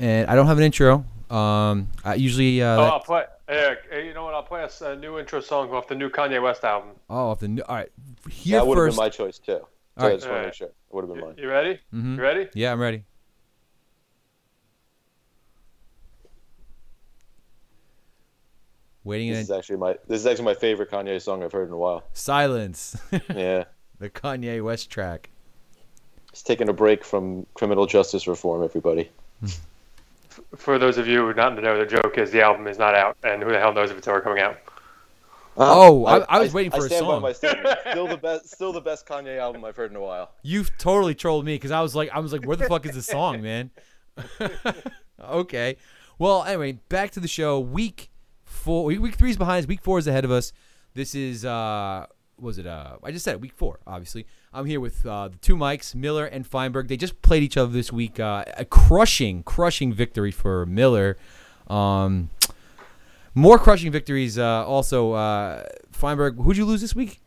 and I don't have an intro. Um, I usually uh, Oh, I'll play. Yeah, hey, you know what? I'll play us a new intro song off the new Kanye West album. oh, off the new, all right. Here that would have been my choice too. So All right. I just want to make sure. It would have been mine. You ready? Mhm. You ready? Yeah, I'm ready. Waiting This in is actually my this is actually my favorite Kanye song I've heard in a while. silence. Yeah. the Kanye West track. He's taking a break from criminal justice reform, everybody. For those of you who not to know, the joke is the album is not out, and who the hell knows if it's ever coming out? Oh, I- I was waiting for a stand song. By my. Still the best, still the best Kanye album I've heard in a while. You've totally trolled me because I was like, I was like, where the fuck is the song, man? okay. Well, anyway, back to the show. Week four, week, week three is behind us. Week four is ahead of us. This is, uh, was it? Uh, I just said it, week four. Obviously, I'm here with uh, the two mics, Miller and Feinberg. They just played each other this week. Uh, a crushing, crushing victory for Miller. Um, more crushing victories. Uh, also, uh, Feinberg. Who'd you lose this week?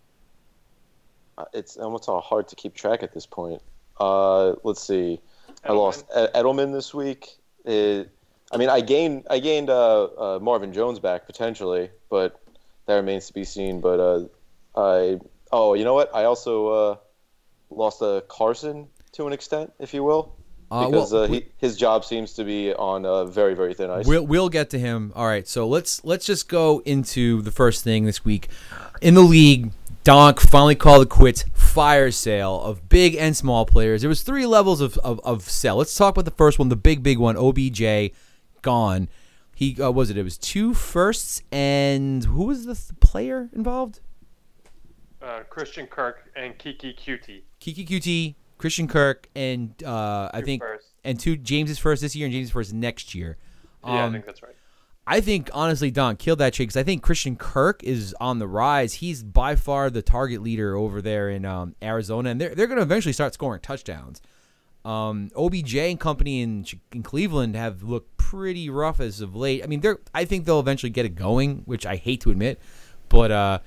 Uh, It's almost all hard to keep track at this point. Uh, let's see. I lost Edelman this week. It, I mean, I gained I gained uh, uh, Marvin Jones back potentially, but that remains to be seen. But uh, I oh, you know what? I also uh, lost uh, Carson to an extent, if you will, Uh, because well, uh, he, his job seems to be on uh, very very thin ice. We'll we'll get to him. All right, so let's let's just go into the first thing this week in the league. Donk finally called it quits. Fire sale of big and small players. There was three levels of, of, of sell. Let's talk about the first one, the big big one. OBJ gone. He uh, was it? It was two firsts and who was the th- player involved? Uh, Christian Kirk and Keke Coutee. Keke Coutee, Christian Kirk, and uh, I think firsts. and two James's first this year and James's first next year. Yeah, I Um, think that's right. I think honestly, Don killed that chick because I think Christian Kirk is on the rise. He's by far the target leader over there in um, Arizona, and they're they're going to eventually start scoring touchdowns. Um, OBJ and company in in Cleveland have looked pretty rough as of late. I mean, they're I think they'll eventually get it going, which I hate to admit, but uh,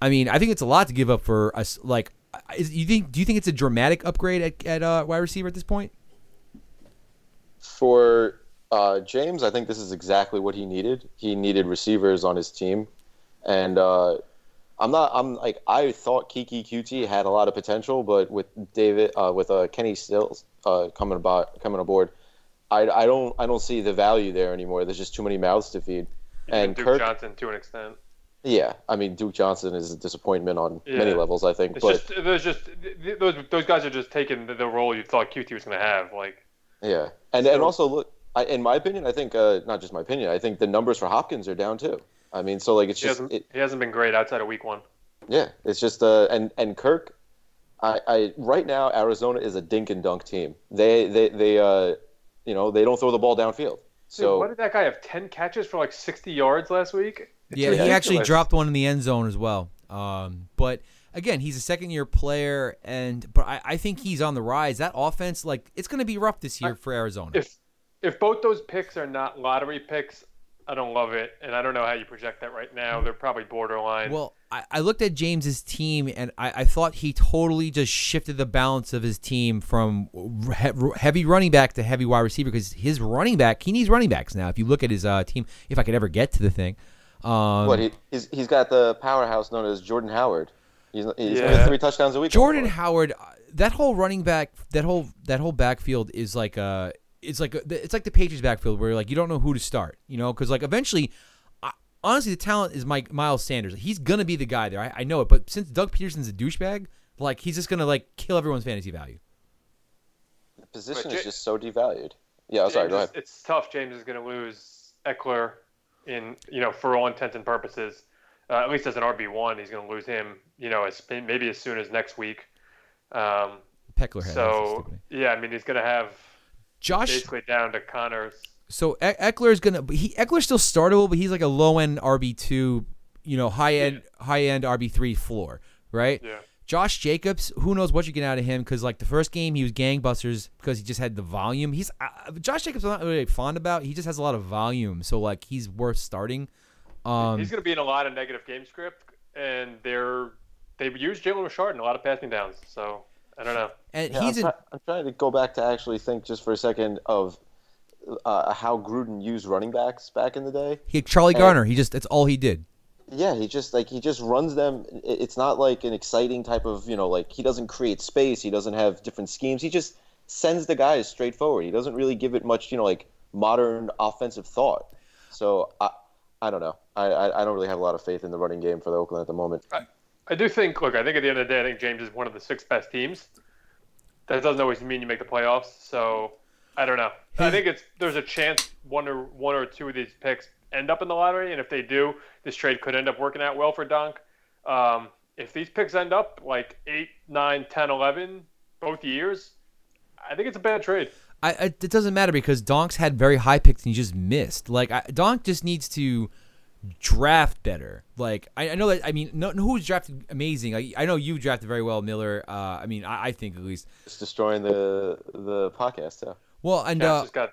I mean, I think it's a lot to give up for us. Like, is, you think? Do you think it's a dramatic upgrade at, at uh, wide receiver at this point? For uh, James, I think this is exactly what he needed. He needed receivers on his team, and uh, I'm not. I'm like I thought Keke Coutee had a lot of potential, but with David, uh, with uh, Kenny Stills uh, coming about coming aboard, I, I don't I don't see the value there anymore. There's just too many mouths to feed. Even and Duke Kirk- Johnson to an extent. Yeah, I mean Duke Johnson is a disappointment on many levels. I think, It's but just there's just th- th- those those guys are just taking the, the role you thought Coutee was going to have. Like yeah, and So- and also look, I, in my opinion, I think uh, not just my opinion. I think the numbers for Hopkins are down too. I mean, so like it's he just hasn't it, he hasn't been great outside of week one. Yeah, it's just uh, and and Kirk, I, I right now Arizona is a dink and dunk team. They they they uh, you know they don't throw the ball downfield. Dude, So what did that guy have? Ten catches for like sixty yards last week. It's Yeah, he actually dropped one in the end zone as well. Um, but again, he's a second year player, and but I, I think he's on the rise. That offense, like, it's going to be rough this year for Arizona. If if both those picks are not lottery picks, I don't love it, and I don't know how you project that right now. They're probably borderline. well, I, I looked at James's team, and I, I thought he totally just shifted the balance of his team from he- heavy running back to heavy wide receiver because his running back, he needs running backs now. If you look at his uh, team, if I could ever get to the thing, um, what he he's, he's got the powerhouse known as Jordan Howard. He's he's Yeah. three touchdowns a week. Jordan on Howard, uh, that whole running back, that whole that whole backfield is like a, it's like a, it's like the Patriots backfield where like you don't know who to start, you know, because like eventually, I, honestly, the talent is Mike Miles Sanders. He's gonna be the guy there. I, I know it, but since Doug Pederson's a douchebag, like he's just gonna like kill everyone's fantasy value. The position But is Ja- just so devalued. Yeah, sorry. James Go ahead. It's tough. James is going to lose Ekeler in you know for all intents and purposes. Uh, at least as an RB one, he's going to lose him. You know, as, maybe as soon as next week. Um, Peckler so yeah, I mean he's going to have Josh. basically down to Connors. So E- Ekeler is gonna. He Ekeler's still startable, but he's like a low end RB two, you know, high end high end RB three floor, right? Yeah. Josh Jacobs, who knows what you get out of him? Because like the first game, he was gangbusters because he just had the volume. He's uh, Josh Jacobs. I'm not really fond about. He just has a lot of volume, so like he's worth starting. Um, he's going to be in a lot of negative game script, and they're they've used Jalen Richard in a lot of passing downs. So I don't know. and Yeah, he's I'm, in. try- I'm trying to go back to actually think just for a second of uh, how Gruden used running backs back in the day. He had Charlie And- Garner. He just that's all he did. Yeah, he just like he just runs them. It's not like an exciting type of you know like he doesn't create space. He doesn't have different schemes. He just sends the guys straight forward. He doesn't really give it much you know like modern offensive thought. So I I don't know. I I, I don't really have a lot of faith in the running game for the Oakland at the moment. I do think. Look, I think at the end of the day, I think James is one of the six best teams. That doesn't always mean you make the playoffs. So I don't know. I think it's there's a chance one or one or two of these picks end up in the lottery, and if they do, this trade could end up working out well for Donk. Um, if these picks end up like 8, 9, 10, 11, both years, I think it's a bad trade. I, I it doesn't matter because Donk's had very high picks and he just missed. Like I, Donk just needs to draft better. Like I, I know that I mean no, no who's drafted amazing. I, I know you drafted very well, Miller. Uh, I mean I, I think at least. It's destroying the the podcast. Yeah, Well, and Cats uh, just got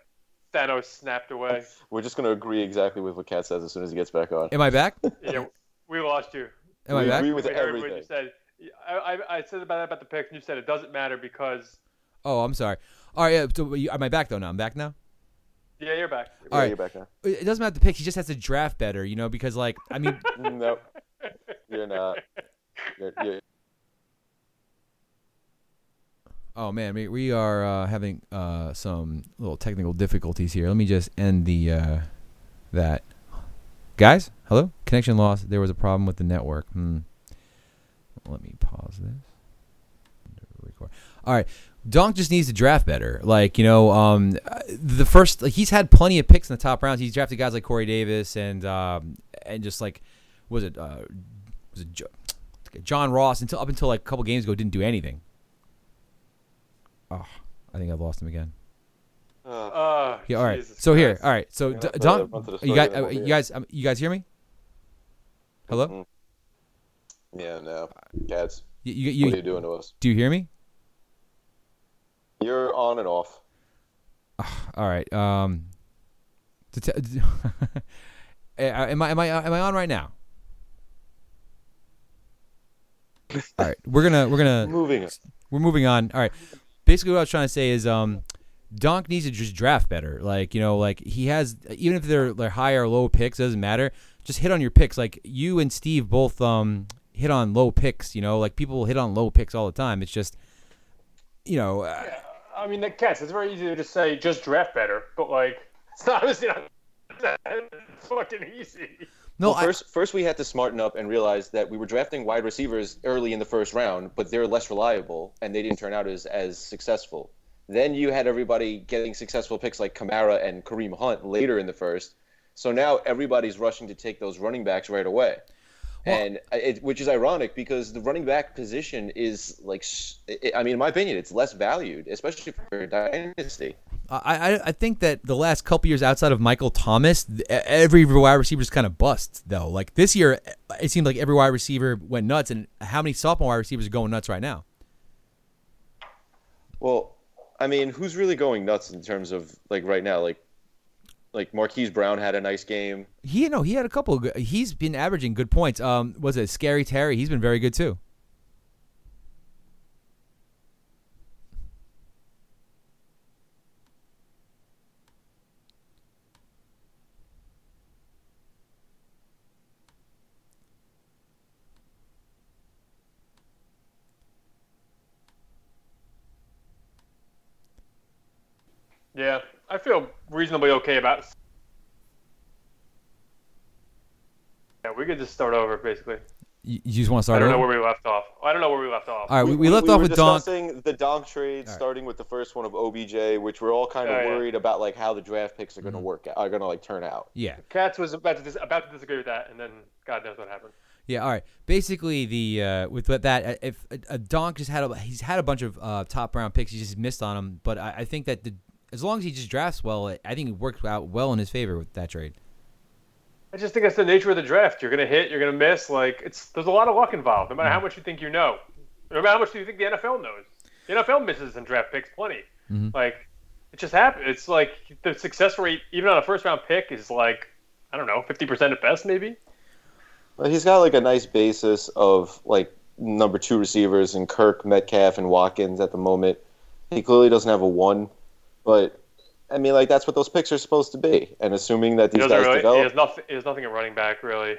Thanos snapped away. we're just gonna agree exactly with what Kat says as soon as he gets back on. am I back? Yeah, we lost you. Am I back? agree with We heard what everything. you said. I, I, I said about about the picks, and you said it doesn't matter because. Oh, I'm sorry. All right, yeah, so you, am I back though? Now I'm back now. Yeah, you're back. Yeah, All right. you're back now. It doesn't matter the picks. He just has to draft better, you know, because like I mean, no, you're not. You're, you're, oh man, we, we are uh, having uh, some little technical difficulties here. Let me just end the uh, that. Guys, hello. Connection lost. There was a problem with the network. Hmm. Let me pause this. Record. All right. Donk just needs to draft better. Like you know, um, the first like, he's had plenty of picks in the top rounds. He's drafted guys like Corey Davis and um, and just like was it uh, was it Jo- John Ross until up until like a couple games ago didn't do anything. Oh, I think I've lost him again. uh, Yeah, all right. Jesus So here, Christ. all right. So Yeah, D- that's Donk, a bunch of the you guys, that uh, we'll you hear. guys, um, you guys hear me? Hello. mm. yeah, no, Cats. You, you, What you, are you doing to us? do you hear me? You're on and off. All right. Um, to t- am I am I am I on right now? All right, we're gonna we're gonna Moving. we're moving on. All right. Basically, what I was trying to say is, um, Donk needs to just draft better. Like you know, like he has, even if they're they're high or low picks, doesn't matter. Just hit on your picks. Like you and Steve both um hit on low picks. You know, like people hit on low picks all the time. It's just, you know, uh, I mean, the cats. It's very easy to just say just draft better, but like it's not. Not it's fucking easy. No, well, I, first, first we had to smarten up and realize that we were drafting wide receivers early in the first round, but they're less reliable and they didn't turn out as as successful. Then you had everybody getting successful picks like Kamara and Kareem Hunt later in the first. So now everybody's rushing to take those running backs right away. Well- and it, which is ironic because the running back position is like, I mean, in my opinion, it's less valued, especially for dynasty. I, I I think that the last couple years outside of Michael Thomas, every wide receiver's kind of bust though. Like this year, it seemed like every wide receiver went nuts, and how many sophomore wide receivers are going nuts right now? Well, I mean, who's really going nuts in terms of like right now? Like, like Marquise Brown had a nice game. He no, he had a couple. Of good, he's been averaging good points. Um, was it Scary Terry? He's been very good too. Yeah, I feel reasonably okay about. Yeah, we could just start over basically. You, you just want to start? I start don't know over? where we left off. I don't know where we left off. All right, we, we left we off were with Donk. discussing the Donk trade, All right. starting with the first one of OBJ, which we're all kind of Oh, yeah. worried about, like how the draft picks are Mm-hmm. going to work, out, are going to like turn out. Yeah, Cats was about to dis- about to disagree with that, and then God knows what happened. yeah. All right. Basically, the uh, with what that uh, if a, a Donk just had a he's had a bunch of uh, top round picks, he just missed on them. But I, I think that the as long as he just drafts well, I think it worked out well in his favor with that trade. I just think that's the nature of the draft. You're gonna hit, you're gonna miss. Like it's there's a lot of luck involved. No matter how much you think you know, no matter how much you think the NFL knows. The NFL misses and draft picks plenty. Mhm. Like it just happens. It's like the success rate, even on a first round pick, is like I don't know, fifty percent at best, maybe. But he's got like a nice basis of like number two receivers in Kirk, Metcalf, and Watkins at the moment. He clearly doesn't have a one, but I mean, like that's what those picks are supposed to be. And assuming that these guys really. He develop, has nothing. He has nothing at running back really.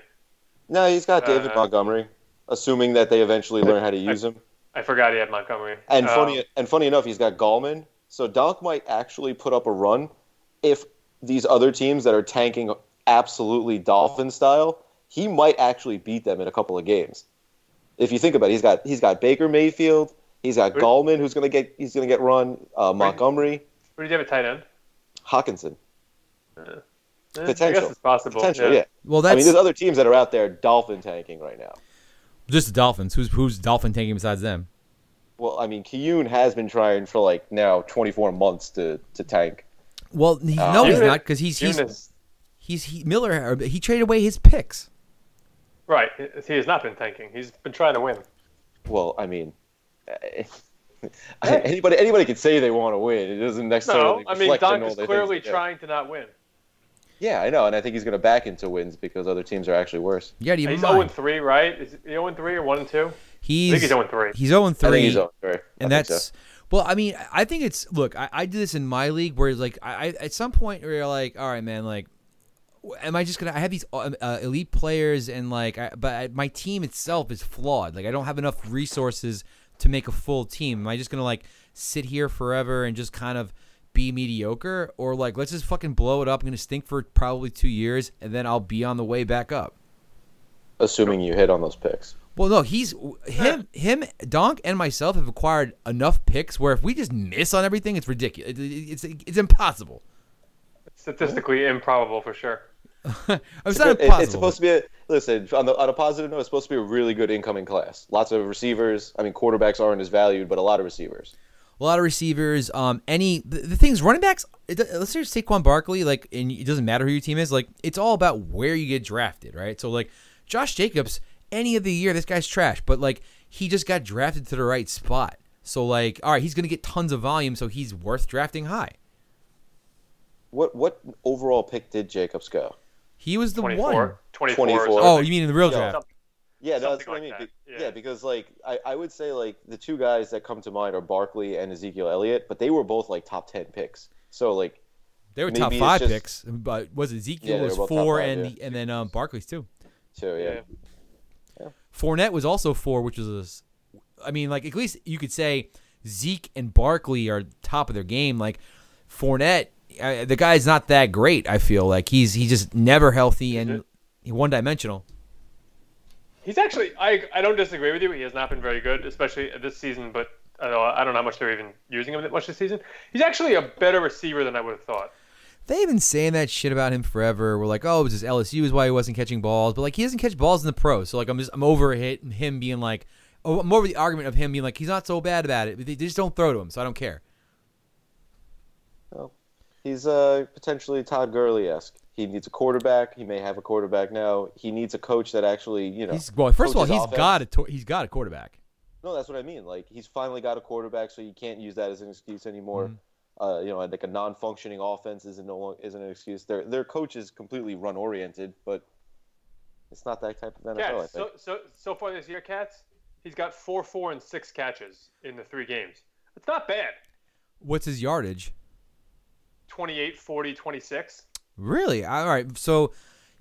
no, he's got David Uh, Montgomery. Assuming that they eventually learn how to use him. I forgot he had Montgomery. And Um, funny and funny enough, he's got Gallman. So Donk might actually put up a run if these other teams that are tanking absolutely Dolphin style, he might actually beat them in a couple of games. If you think about it, he's got he's got Baker Mayfield, he's got Gallman who's gonna get he's gonna get run, uh, Montgomery, Who did you have at tight end? Hockenson. Eh, I Potential. guess it's possible. Potential, yeah. Well, I mean, there's other teams that are out there Dolphin tanking right now. just the Dolphins. Who's who's Dolphin tanking besides them? Well, I mean, Kiyoon has been trying for like now 24 months to to tank. Well, he, Uh, no, he's not because he's he's Eunice- he's he, Miller. He traded away his picks. right. He has not been tanking. He's been trying to win. Well, I mean, eh, anybody anybody can say they want to win. It doesn't necessarily. No, I mean reflect on Donk is clearly trying to not win. Yeah, I know, and I think he's going to back into wins because other teams are actually worse. Yeah, got to He's 0 mind. 3, right? Is he 0 3 or 1 and 2? I He's think he's 0 3. he's zero I think three. he's on three. I and think that's so. well i mean i think it's look i, I do this in my league where like I, I at some point where you're like all right man like am i just gonna i have these uh, uh, elite players and like I, but I, my team itself is flawed like i don't have enough resources to make a full team am i just gonna like sit here forever and just kind of be mediocre or like let's just fucking blow it up i'm gonna stink for probably two years and then i'll be on the way back up assuming you hit on those picks. Well, no, he's him, him, Donk, and myself have acquired enough picks where if we just miss on everything, it's ridiculous. It- it- It's it's impossible. Statistically improbable for sure. it's not impossible. it's supposed to be a listen on, the, on a positive note. It's supposed to be a really good incoming class. Lots of receivers. I mean, quarterbacks aren't as valued, but a lot of receivers. a lot of receivers. Um, any the, the things running backs. It, let's say Saquon Barkley. Like, and it doesn't matter who your team is. Like, it's all about where you get drafted, right? So, like, Josh Jacobs, any of the year, this guy's trash, but like, he just got drafted to the right spot. So, like, all right, he's gonna get tons of volume, so he's worth drafting high. What what overall pick did Jacobs go? He was the 24. one. 24. 24. Oh, you mean in the real Yeah. draft? Yeah, no, that's Something what I mean. that, Be- yeah. because like I, I would say like the two guys that come to mind are Barkley and Ezekiel Elliott, but they were both like top ten picks. So like They were top five just- picks, but was Ezekiel Yeah, was were both top four five, and yeah. the, and then um, Barkley's too. so yeah. Yeah. Fournette was also four, which was a s I mean, like at least you could say Zeke and Barkley are top of their game. Like Fournette, uh, the guy's not that great. I feel like he's he's just never healthy and one dimensional. He's actually, I, I don't disagree with you. He has not been very good, especially this season, but I don't, know, I don't know how much they're even using him that much this season. He's actually a better receiver than I would have thought. They've been saying that shit about him forever. We're like, oh, it was just LSU is why he wasn't catching balls, but like he doesn't catch balls in the pros. So like I'm just I'm over hit him being like, oh, I'm over the argument of him being like he's not so bad about it. They just don't throw to him, so I don't care. Well, he's uh, potentially Todd Gurley esque. He needs a quarterback. He may have a quarterback now. He needs a coach that actually, you know. He's well. First of all, coaches he's offense. got a tor- he's got a quarterback. No, that's what I mean. Like he's finally got a quarterback, so you can't use that as an excuse anymore. Mm-hmm. Uh, you know, like a non-functioning offense isn't no long, isn't an excuse. Their their coach is completely run oriented, but it's not that type of NFL. I think. so, so, so far this year, Cats, he's got 4 4 and 6 catches in the three games. It's not bad. What's his yardage? 28, 40, 26. Really? All right. So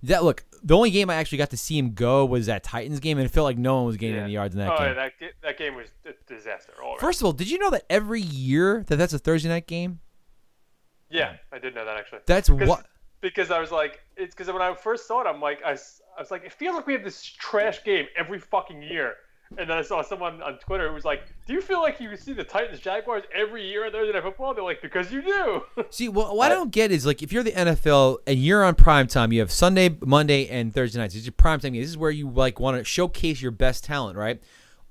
that look, the only game I actually got to see him go was that Titans game, and it felt like no one was gaining Yeah. any yards in that oh, game. yeah, that, that game was a disaster. All right. First of all, did you know that every year that that's a Thursday night game? yeah, I did know that actually. That's what. because I was like, it's because when I first saw it, I'm like, I was like, it feels like we have this trash game every fucking year. And then I saw someone on Twitter who was like, "Do you feel like you see the Titans Jaguars every year on Thursday Night Football?" They're like, "Because you do." See, well, what I don't get is like if you're the NFL and you're on prime time, you have Sunday, Monday, and Thursday nights. This is your prime time. This is where you like want to showcase your best talent, right?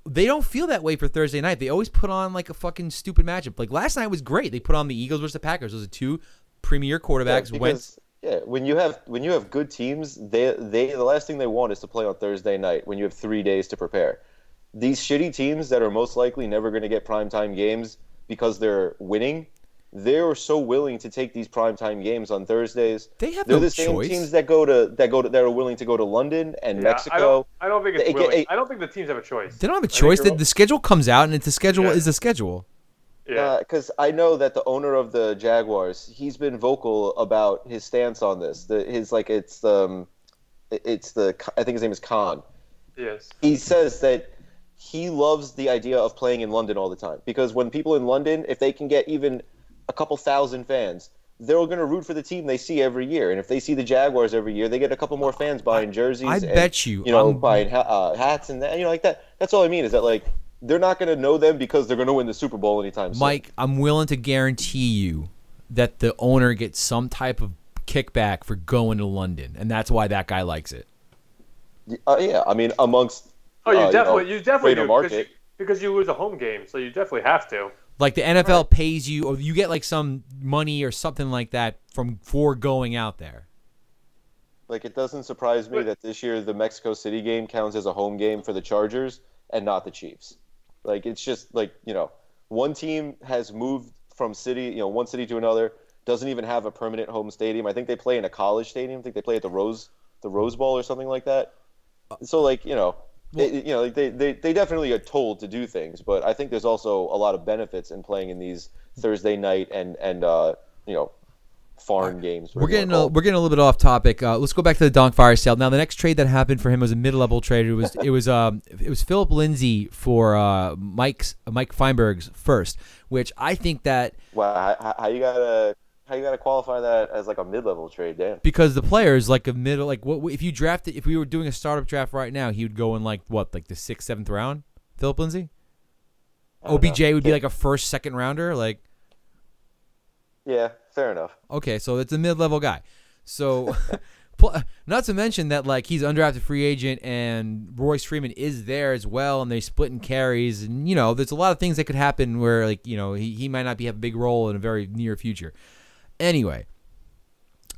They don't feel that way for Thursday night. They always put on like a fucking stupid matchup. Like last night was great. They put on the Eagles versus the Packers. Those are two premier quarterbacks. Yeah, went because yeah, when you have when you have good teams, they they the last thing they want is to play on Thursday night when you have three days to prepare. These shitty teams that are most likely never going to get primetime games because they're winning, they're so willing to take these primetime games on Thursdays. They have They're no the same choice. teams that go to that go to that are willing to go to London and Yeah, I Mexico. don't, I don't think it's It- it- willing. it- I don't think the teams have a choice. They don't have a choice. The, the schedule comes out, and it's the schedule Yeah. is the schedule. Yeah. because I know that the owner of the Jaguars, he's been vocal about his stance on this. The his like it's um, it's the I think his name is Khan. yes. He says that he loves the idea of playing in London all the time because when people in London, if they can get even a couple thousand fans, they're going to root for the team they see every year. And if they see the Jaguars every year, they get a couple more fans buying jerseys. I and, bet you, you know, I'm- buying ha- uh, hats and that, you know, like that. That's all I mean is that like they're not going to know them because they're going to win the Super Bowl anytime soon. Mike, I'm willing to guarantee you that the owner gets some type of kickback for going to London, and that's why that guy likes it. Uh, yeah, I mean, amongst Oh, you uh, definitely, know, you definitely greater do because you, because you lose a home game, so you definitely have to. Like the NFL pays you, or you get like some money or something like that from for going out there. Like it doesn't surprise me But- that this year the Mexico City game counts as a home game for the Chargers and not the Chiefs. Like it's just like you know, one team has moved from city, you know, one city to another. Doesn't even have a permanent home stadium. I think they play in a college stadium. I think they play at the Rose, the Rose Bowl or something like that. So like you know, it- you know, like they, they they definitely are told to do things, but I think there's also a lot of benefits in playing in these Thursday night and and uh, you know, foreign games. We're getting a, we're getting a little bit off topic. Uh, let's go back to the Donk Fire sale. Now, the next trade that happened for him was a mid-level trade. It was it was um it was Philip Lindsay for uh, Mike's Mike Feinberg's first, which I think that Wow, how, how you gotta how you gotta qualify that as like a mid-level trade? Damn. because the players like a middle like what if you drafted if we were doing a startup draft right now, he would go in like what like the sixth seventh round. Philip Lindsay, don't know. OBJ would be like a first second rounder. Like Yeah, fair enough. okay, so it's a mid-level guy. So. Not to mention that like he's undrafted free agent and Royce Freeman is there as well, and they split in carries, and you know there's a lot of things that could happen where like you know he, he might not be have a big role in a very near future. Anyway,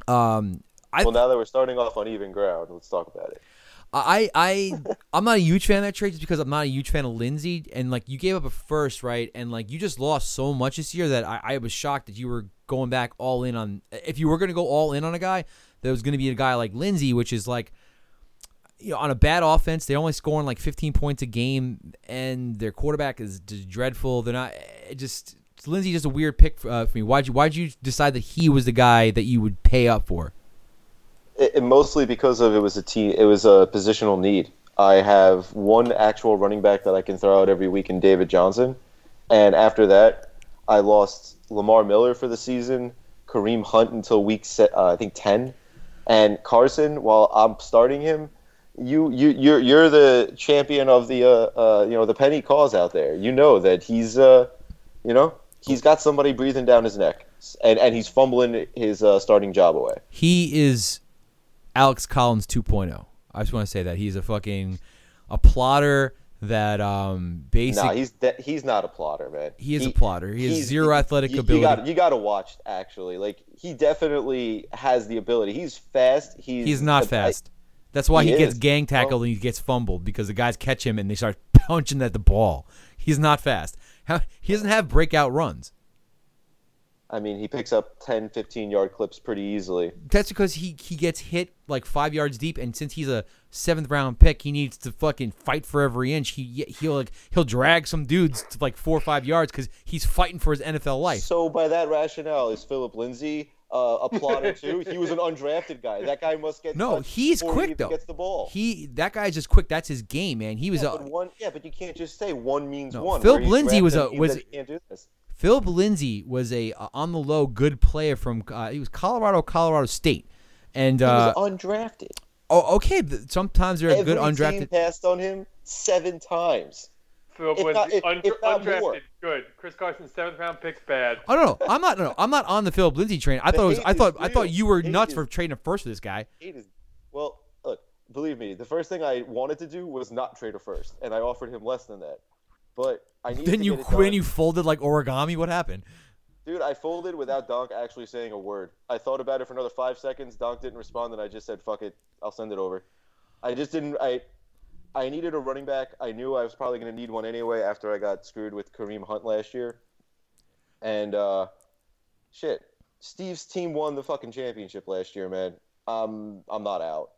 um, I Well, now that we're starting off on even ground, let's talk about it. I I I'm not a huge fan of that trade just because I'm not a huge fan of Lindsay. And like you gave up a first right? And like you just lost so much this year that I, I was shocked that you were going back all in on if you were going to go all in on a guy that was going to be a guy like Lindsay which is like you know on a bad offense they're only scoring like 15 points a game and their quarterback is just dreadful. They're not it just Lindsay just a weird pick uh, for me why'd you why'd you decide that he was the guy that you would pay up for It, it mostly because of it was a team, it was a positional need. I have one actual running back that I can throw out every week in David Johnson, and after that, I lost Lamar Miller for the season, Kareem Hunt until week se- uh, I think ten, and Carson. While I'm starting him, you you you're you're the champion of the uh, uh you know the penny cause out there. You know that he's uh you know he's got somebody breathing down his neck, and and he's fumbling his uh, starting job away. he is Alex Collins 2.0. I just want to say that he's a fucking a plotter that um basic No, he's de- he's not a plotter, man. He is a plotter. He has zero athletic you, ability. You got you got to watch actually. Like he definitely has the ability. He's fast. He's he's not I- fast. That's why he, He gets gang tackled Well- and he gets fumbled because the guys catch him and they start punching at the ball. He's not fast. How, he doesn't have breakout runs. I mean, he picks up 10, 15 yard clips pretty easily. That's because he he gets hit like five yards deep, and since he's a seventh round pick, he needs to fucking fight for every inch. He he'll like he'll drag some dudes to like four or five yards because he's fighting for his NFL life. So by that rationale, is Philip Lindsay uh, a or two. he was an undrafted guy. That guy must get No, he's before he quick though. Gets the ball. He that guy's just quick. That's his game, man. He was yeah, a but one, yeah, but you can't just say one means No, one. Phil where Lindsay was a- was- that he can't do this. Philip Lindsay was a uh, on the low good player from uh, he was Colorado, Colorado State, and He uh, was undrafted. oh okay. Sometimes they're Every good team undrafted. passed on him seven times. Philip If not- if- un- if undrafted, more. good. Chris Carson, seventh round picks, bad. Oh no, no, I'm not. No, no, I'm not on the Philip Lindsay train. I The thought it was. I is thought. I thought you were Hate nuts is- for trading a first for this guy. Is well. Look, believe me, the first thing I wanted to do was not trade a first, and I offered him less than that. But I need Then to you get when you folded like origami. What happened? Dude, I folded without Donk actually saying a word. I thought about it for another five seconds. Donk didn't respond, and I just said, "Fuck it, I'll send it over." I just didn't. I I needed a running back. I knew I was probably going to need one anyway after I got screwed with Kareem Hunt last year. And uh, shit, Steve's team won the fucking championship last year, man. Um, I'm not out.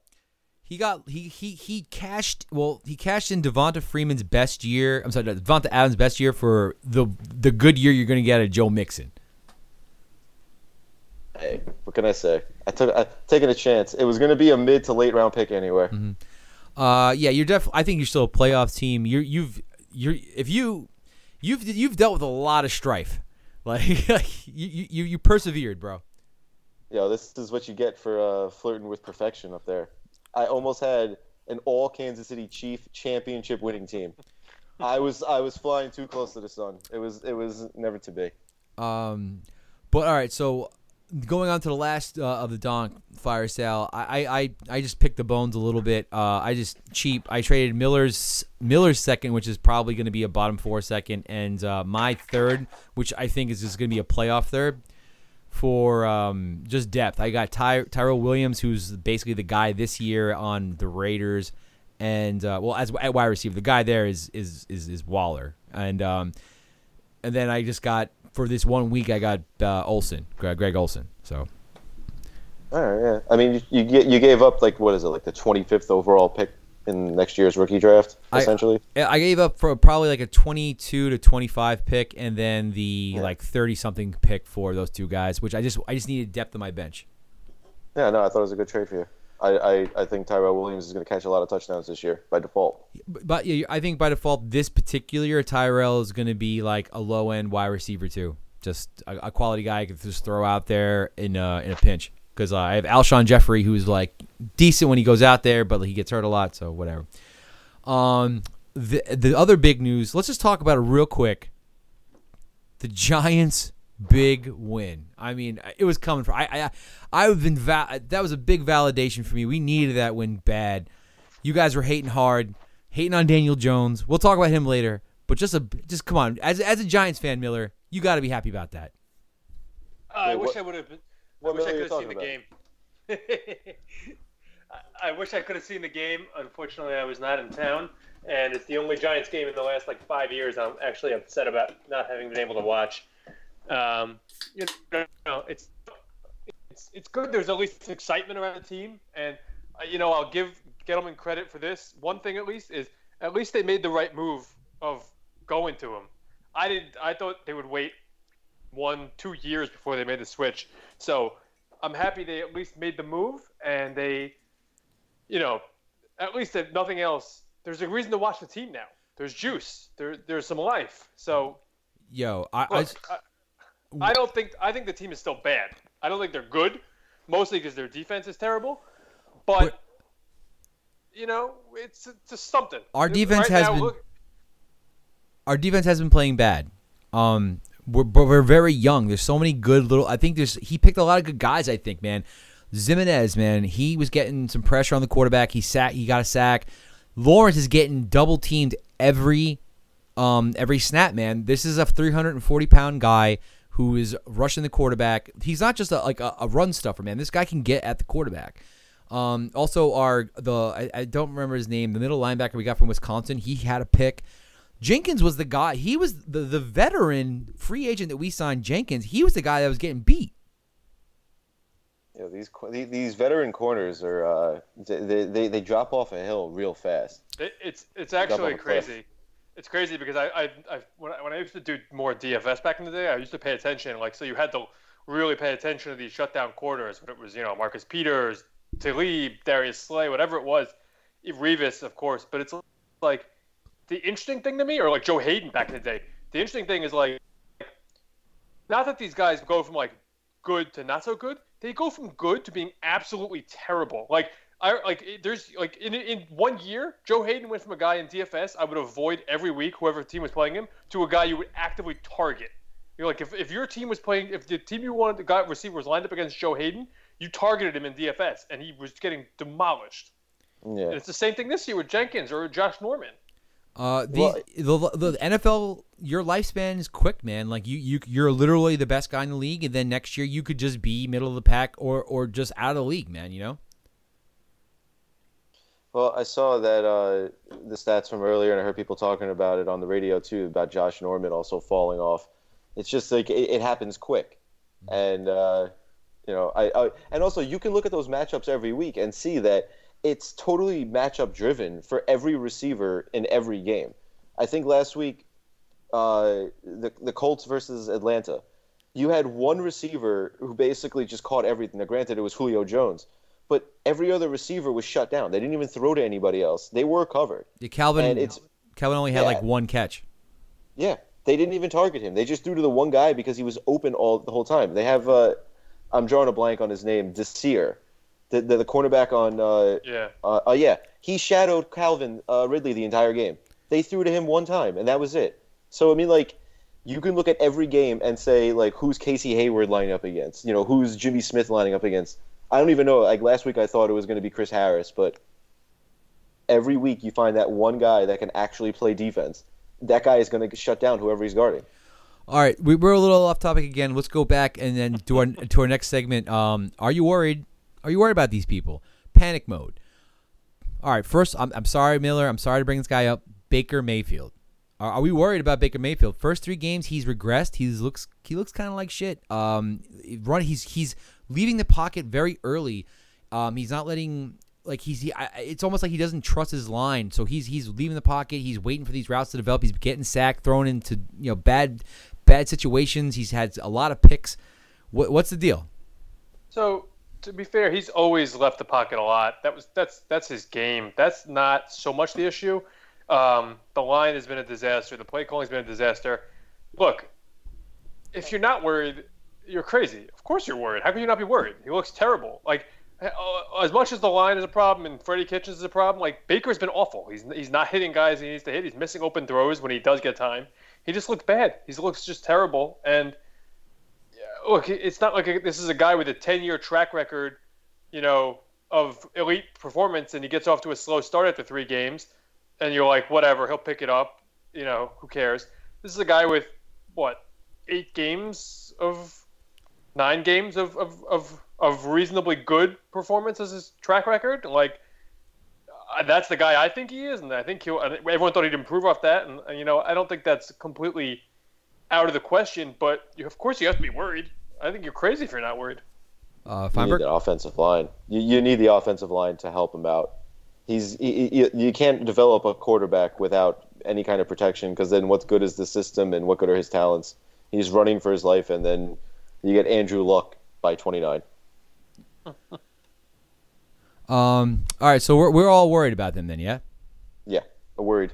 He got he he he cashed well he cashed in Devonta Freeman's best year. I'm sorry, Davante Adams' best year for the the good year you're going to get out of Joe Mixon. Hey, what can I say? I took I taking a chance. It was going to be a mid to late round pick anyway. Uh, yeah, you're definitely. I think you're still a playoff team. You're you've you're if you you've you've dealt with a lot of strife. Like, like you, you you persevered, bro. Yo, this is what you get for uh, flirting with perfection up there. I almost had an all Kansas City Chief championship winning team. I was I was flying too close to the sun. It was it was never to be. Um, but all right, so going on to the last uh, of the Donk fire sale, I, I, I, just picked the bones a little bit. Uh, I just cheap. I traded Miller's Miller's second, which is probably going to be a bottom four second, and uh, my third, which I think is just going to be a playoff third for um, just depth. I got Ty- Tyrell Williams, who's basically the guy this year on the Raiders, and uh, well, as at wide receiver, the guy there is is is, is Waller, and um, and then I just got for this one week I got uh, Olsen, Greg, Olsen. So All right, yeah. I mean, you you, get, you gave up like what is it, like the 25th overall pick in next year's rookie draft, essentially. Yeah, I gave up for probably like a 22 to 25 pick, and then the Yeah. like 30 something pick for those two guys, which I just I just needed depth on my bench. yeah, no, I thought it was a good trade for you. I, I, I think Tyrell Williams is going to catch a lot of touchdowns this year by default. But, but I think by default this particular year Tyrell is going to be like a low end wide receiver too, just a, a quality guy I could just throw out there in a, in a pinch. Because uh, I have Alshon Jeffery, who's like decent when he goes out there, but he gets hurt a lot, so whatever. Um, the the other big news. Let's just talk about it real quick. The Giants' big win. I mean, uh, it was coming from. I I I've been va- uh, that was a big validation for me. We needed that win bad. You guys were hating hard, hating on Daniel Jones. We'll talk about him later. But just a just come on, as as a Giants fan, Miller, you got to be happy about that. Uh, I wish I would have. I what wish I could you have seen the talking game. I- I wish I could have seen the game. Unfortunately, I was not in town, and it's the only Giants game in the last like five years. I'm actually upset about not having been able to watch. Um, you know, it's it's it's good. There's at least excitement around the team, and uh, you know, I'll give Gettleman credit for this. One thing at least is at least they made the right move of going to him. I did. I thought they would wait one, two years before they made the switch. So I'm happy they at least made the move and they, you know, at least if nothing else, there's a reason to watch the team now. There's juice. There, there's some life. So Yo, I look, I, I don't think I think the team is still bad. I don't think they're good, mostly because their defense is terrible. But, But- you know, it's just something. Our Right defense has now, been- look- our defense has been playing bad. Um, we're, but we're very young. There's so many good little. I think there's he picked a lot of good guys. I think, man. Ximines, man, he was getting some pressure on the quarterback. He sat. He got a sack. Lawrence is getting double teamed every, um, every snap. Man, this is a 340 pound guy who is rushing the quarterback. He's not just a, like a, a run stuffer, man. This guy can get at the quarterback. Um, also, our the I, I don't remember his name. The middle linebacker we got from Wisconsin. He had a pick. Jenkins was the guy. He was the the veteran free agent that we signed. Jenkins. He was the guy that was getting beat. You know, these these- these veteran corners are uh, they, they they drop off a hill real fast. It, it's it's actually the cliff. crazy. It's crazy because I, I, I when, I when I used to do more DFS back in the day, I used to pay attention. Like so, you had to really pay attention to these shutdown quarters. When it was you know Marcus Peters, Talib, Darius Slay, whatever it was, Revis of course. But it's like the interesting thing to me, or like Joe Haden back in the day. The interesting thing is like not that these guys go from like good to not so good. They go from good to being absolutely terrible. Like I like there's like in in one year, Joe Haden went from a guy in DFS I would avoid every week, whoever team was playing him, to a guy you would actively target. You're like if, if your team was playing, if the team you wanted the guy receiver was lined up against Joe Haden, you targeted him in DFS, and he was getting demolished. And Yeah, it's the same thing this year with Jenkins or Josh Norman. Uh, the, the the NFL, your lifespan is quick, man. Like you you you're literally the best guy in the league, and then next year you could just be middle of the pack or or just out of the league, man. You know. Well, I saw that uh, the stats from earlier, and I heard people talking about it on the radio too about Josh Norman also falling off. It's just like it, it happens quick, and uh, you know, I, I and also you can look at those matchups every week and see that it's totally matchup driven for every receiver in every game. I think last week, uh, the the Colts versus Atlanta, you had one receiver who basically just caught everything. Now, granted, it was Julio Jones, but every other receiver was shut down. They didn't even throw to anybody else. They were covered. Yeah, Calvin. And it's Calvin only had Yeah. like one catch. yeah, they didn't even target him. They just threw to the one guy because he was open all the whole time. They have uh, I'm drawing a blank on his name, Desir, the the, the cornerback on uh, Yeah. uh, uh, yeah, he shadowed Calvin uh, Ridley the entire game. They threw to him one time, and that was it. So I mean, like, you can look at every game and say like, who's Casey Hayward lining up against? You know, who's Jimmy Smith lining up against? I don't even know. Like last week, I thought it was going to be Chris Harris, but every week you find that one guy that can actually play defense. That guy is going to shut down whoever he's guarding. All right, we, we're a little off topic again. Let's go back and then do our to our next segment. Um, are you worried? Are you worried about these people? Panic mode. All right, first, I'm, I'm sorry, Miller. I'm sorry to bring this guy up. Baker Mayfield. Are, are we worried about Baker Mayfield? First three games, he's regressed. He looks he looks kind of like shit. Um, run. He's he's leaving the pocket very early. Um, he's not letting like he's he, I, it's almost like he doesn't trust his line. So he's he's leaving the pocket. He's waiting for these routes to develop. He's getting sacked, thrown into you know bad bad situations. He's had a lot of picks. What, what's the deal? So to be fair, he's always left the pocket a lot. That was that's that's his game. That's not so much the issue. Um, the line has been a disaster. The play calling's been a disaster. Look, if you're not worried, you're crazy. Of course you're worried. How can you not be worried? He looks terrible. Like uh, as much as the line is a problem and Freddie Kitchens is a problem, like Baker's been awful. He's he's not hitting guys he needs to hit. He's missing open throws when he does get time. He just looks bad. He looks just terrible. And yeah, look, it's not like a, this is a guy with a 10-year track record, you know, of elite performance, and he gets off to a slow start after three games, and you're like, whatever, he'll pick it up. You know, who cares? This is a guy with what eight games of nine games of, of, of, of reasonably good performance as his track record. Like uh, that's the guy I think he is, and I think he'll. and Everyone thought he'd improve off that, and, and you know I don't think that's completely out of the question. But you, of course you have to be worried. I think you're crazy if you're not worried. Uh, You need the offensive line. You, you need the offensive line to help him out. He's he, he- you can't develop a quarterback without any kind of protection because then what good is the system and what good are his talents? He's running for his life, and then you get Andrew Luck by 29. Um. All right. So we're we're all worried about them then, yeah. Yeah, worried.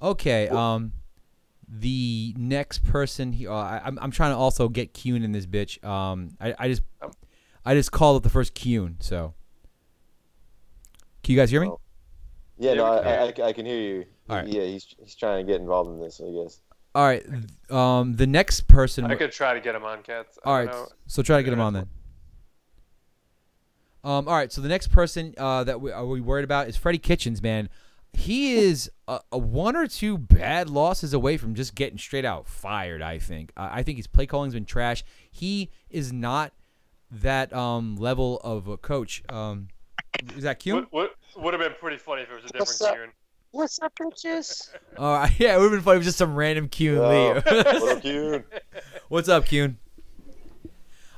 Okay. Um, the next person here, uh, I, I'm I'm trying to also get Kuhn in this bitch. Um, I, I just I just called up the first Kuhn. So, can you guys hear me? Oh. Yeah, Yeah, no, I, can hear I, I can hear you. All right. Yeah, he's he's trying to get involved in this, I guess. All right. Um, the next person. I could try to get him on, Cats. I all don't right. know. So try to get him on then. Um. All right. So the next person uh, that we are we worried about is Freddie Kitchens. Man, he is a, a one or two bad losses away from just getting straight out fired. I think. I I think his play calling's been trash. He is not that um level of a coach. Um, is that Kuhn? Would, would, would have been pretty funny if it was a different up? Tune. What's up, bitches? Uh, yeah, it would have been funny if just some random Kuhn Oh, Lee. what up, Kuhn? What's up, Kuhn?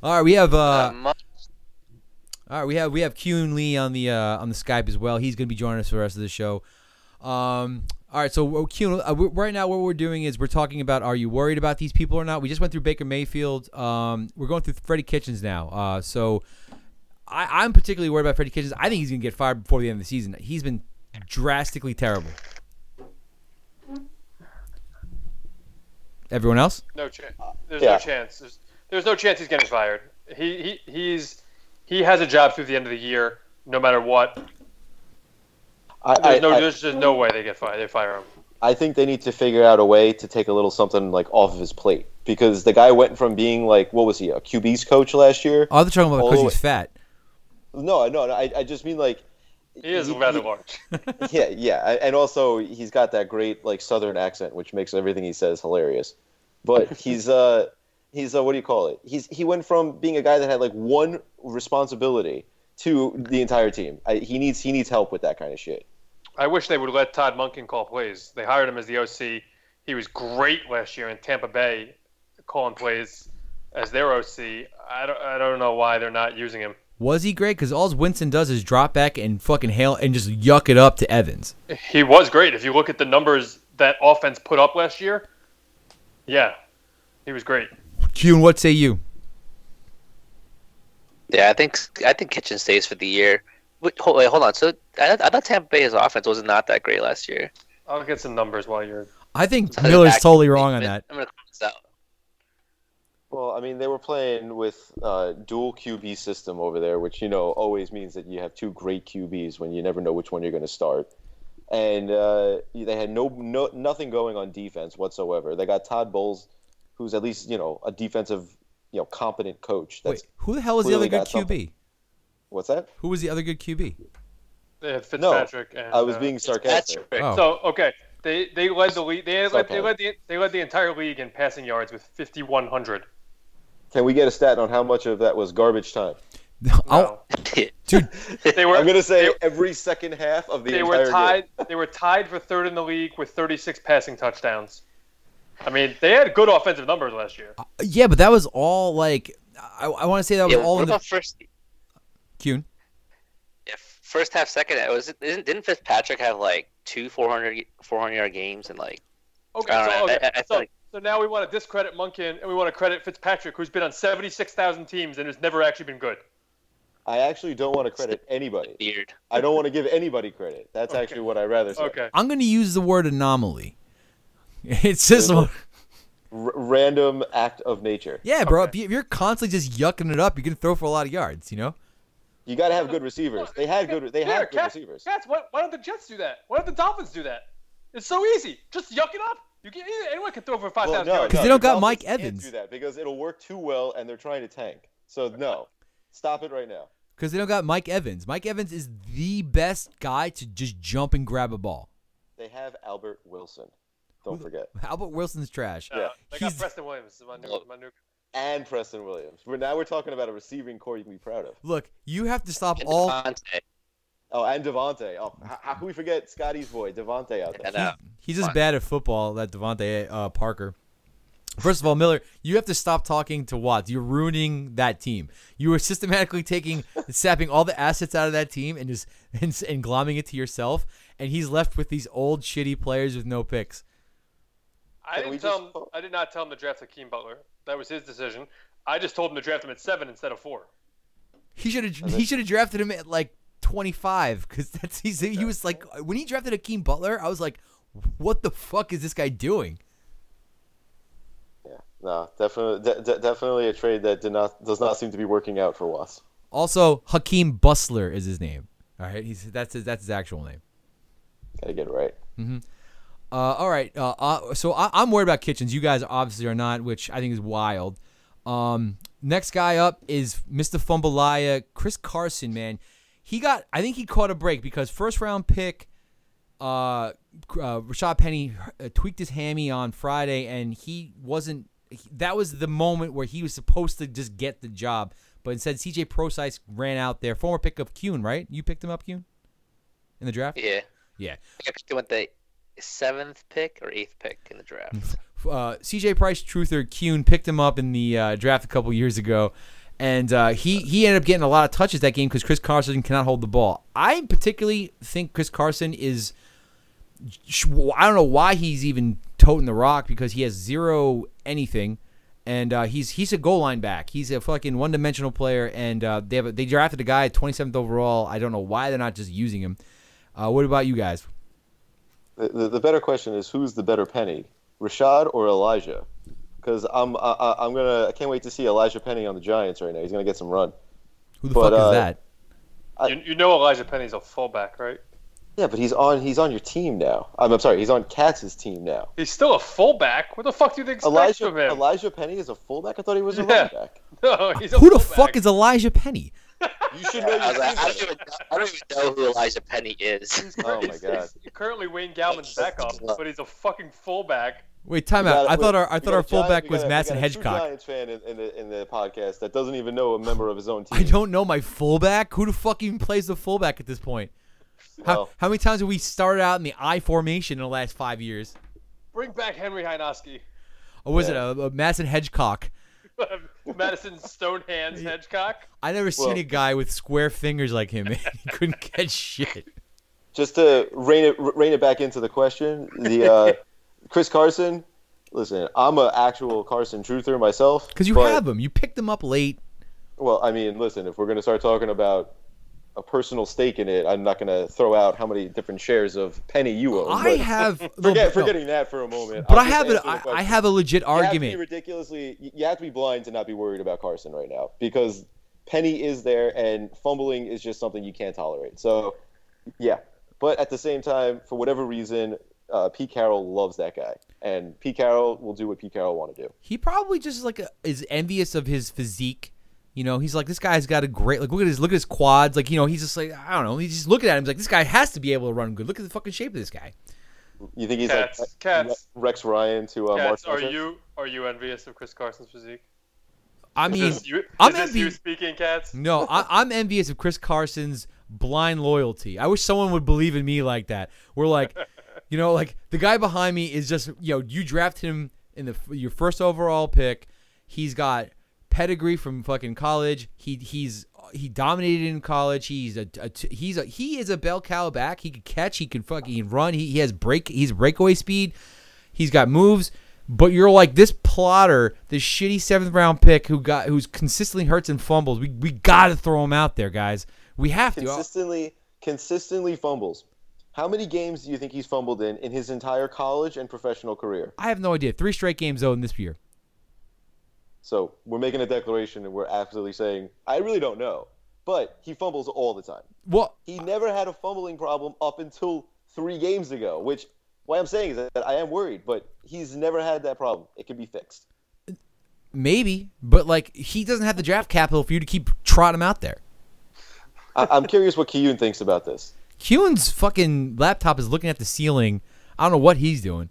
All right, we have uh, Uh, mu- all right, we have we have Kuhn Lee on the uh, on the Skype as well. He's going to be joining us for the rest of the show. Um, all right, so uh, Kuhn, uh, we right now what we're doing is we're talking about are you worried about these people or not? We just went through Baker Mayfield. Um, we're going through Freddie Kitchens now. Uh, so I, I'm particularly worried about Freddie Kitchens. I think he's going to get fired before the end of the season. He's been drastically terrible. Everyone else? No chance. There's uh, Yeah. no chance. There's, there's no chance he's getting fired. He, he he's he has a job through the end of the year, no matter what. I, There's I, no I, there's just no way they get fired. They fire him. I think they need to figure out a way to take a little something like off of his plate because the guy went from being like what was he a QB's coach last year? Oh, they're talking about because he's fat. No, no, no I, I just mean like He is he- rather he- large. yeah, yeah, and also he's got that great like Southern accent, which makes everything he says hilarious. But he's uh he's uh what do you call it? He's he went from being a guy that had like one responsibility to the entire team. I, he needs he needs help with that kind of shit. I wish they would let Todd Monken call plays. They hired him as the OC. He was great last year in Tampa Bay, calling plays as their OC. I don't, I don't know why they're not using him. Was he great? Because all Winston does is drop back and fucking hail and just yuck it up to Evans. He was great. If you look at the numbers that offense put up last year, yeah, he was great. June, what say you? Yeah, I think I think Kitchen stays for the year. Wait, hold, wait, hold on. So I, I thought Tampa Bay's offense was not that great last year. I'll get some numbers while you're. I think Miller's back- totally wrong on that. I'm gonna call this out. Well, I mean, they were playing with uh, dual QB system over there, which you know always means that you have two great QBs when you never know which one you're going to start. And uh, they had no, no nothing going on defense whatsoever. They got Todd Bowles, who's at least you know a defensive, you know, competent coach. That's Wait, who the hell was the other good QB? something. what's that? Who was the other good QB? They had Fitzpatrick and. I was uh, being sarcastic. Oh. So okay, they they led the league. They led, they led the they led the entire league in passing yards with 5100. Can we get a stat on how much of that was garbage time? I'll- No. dude, They were I'm going to say they, every second half of the they entire were tied. game. They were tied for third in the league with 36 passing touchdowns. I mean, they had good offensive numbers last year. Uh, yeah, but that was all like I, I want to say that was Yeah, all what in the first? Kuhn. Yeah, first half, second half. Was it, isn't, didn't Fitzpatrick have like two 400, 400 yard games and like Okay, I don't so, know, okay, I- I feel so, like- so now we want to discredit Monken and we want to credit Fitzpatrick, who's been on 76,000 teams and has never actually been good. I actually don't want to credit anybody. weird? I don't want to give anybody credit. That's Okay. actually what I'd rather say. Okay. I'm going to use the word anomaly. It's just R- random act of nature. yeah, bro. Okay. If you- if you're constantly just yucking it up, you're gonna throw for a lot of yards. You know. You got to have good receivers. They had good. They Yeah, had good Cats, receivers. Cats, why, why don't the Jets do that? Why don't the Dolphins do that? It's so easy. Just yuck it up. You can anyone can throw for 5,000 Well, no, yards. Because no, they don't the got Dolphins Mike can't Evans. Do that because it'll work too well, and they're trying to tank. So no, stop it right now. Because they don't got Mike Evans. Mike Evans is the best guy to just jump and grab a ball. They have Albert Wilson. Don't forget, Albert Wilson's trash. Uh, they got He's- Preston Williams. My new, my new, and Preston Williams. We're now we're talking about a receiving core you can be proud of. Look, you have to stop all. DeVante. Oh, and DeVante. Oh, how, how can we forget Scotty's boy DeVante out I there? know. He's just bad at football that DeVante uh, Parker. First of all, Miller, you have to stop talking to Watts. You're ruining that team. You were systematically taking, sapping all the assets out of that team and just and, and glomming it to yourself. And he's left with these old shitty players with no picks. I didn't tell just- him. I did not tell him to draft Hakeem Butler. That was his decision. I just told him to draft him at seven instead of four. He should have he should have drafted him at like 25 because that's he's, he was like when he drafted Akeem Butler, I was like, what the fuck is this guy doing? Yeah, no, definitely, de- de- definitely a trade that did not does not seem to be working out for Watts. Also, Hakeem Bustler is his name. All right, he's that's his, that's his actual name. Gotta get it right. Uh, all right. Uh, uh, so I, I'm worried about Kitchens. You guys obviously are not, which I think is wild. Um, next guy up is Mr. Fumbalaya, Chris Carson. Man, he got. I think he caught a break because first round pick, uh, uh, Rashad Penny uh, tweaked his hammy on Friday, and he wasn't. he- that was the moment where he was supposed to just get the job, but instead CJ Prosise ran out there. Former pick of Kuhn, right? You picked him up, Kuhn, in the draft. Yeah. Yeah. I think I went the seventh pick or eighth pick in the draft. uh, CJ Prosise Truther Kuhn picked him up in the uh, draft a couple years ago, and uh, he he ended up getting a lot of touches that game because Chris Carson cannot hold the ball. I particularly think Chris Carson is. I don't know why he's even toting the rock because he has zero anything, and uh, he's he's a goal line back. He's a fucking one dimensional player, and uh, they have a, they drafted a guy at 27th overall. I don't know why they're not just using him. Uh, what about you guys? The, the, the better question is who's the better Penny, Rashad or Elijah? Because I'm I, I- I'm gonna I can't wait to see Elijah Penny on the Giants right now. He's gonna get some run. Who the But, fuck uh, is that? I- You, you know Elijah Penny's a fullback, right? Yeah, but he's on he's on your team now. I'm, I'm sorry, he's on Katz's team now. He's still a fullback. What the fuck do you expect Elijah from him? Elijah Penny is a fullback. I thought he was a Yeah. running back. No, he's a Who the fuck is Elijah Penny? You should know your I, like, I, don't even, I don't even know who Elijah Penny is. He's, Oh my God. he's currently Wayne Gallman's backup, but he's a fucking fullback. Wait, time out. got- I thought our I thought our a Giant- fullback was got a- we Madison got a true Hedgecock. Giants fan in, in the in the podcast that doesn't even know a member of his own team. I don't know my fullback. Who the fuck even plays the fullback at this point? How, Well- how many times have we started out in the I formation in the last five years? Bring back Henry Hynoski. Or was Yeah. it a, a Madison Hedgecock? Madison Stone Hands Hedgecock. I never seen Well- a guy with square fingers like him. Man. He couldn't catch shit. Just to rein it rein it back into the question, the uh, Chris Carson. Listen, I'm an actual Carson truther myself. Because you but- have him. You picked him up late. Well, I mean, listen, if we're going to start talking about a personal stake in it, I'm not going to throw out how many different shares of Penny you own. I have. forget, no. forgetting that for a moment. But I have it. I, I have a legit You have to be argument. ridiculously. You have to be blind to not be worried about Carson right now because Penny is there and fumbling is just something you can't tolerate. So, yeah. But at the same time, for whatever reason, uh, Pete Carroll loves that guy, and Pete Carroll will do what Pete Carroll want to do. He probably just like a, is envious of his physique. You know, he's like this guy's got a great like look at his look at his quads. Like you know, he's just like I don't know. He's just looking at him he's like this guy has to be able to run good. Look at the fucking shape of this guy. You think he's Cats, like cats. Rex Ryan to uh, Mark Cats, are Sanchez? you are you envious of Chris Carson's physique? I Is mean, this you, I'm is this you speaking, Cats? no, I, I'm envious of Chris Carson's blind loyalty. I wish someone would believe in me like that. We're like, you know, like the guy behind me is just you know you draft him in the your first overall pick. He's got pedigree from fucking college. He he's he dominated in college. He's a, a he's a he is a bell cow back. He can catch. He can fucking run. He, he has break. He's breakaway speed. He's got moves. But you're like this plotter, this shitty seventh round pick who got who's consistently hurts and fumbles. We we gotta throw him out there, guys. We have to. consistently consistently fumbles. How many games do you think he's fumbled in in his entire college and professional career? I have no idea. Three straight games though in this year. So we're making a declaration and we're absolutely saying I really don't know, but he fumbles all the time. Well, He never had a fumbling problem up until three games ago, which why I'm saying is that I am worried, but he's never had that problem. It can be fixed. maybe, but like he doesn't have the draft capital for you to keep trotting him out there. I- I'm curious what Kiyoon thinks about this. Hewen's fucking laptop is looking at the ceiling. I don't know what he's doing.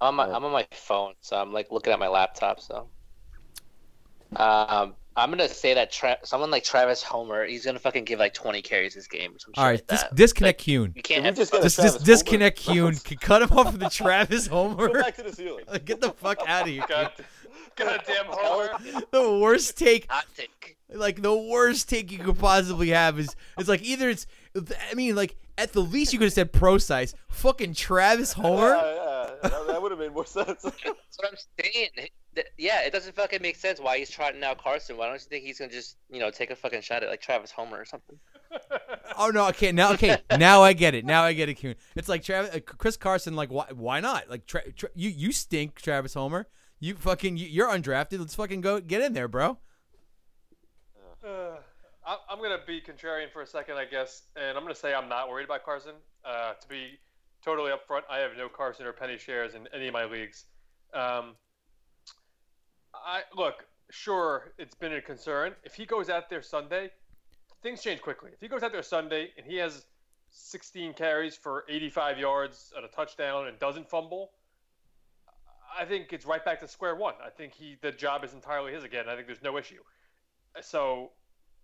I'm on my, I'm on my phone, so I'm like looking at my laptop. So, um, I'm gonna say that Tra- someone like Travis Homer, he's gonna fucking give like 20 carries this game or some shit All right, like dis- that. disconnect Hune. You can't Did have just get a Just, Travis just disconnect Homer? Hune. Cut him off from the Travis Go Homer. back to the ceiling. Get the fuck out of here. God, goddamn Homer. The worst take hot take. like the worst take you could possibly have is it's like either it's I mean like at the least you could have said Prosise fucking Travis Homer. Yeah, yeah, that, that would have made more sense. That's what I'm saying. Yeah, it doesn't fucking make sense why he's trotting out Carson. Why don't you think he's gonna just you know take a fucking shot at like Travis Homer or something? Oh no, okay now okay now I get it now I get it. Kuhn. It's like Travis, uh, Chris Carson like why why not like tra- tra- you you stink Travis Homer you fucking you, you're undrafted let's fucking go get in there bro. Uh, I- I'm gonna be contrarian for a second, I guess, and I'm gonna say I'm not worried about Carson. Uh, to be totally upfront, I have no Carson or Penny shares in any of my leagues. Um, I look, sure, it's been a concern. If he goes out there Sunday, things change quickly. If he goes out there Sunday and he has 16 carries for 85 yards and a touchdown and doesn't fumble, I think it's right back to square one. I think he the job is entirely his again. I think there's no issue. So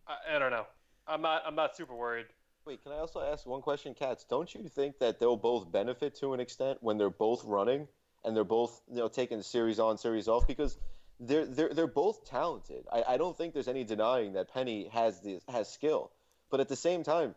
I, I don't know. I'm not I'm not super worried. Wait, can I also ask one question, Katz? Don't you think that they'll both benefit to an extent when they're both running and they're both, you know, taking series on, series off? Because they're they're they're both talented. I, I don't think there's any denying that Penny has the has skill, but at the same time,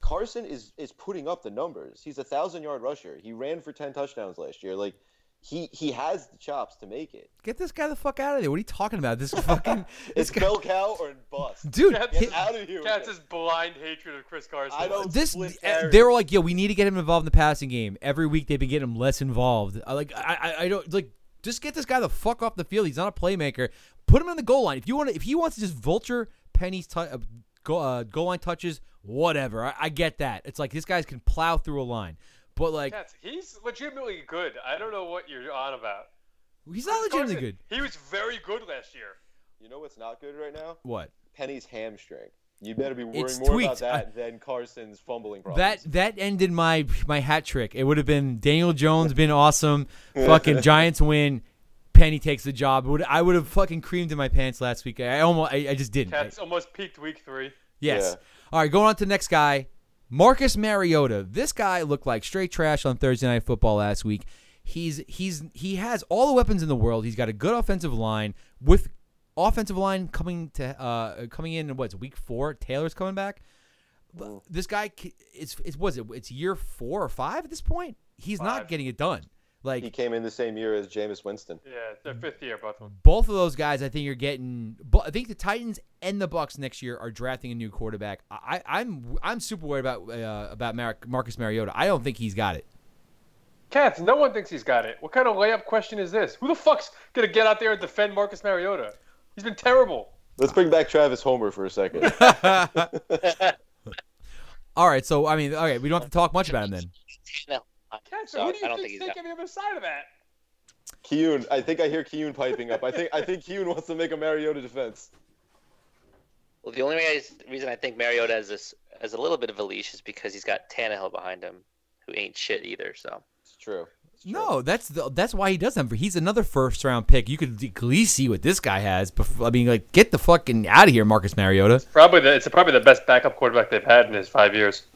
Carson is is putting up the numbers. He's a thousand yard rusher. He ran for ten touchdowns last year. Like he he has the chops to make it. Get this guy the fuck out of there. What are you talking about? This fucking this It's guy, bell cow or bust. dude. Get Get out of here. with Cats it. is blind hatred of Chris Carson. I don't this split carries. they were like, yo, we need to get him involved in the passing game. Every week they've been getting him less involved. I like, I, I, I don't like. Just get this guy the fuck off the field. He's not a playmaker. Put him on the goal line. If you want, to, if he wants to just vulture Penny's tou- uh, goal, uh, goal line touches, whatever. I, I get that. It's like this guy can plow through a line, but like Cats, he's legitimately good. I don't know what you're on about. he's not legitimately Carson, good. He was very good last year. You know what's not good right now? What? Penny's hamstring. You better be worrying It's more tweaked. about that than Carson's fumbling problems. That that ended my my hat trick. It would have been Daniel Jones been awesome. Fucking Giants win. Penny takes the job. Would I would have fucking creamed in my pants last week. I almost I, I just didn't. I- Cats almost peaked week three. yes. Yeah. All right, going on to the next guy, Marcus Mariota. This guy looked like straight trash on Thursday Night Football last week. He's he's he has all the weapons in the world. He's got a good offensive line with offensive line coming to uh coming in what's week four. Taylor's coming back. This guy, it's it's was it it's year four or five at this point. He's not getting it done. Like He came in the same year as Jameis Winston. Yeah, it's their fifth year, both of them. both of those guys, I think you're getting. bu- I think the Titans and the Bucks next year are drafting a new quarterback. I, I'm I'm super worried about uh, about Mar- Marcus Mariota. I don't think he's got it. Cats, no one thinks he's got it. What kind of layup question is this? Who the fuck's gonna get out there and defend Marcus Mariota? He's been terrible. Let's bring back Travis Homer for a second. All right, so I mean, all right, we don't have to talk much about him then. No. Cats, So, who do you I don't think's think he's got the other side of that? Kiyoon, I think I hear Kiyoon piping up. I think I think Kiyoon wants to make a Mariota defense. Well, the only reason reason I think Mariota has this has a little bit of a leash is because he's got Tannehill behind him, who ain't shit either. So It's true. It's true. No, that's the, that's why he does them. He's another first round pick. You could at least see what this guy has. Before, I mean, like, get the fucking out of here, Marcus Mariota. Probably the, it's probably the best backup quarterback they've had in his five years.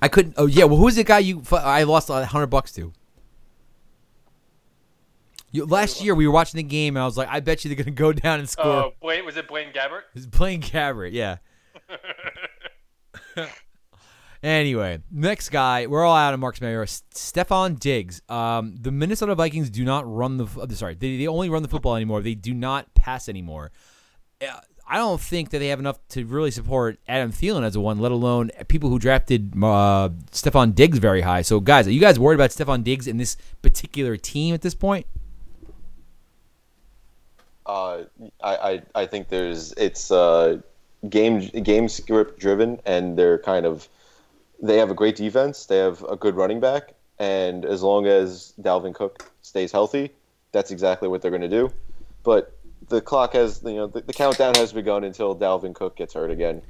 I couldn't. Oh yeah, well, who's the guy you? I lost a hundred bucks to. You, last year we were watching the game and I was like, I bet you they're gonna go down and Uh, score. Blaine, was it Blaine Gabbert? He's Blaine Gabbert, yeah. Anyway, next guy, we're all out of Marcus Mariota. Stefon Diggs. Um, the Minnesota Vikings do not run the. uh, Sorry, they, they only run the football anymore. They do not pass anymore. Uh, I don't think that they have enough to really support Adam Thielen as a one, let alone people who drafted uh, Stefon Diggs very high. So, guys, are you guys worried about Stefon Diggs in this particular team at this point? Uh, I, I I think there's it's uh, game game script driven, and they're kind of they have a great defense. They have a good running back, and as long as Dalvin Cook stays healthy, that's exactly what they're going to do. But the clock has you know the, the countdown has begun until Dalvin Cook gets hurt again.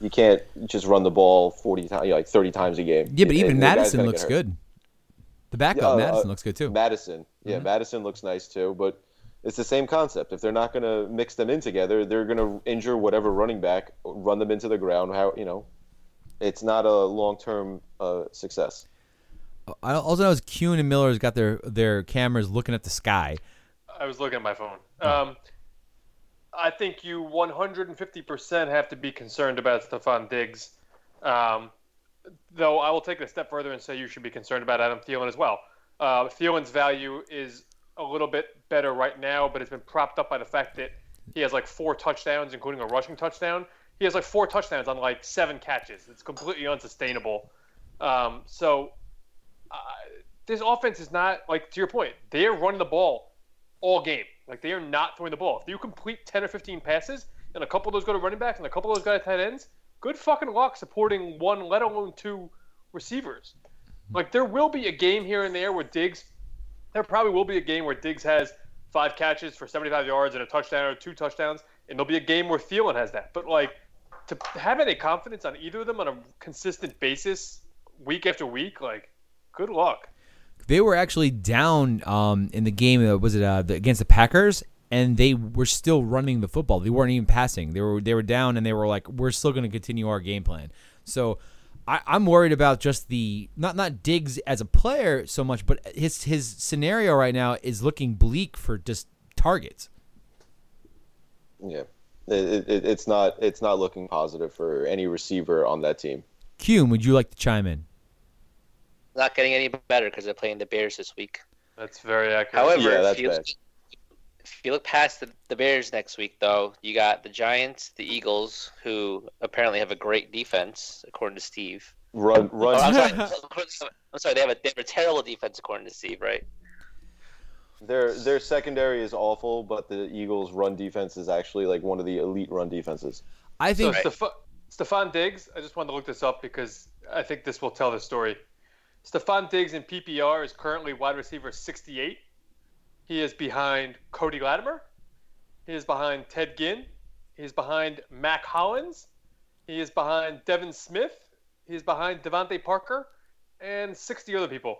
You can't just run the ball forty times, like thirty times a game. Yeah, but And even guy's Mattison looks good. The backup, Yeah, uh, Mattison, uh, looks good too. Mattison, yeah, Mattison looks nice too, but it's the same concept. If they're not going to mix them in together, they're going to injure whatever running back, run them into the ground. How you know, it's not a long-term uh, success. I also know is Kuhn and Miller's got their their cameras looking at the sky. I was looking at my phone. Um, I think you 150% have to be concerned about Stefon Diggs. Um, though I will take it a step further and say you should be concerned about Adam Thielen as well. Uh, Thielen's value is a little bit better right now, but it's been propped up by the fact that he has like four touchdowns, including a rushing touchdown. He has like four touchdowns on like seven catches. It's completely unsustainable. Um, so uh, this offense is not like to your point. They are running the ball all game. Like they are not throwing the ball. If you complete ten or fifteen passes, and a couple of those go to running backs, and a couple of those go to tight ends, good fucking luck supporting one, let alone two receivers. Like there will be a game here and there where Diggs. There probably will be a game where Diggs has five catches for 75 yards and a touchdown or two touchdowns, and there'll be a game where Thielen has that. But like to have any confidence on either of them on a consistent basis, week after week, like good luck. They were actually down um, in the game. Uh, was it uh, the, against the Packers? And they were still running the football. They weren't even passing. They were they were down, and they were like, "We're still going to continue our game plan." So, I, I'm worried about just the not not Diggs as a player so much, but his his scenario right now is looking bleak for just targets. Yeah, it, it, it's not it's not looking positive for any receiver on that team. Kuhn, would you like to chime in? Not getting any better because they're playing the Bears this week. That's very accurate. However, Yeah, if, you, bad. if you look past the, the Bears next week, though, you got the Giants, the Eagles, who apparently have a great defense, according to Steve. Run Oh, run. I'm, sorry, I'm sorry, they have a they have a terrible defense, according to Steve, right? their their secondary is awful, but the Eagles' run defense is actually like one of the elite run defenses. I So think Steph- Stefon Diggs, I just wanted to look this up because I think this will tell the story. Stefon Diggs in PPR is currently wide receiver 68. He is behind Cody Latimer. He is behind Ted Ginn. He is behind Mack Hollins. He is behind Devin Smith. He is behind DeVante Parker and 60 other people.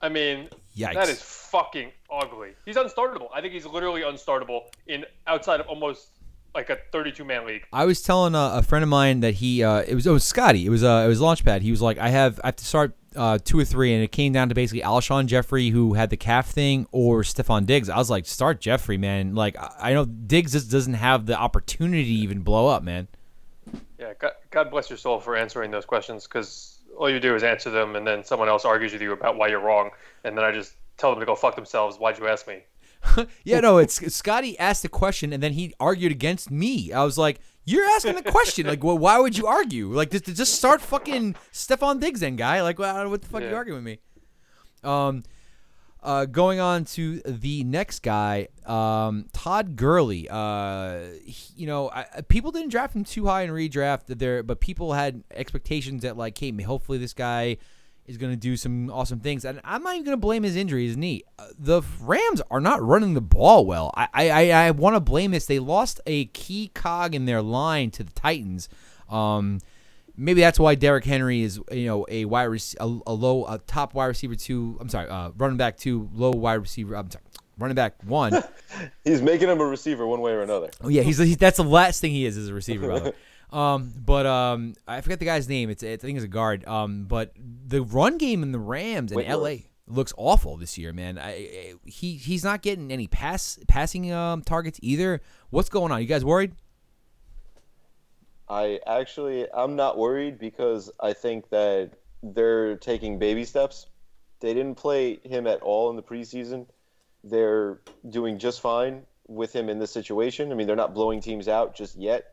I mean, Yikes. that is fucking ugly. He's unstartable. I think he's literally unstartable in outside of almost like a 32 man league. I was telling a, a friend of mine that he uh, it was it was Scotty. It was uh, it was Launchpad. He was like, I have I have to start uh, two or three, and it came down to basically Alshon Jeffery, who had the calf thing, or Stefon Diggs. I was like, start Jeffery, man. Like I I know Diggs just doesn't have the opportunity to even blow up, man. Yeah, God, God bless your soul for answering those questions because all you do is answer them, and then someone else argues with you about why you're wrong, and then I just tell them to go fuck themselves. Why'd you ask me? yeah, no, it's Scotty asked the question, and then he argued against me. I was like, you're asking the question. Like, well, why would you argue? Like, just, just start fucking Stefon Diggs, then, guy. Like, well, what the fuck are you arguing with me? Um, uh, going on to the next guy, um, Todd Gurley. Uh, he- you know, I, I- people didn't draft him too high in redraft there, but people had expectations that like, hey, hopefully this guy is going to do some awesome things. And I'm not even going to blame his injury, his knee. Uh, The Rams are not running the ball well. I I, I, want to blame this. They lost a key cog in their line to the Titans. Um, maybe that's why Derrick Henry is you know a wide rec- a, a low a top wide receiver two. I'm sorry, uh, running back two, low wide receiver. I'm sorry, running back one. He's making him a receiver one way or another. Oh yeah, he's, he's that's the last thing he is as a receiver. By the way. Um, but um, I forget the guy's name. It's, it's I think it's a guard. Um, but the run game in the Rams in. L.A. looks awful this year, man. I, I he he's not getting any pass passing um targets either. What's going on? You guys worried? I actually, I'm not worried because I think that they're taking baby steps. They didn't play him at all in the preseason. They're doing just fine with him in this situation. I mean, they're not blowing teams out just yet,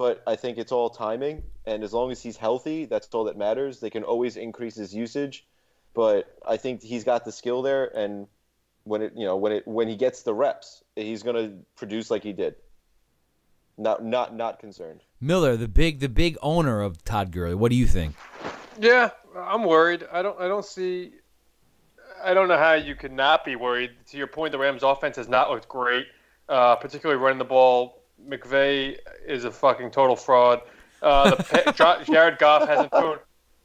but I think it's all timing. And as long as he's healthy, that's all that matters. They can always increase his usage, but I think he's got the skill there. And when it, you know, when it, when he gets the reps, he's going to produce like he did. Not, not, not concerned. Miller, the big the big owner of Todd Gurley. What do you think? Yeah, I'm worried. I don't. I don't see. I don't know how you could not be worried. To your point, the Rams' offense has not looked great, uh, particularly running the ball. McVay is a fucking total fraud. Uh, the, Jared Goff hasn't thrown.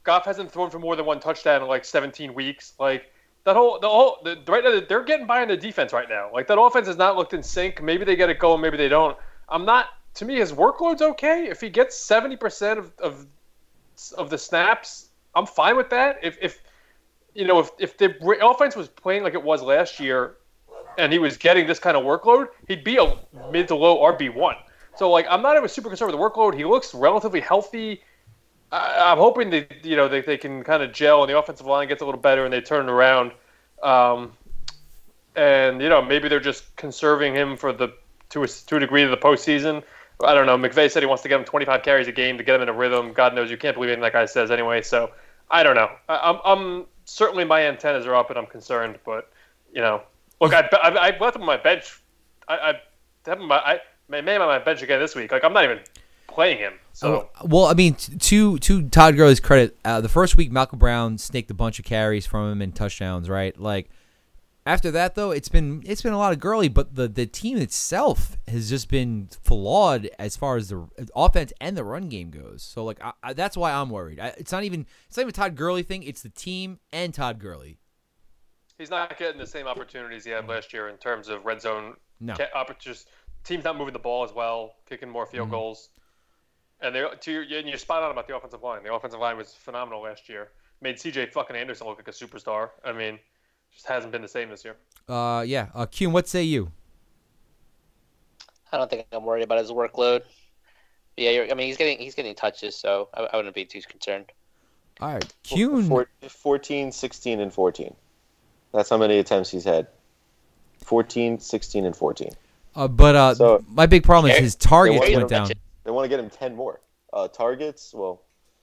Goff hasn't thrown for more than one touchdown in like 17 weeks. Like that whole the whole the, right now they're getting by on the defense right now. Like that offense has not looked in sync. Maybe they get it going, maybe they don't. I'm not. To me, his workload's okay. If he gets 70 percent of, of of the snaps, I'm fine with that. If if you know if if the offense was playing like it was last year, and he was getting this kind of workload, he'd be a mid to low RB one. So like I'm not even super concerned with the workload. He looks relatively healthy. I, I'm hoping that you know they, they can kind of gel and the offensive line gets a little better and they turn around. Um, and you know maybe they're just conserving him for the to a, to a degree of the postseason. I don't know. McVay said he wants to get him 25 carries a game to get him in a rhythm. God knows you can't believe anything that guy says anyway. So I don't know. I, I'm, I'm certainly my antennas are up and I'm concerned. But you know, look, I, I, left him on my bench. I, I have him. I may him on my bench again this week. Like I'm not even playing him. So Oh, well, I mean, to to Todd Gurley's credit, uh, the first week Malcolm Brown snaked a bunch of carries from him and touchdowns, right? Like after that, though, it's been it's been a lot of Gurley, but the the team itself has just been flawed as far as the offense and the run game goes. So like I, I, that's why I'm worried. I, it's not even it's not even a Todd Gurley thing. It's the team and Todd Gurley. He's not getting the same opportunities he had last year in terms of red zone. No. ca- oppor- just teams not moving the ball as well, kicking more field Mhm. goals. And they to your, and you're spot on about the offensive line. The offensive line was phenomenal last year. Made C.J. fucking Anderson look like a superstar. I mean, just hasn't been the same this year. Uh, yeah. Uh, Kuhn, what say you? I don't think I'm worried about his workload. Yeah, you're, I mean he's getting he's getting touches, so I, I wouldn't be too concerned. All right, Kuhn. Four, 14, 16, and 14. That's how many attempts he's had. 14, 16, and 14. Uh, but uh, So- my big problem is his targets went down. They want to get him 10 more. Uh, targets, well,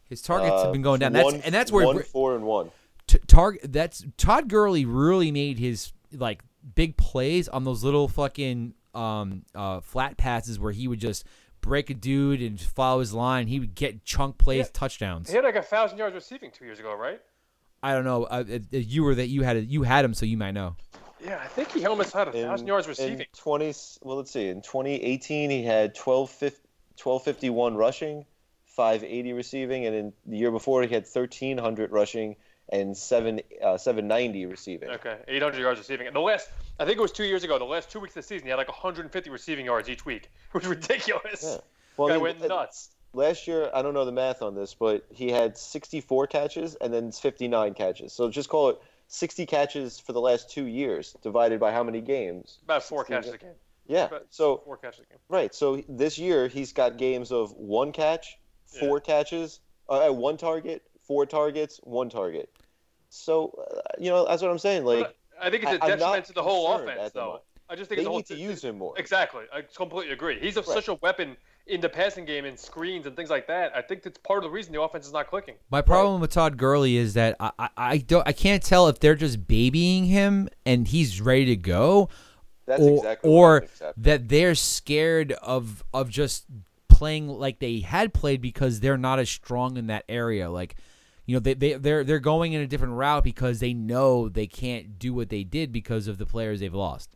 His targets uh, have been going down. That's one- and that's where one, four, and one. t- target that's Todd Gurley really made his like big plays on those little fucking um uh flat passes where he would just break a dude and follow his line. He would get chunk plays, Yeah. touchdowns. He had like a thousand yards receiving two years ago, right? I don't know. Uh, uh, you were that you had you had him, so you might know. Yeah, I think he almost had a In- thousand yards In receiving. 20, well, let's see. In 2018, he had 12, 1251 rushing, 580 receiving, and in the year before, he had 1300 rushing and seven uh, 790 receiving. Okay, 800 yards receiving. And the last, I think it was two years ago. The last two weeks of the season, he had like 150 receiving yards each week. It was ridiculous. Yeah. Well, Guy I mean, went nuts. Last year, I don't know the math on this, but he had 64 catches and then 59 catches. So just call it 60 catches for the last two years, divided by how many games? About four 16 catches a game. Yeah. But- So Four catches a game. right. So this year he's got games of one catch, four catches, uh, one target, four targets, one target. So uh, you know that's what I'm saying. Like But I think it's a I- I'm not detriment to the whole offense, at the though. I just think they it's a whole, need to use him more. Exactly. I completely agree. He's a, Right. such a weapon in the passing game and screens and things like that. I think that's part of the reason the offense is not clicking. My problem with Todd Gurley is that I, I, I don't I can't tell if they're just babying him and he's ready to go, That's or, exactly or that they're scared of of just playing like they had played because they're not as strong in that area. Like, you know, they they they're they're going in a different route because they know they can't do what they did because of the players they've lost.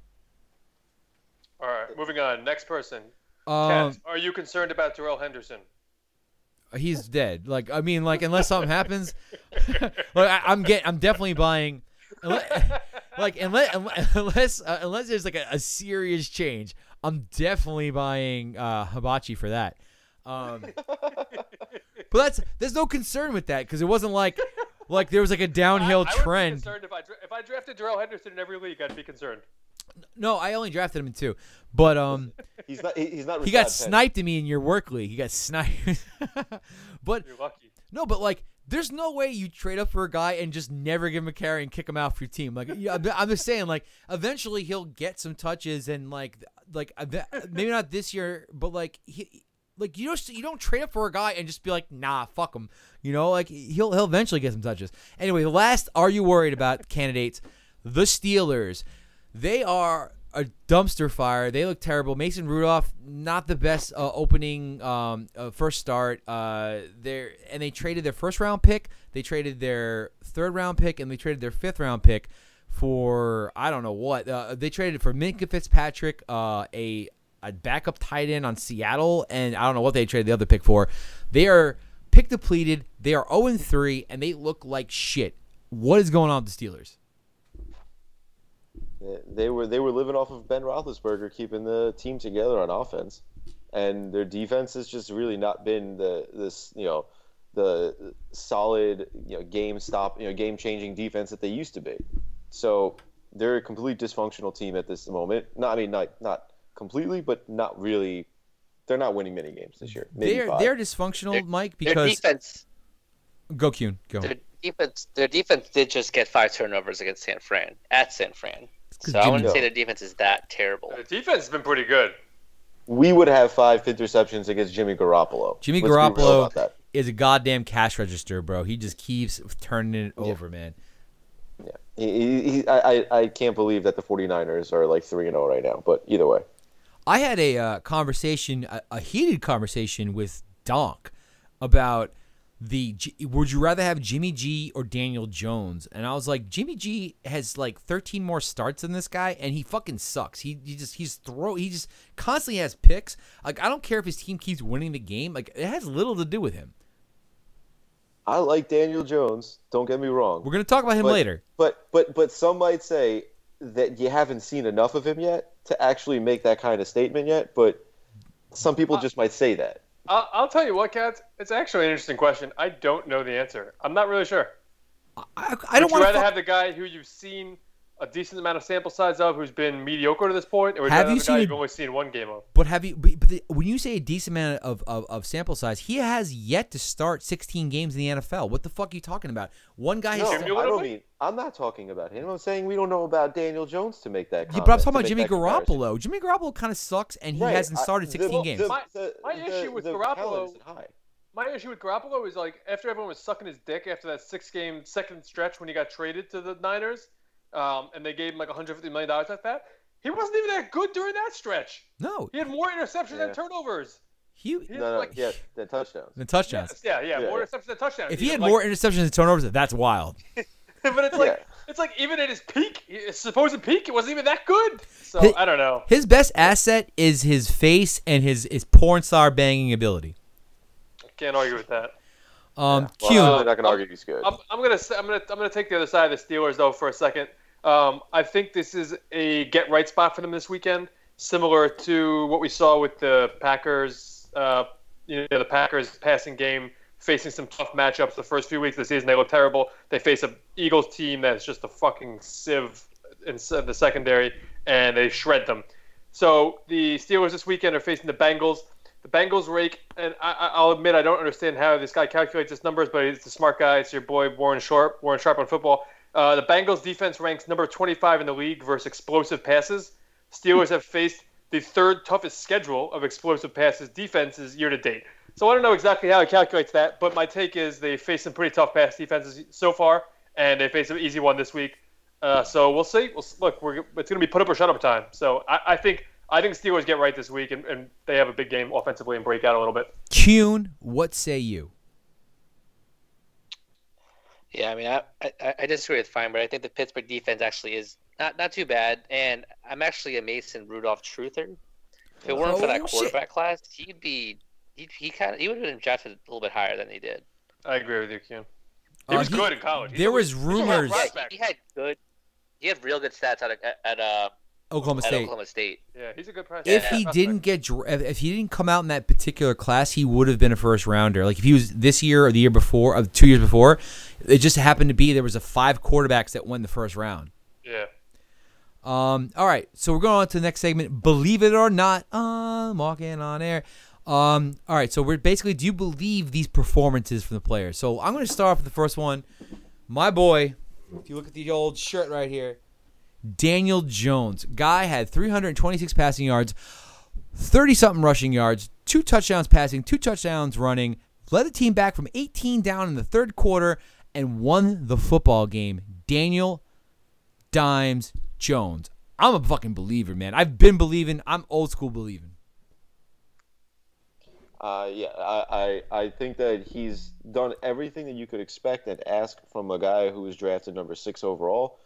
All right, moving on. Next person. Um, Kat, are you concerned about Darrell Henderson? he's dead. Like I mean, like unless something happens, like I, I'm get, I'm definitely buying. Like unless unless uh, unless there's like a, a serious change, I'm definitely buying uh, Hibachi for that. Um, but that's there's no concern with that because it wasn't like like there was like a downhill I, I would be trend. concerned if I if I drafted Darrell Henderson in every league, I'd be concerned. No, I only drafted him in two, but um, He's not. he- He's not. he got Rashad Penny. sniped in me in your work league. He got sniped. but You're lucky. No, but like, there's no way you trade up for a guy and just never give him a carry and kick him out for your team. Like, yeah, I'm- I'm just saying, like, eventually he'll get some touches and like, like maybe not this year, but like he. Like you don't you don't trade up for a guy and just be like nah fuck him you know like he'll he'll eventually get some touches anyway the last are you worried about candidates the Steelers they are a dumpster fire. They look terrible. Mason Rudolph, not the best uh, opening um, uh, first start. Uh, there and they traded their first round pick. They traded their third round pick, and they traded their fifth round pick for I don't know what. Uh, they traded for Minkah Fitzpatrick, uh, a a backup tight end on Seattle, and I don't know what they traded the other pick for. They are pick depleted. They are 0 3, and they look like shit. What is going on with the Steelers? They- They were they were living off of Ben Roethlisberger keeping the team together on offense, and their defense has just really not been the this you know the solid you know game stop you know game changing defense that they used to be. So they're a complete dysfunctional team at this moment. Not I mean not not completely, but not really. They're not winning many games this year. They're five. they're dysfunctional, Their- Mike, Their because defense, go Kuhn, go. their defense, their defense did just get five turnovers against San Fran at San Fran. 'Cause So I wouldn't say their defense is that terrible. The defense has been pretty good. we would have five interceptions against Jimmy Garoppolo. Jimmy Let's Garoppolo is a goddamn cash register, bro. He just keeps turning it over, man. Yeah, he, he, he, I, I- I can't believe that the 49ers are like 3 and 0 right now, but either way. I had a uh, conversation, a, a heated conversation with Donk about the. Would you rather have Jimmy G or Daniel Jones? And I was like, Jimmy G has like 13 more starts than this guy, and he fucking sucks. He, he just he's throw he just constantly has picks. Like I don't care if his team keeps winning the game. Like it has little to do with him. I like Daniel Jones, don't get me wrong. We're gonna talk about him But- later. But but but some might say that you haven't seen enough of him yet to actually make that kind of statement yet, but some people just might say that. I'll, I'll tell you what, Cats. It's actually an interesting question. I don't know the answer. I'm not really sure. I, I don't would you want rather to. have the guy who you've seen a decent amount of sample size of, who's been mediocre to this point, or Have you have the guy seen you've only seen one game of? But have you? But but the, when you say a decent amount of, of, of sample size, he has yet to start 16 games in the NFL. What the fuck are you talking about? One guy No, has. I don't mean. I'm not talking about him. I'm saying we don't know about Daniel Jones to make that. Yeah, but I'm talking about Jimmy that comparison. Garoppolo. Jimmy Garoppolo kind of sucks, and he Right, hasn't I- started the- 16 games. the- My- the- my the- issue with the Garoppolo- talent isn't high. My issue with Garoppolo is like after everyone was sucking his dick after that six-game second stretch when he got traded to the Niners, um, and they gave him like 150 million dollars like that. He wasn't even that good during that stretch. no, He had more interceptions than turnovers. he He No, no, like- yeah, the touchdowns. the touchdowns. Yeah, yeah, Yeah. more interceptions than touchdowns. If he had Like- more interceptions than turnovers, that's wild. but it's like Yeah. it's like even at his peak, his supposed peak, it wasn't even that good. So Hey- I don't know. His best asset is his face and his his porn star banging ability. I can't argue with that. Um, Well, Kuhn, I'm not gonna argue he's good. I'm, I'm gonna I'm gonna I'm gonna take the other side of the Steelers though for a second. Um, I think this is a get right spot for them this weekend, similar to what we saw with the Packers uh, you know the Packers passing game facing some tough matchups the first few weeks of the season. They look terrible. They face a Eagles team that's just a fucking sieve in the secondary, and they shred them. So the Steelers this weekend are facing the Bengals. The Bengals rake, and I, I'll admit I don't understand how this guy calculates his numbers, but he's a smart guy. It's your boy Warren Sharp. Warren Sharp on football. Uh, the Bengals defense ranks number 25 in the league versus explosive passes. Steelers have faced the third toughest schedule of explosive passes defenses year to date. So I don't know exactly how he calculates that, but my take is they face some pretty tough pass defenses so far, and they face an easy one this week. Uh, so we'll see. We'll, look, it's going to be put up or shut up time. So I, I think I think Steelers get right this week, and, and they have a big game offensively and break out a little bit. Kuhn, what say you? Yeah, I mean, I, I, I disagree with Fine, but I think the Pittsburgh defense actually is not not too bad, and I'm actually a Mason Rudolph truther. If it weren't oh, for that quarterback shit. class, he'd be he he kind of he would have been drafted a little bit higher than he did. I agree with you, Kim. He uh, was he, good in college. He's there was rumors. Yeah, he, he, had good. He had real good stats at at, at uh Oklahoma State. Oklahoma State. Yeah, he's a good prospect. If he didn't get if he didn't come out in that particular class, he would have been a first rounder. Like if he was this year or the year before, or two years before, it just happened to be there was a five quarterbacks that won the first round. Yeah. Um. All right. So we're going on to the next segment. Believe it or not, I'm walking on air. Um. All right. So we're basically, do you believe these performances from the players? So I'm going to start off with the first one. My boy, if you look at the old shirt right here Daniel Jones. Guy had 326 passing yards, 30 something rushing yards, two touchdowns passing, two touchdowns running, led the team back from 18 down in the third quarter, and won the football game. Daniel Dimes Jones. I'm a fucking believer, man. I've been believing. I'm old school believing. Uh, yeah, I, I, I think that he's done everything that you could expect and ask from a guy who was drafted number six overall.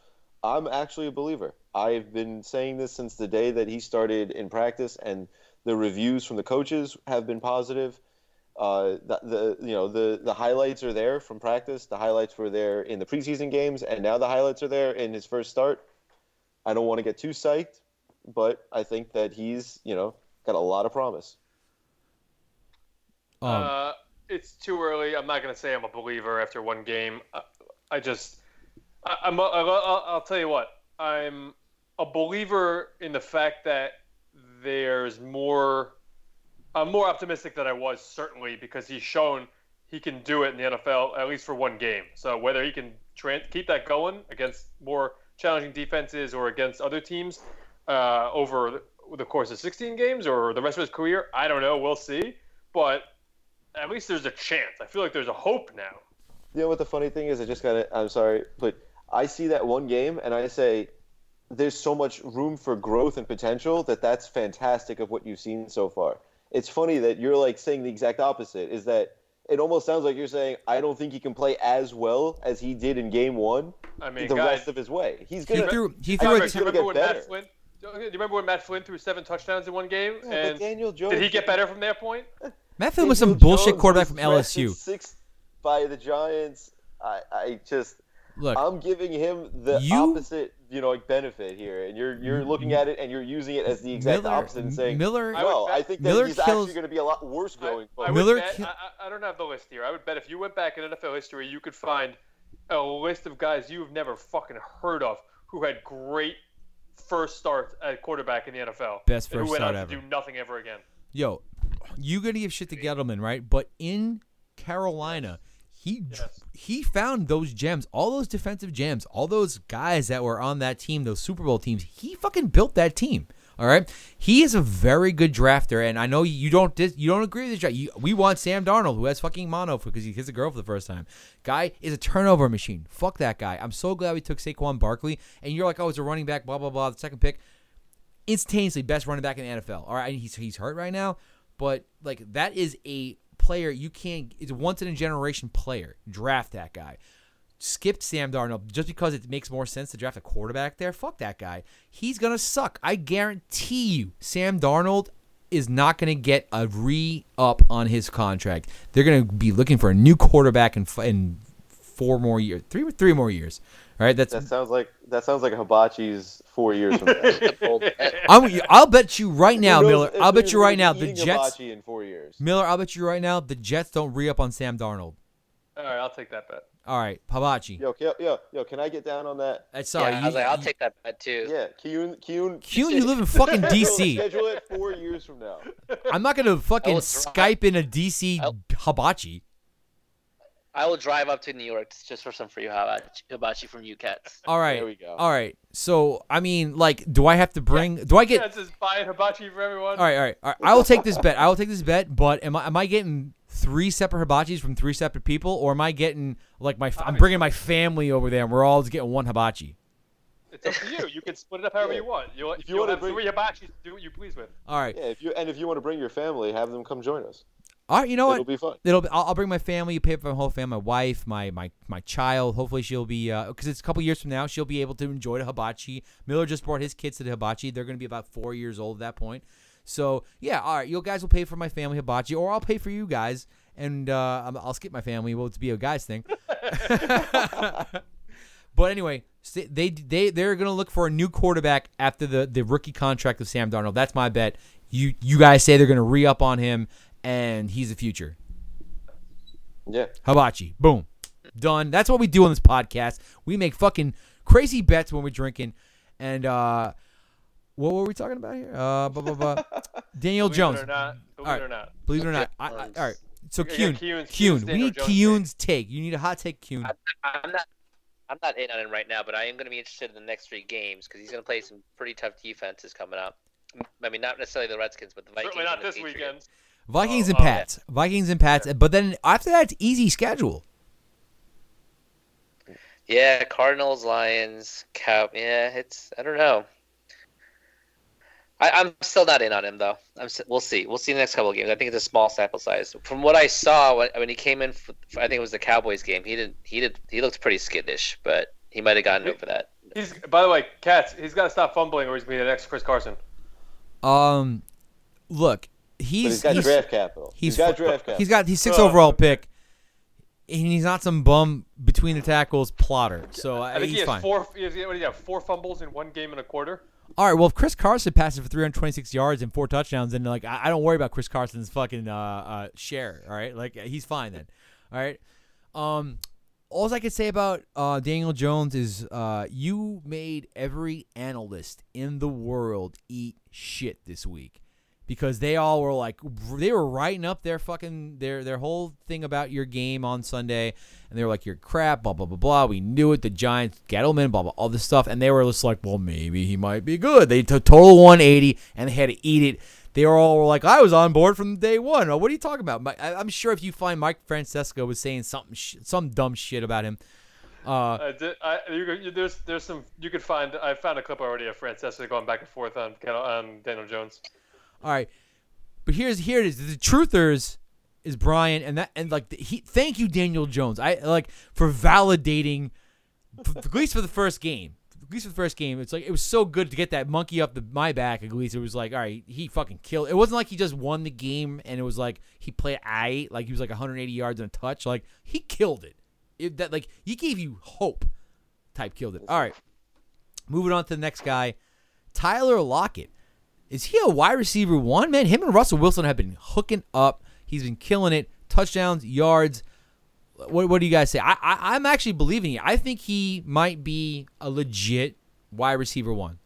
I'm actually a believer. I've been saying this since the day that he started in practice, and the reviews from the coaches have been positive. Uh, the, the you know the the highlights are there from practice. The highlights were there in the preseason games, and now the highlights are there in his first start. I don't want to get too psyched, but I think that he's you know got a lot of promise. Um, uh, it's too early. I'm not going to say I'm a believer after one game. I just I, am a, I'll, I'll tell you what. I'm a believer in the fact that there's more. I'm more optimistic than I was certainly because he's shown he can do it in the NFL at least for one game. So whether he can tra- keep that going against more challenging defenses or against other teams uh, over the course of 16 games or the rest of his career, I don't know. We'll see. But at least there's a chance. I feel like there's a hope now. You know what the funny thing is? I just got it. I'm sorry, but I see that one game and I say, there's so much room for growth and potential that that's fantastic of what you've seen so far. It's funny that you're like saying the exact opposite. Is that it almost sounds like you're saying I don't think he can play as well as he did in game one. I mean, the guys, rest of his way, he's gonna. He threw. He threw. Remember, do you remember when Matt Flynn? Do you remember when Matt Flynn threw seven touchdowns in one game? Yeah, and Daniel Jones. Did he get better from that point? Matt Flynn was some bullshit Jones quarterback from LSU. Sixth by the Giants. I, I just Look, I'm giving him the you- opposite, you know, like benefit here, and you're you're looking at it and you're using it as the exact Miller- opposite and saying, Miller- I "No, bet- I think that Miller he's kills- actually going to be a lot worse going I, I forward." Miller bet, ki- I, I- I don't have the list here. I would bet if you went back in NFL history, you could find a list of guys you've never fucking heard of who had great first starts at quarterback in the NFL. Best and first who went start on ever. to do nothing ever again. Yo, you're gonna give shit to Gettleman, right? But in Carolina, he Yes. he found those gems, all those defensive gems, all those guys that were on that team, those Super Bowl teams. He fucking built that team. All right, he is a very good drafter, and I know you don't dis- you don't agree with this draft. You, we want Sam Darnold, who has fucking mono because he hits a girl for the first time. Guy is a turnover machine. Fuck that guy. I'm so glad we took Saquon Barkley, and you're like, oh, it's a running back, blah blah blah. The second pick, instantaneously best running back in the NFL. All right, he's he's hurt right now, but like that is a player you can't. It's a once in a generation player. Draft that guy. Skip Sam Darnold just because it makes more sense to draft a quarterback there. Fuck that guy. He's gonna suck. I guarantee you, Sam Darnold is not gonna get a re up on his contract. They're gonna be looking for a new quarterback in, in four more years, three three more years. All right, that's That sounds like that sounds like a hibachi's four years from now. I'm, I'll bet you right now, knows Miller. I'll bet you right now the Jets. in four years. Miller, I'll bet you right now the Jets don't re up on Sam Darnold. All right, I'll take that bet. All right, Hibachi. Yo, yo, yo, yo, can I get down on that? Uh, sorry, yeah, I you, was like, I'll you- take that bet too. Yeah, Kiyoon, Kiyoon. Kiyoon, you live in fucking DC. Schedule it four years from now. I'm not gonna fucking Skype in a DC I'll- hibachi. I will drive up to New York just for some free hibachi, hibachi from you cats. All right, There we go. all right. So I mean, like, do I have to bring? Do I get? Yeah, it's just buying hibachi for everyone. All right, all right, all right. I will take this bet. I will take this bet. But am I am I getting three separate hibachis from three separate people, or am I getting like my? I'm bringing my family over there, and we're all just getting one hibachi. It's up to you. You can split it up however Yeah. you want. You'll, If you you'll wanna have bring- three hibachis. Do what you please with. All right, Yeah, if you and if you want to bring your family, have them come join us. All right. You know It'll what? be fun. It'll. Be, I'll, I'll bring my family. You Pay for my whole family. My wife, my my my child. Hopefully, she'll be because it's a couple years from now. She'll be able to enjoy the hibachi. Miller just brought his kids to the hibachi. They're going to be about four years old at that point. So yeah, all right. You guys will pay for my family hibachi, or I'll pay for you guys, and uh, I'll skip my family. Well, it's be a guys thing. but anyway, they they they're going to look for a new quarterback after the the rookie contract of Sam Darnold. That's my bet. You you guys say they're going to re up on him, and he's the future. Yeah. Hibachi. Boom. Done. That's what we do on this podcast. We make fucking crazy bets when we're drinking. And uh what were we talking about here? Uh blah, blah, blah. Daniel Believe Jones. it or not. Believe All right. it or not. Believe it or not. I, I, all right. So Yeah, Kiyoon, Kiyoon, we need Jones Kiyoon's take. You need a hot take, Kiyoon. I, I'm not. I'm not in on him right now, but I am going to be interested in the next three games because he's going to play some pretty tough defenses coming up. I mean, not necessarily the Redskins, but the Vikings. Certainly not and the this Patriots. weekend. Vikings Oh, and oh. Pats. Vikings and Pats. But then after that, it's easy schedule. Yeah, Cardinals, Lions, Cow. Yeah, it's. I don't know. I, I'm still not in on him though. I'm. We'll see. We'll see the next couple of games. I think it's a small sample size. From what I saw when, when he came in, for, I think it was the Cowboys game. He did. He did. He looked pretty skittish, but he might have gotten over that. He's by the way, Cats. He's got to stop fumbling, or he's gonna be the next Chris Carson. Um look, But he's he's got he's, draft capital. he's he's got draft capital. He's got he's six Oh. overall pick. And he's not some bum between the tackles plotter. So I uh, think he's he has fine. four. He has, what do you have? Four fumbles in one game and a quarter. All right. Well, if Chris Carson passes for 326 yards and four touchdowns, then like I, I don't worry about Chris Carson's fucking uh, uh, share. All right, like he's fine then. All right. Um, all I can say about uh, Daniel Jones is uh, you made every analyst in the world eat shit this week because they all were like they were writing up their fucking their their whole thing about your game on Sunday and they were like you're crap blah blah blah blah. We knew it. The Giants Gettleman blah blah all this stuff. And they were just like well maybe he might be good. They took total 180 and they had to eat it. They were all like I was on board from day one. What are you talking about? I'm sure if you find Mike Francesa was saying something some dumb shit about him uh I did, I, you, there's there's some you could find. I found a clip already of Francesa going back and forth on on Daniel Jones. All right, but here's here it is. The truthers is Brian, and that and like the, he. Thank you, Daniel Jones. I like for validating, at least for the first game. At least for the first game, it's like it was so good to get that monkey up the, my back. At least it was like, all right, he fucking killed. It wasn't like he just won the game and it was like he played I like he was like 180 yards and a touch. Like he killed it. it that like he gave you hope. Type killed it. All right, moving on to the next guy, Tyler Lockett. Is he a wide receiver one? Man, him and Russell Wilson have been hooking up. He's been killing it. Touchdowns, yards. What, what do you guys say? I, I I'm actually believing you. I think he might be a legit wide receiver one.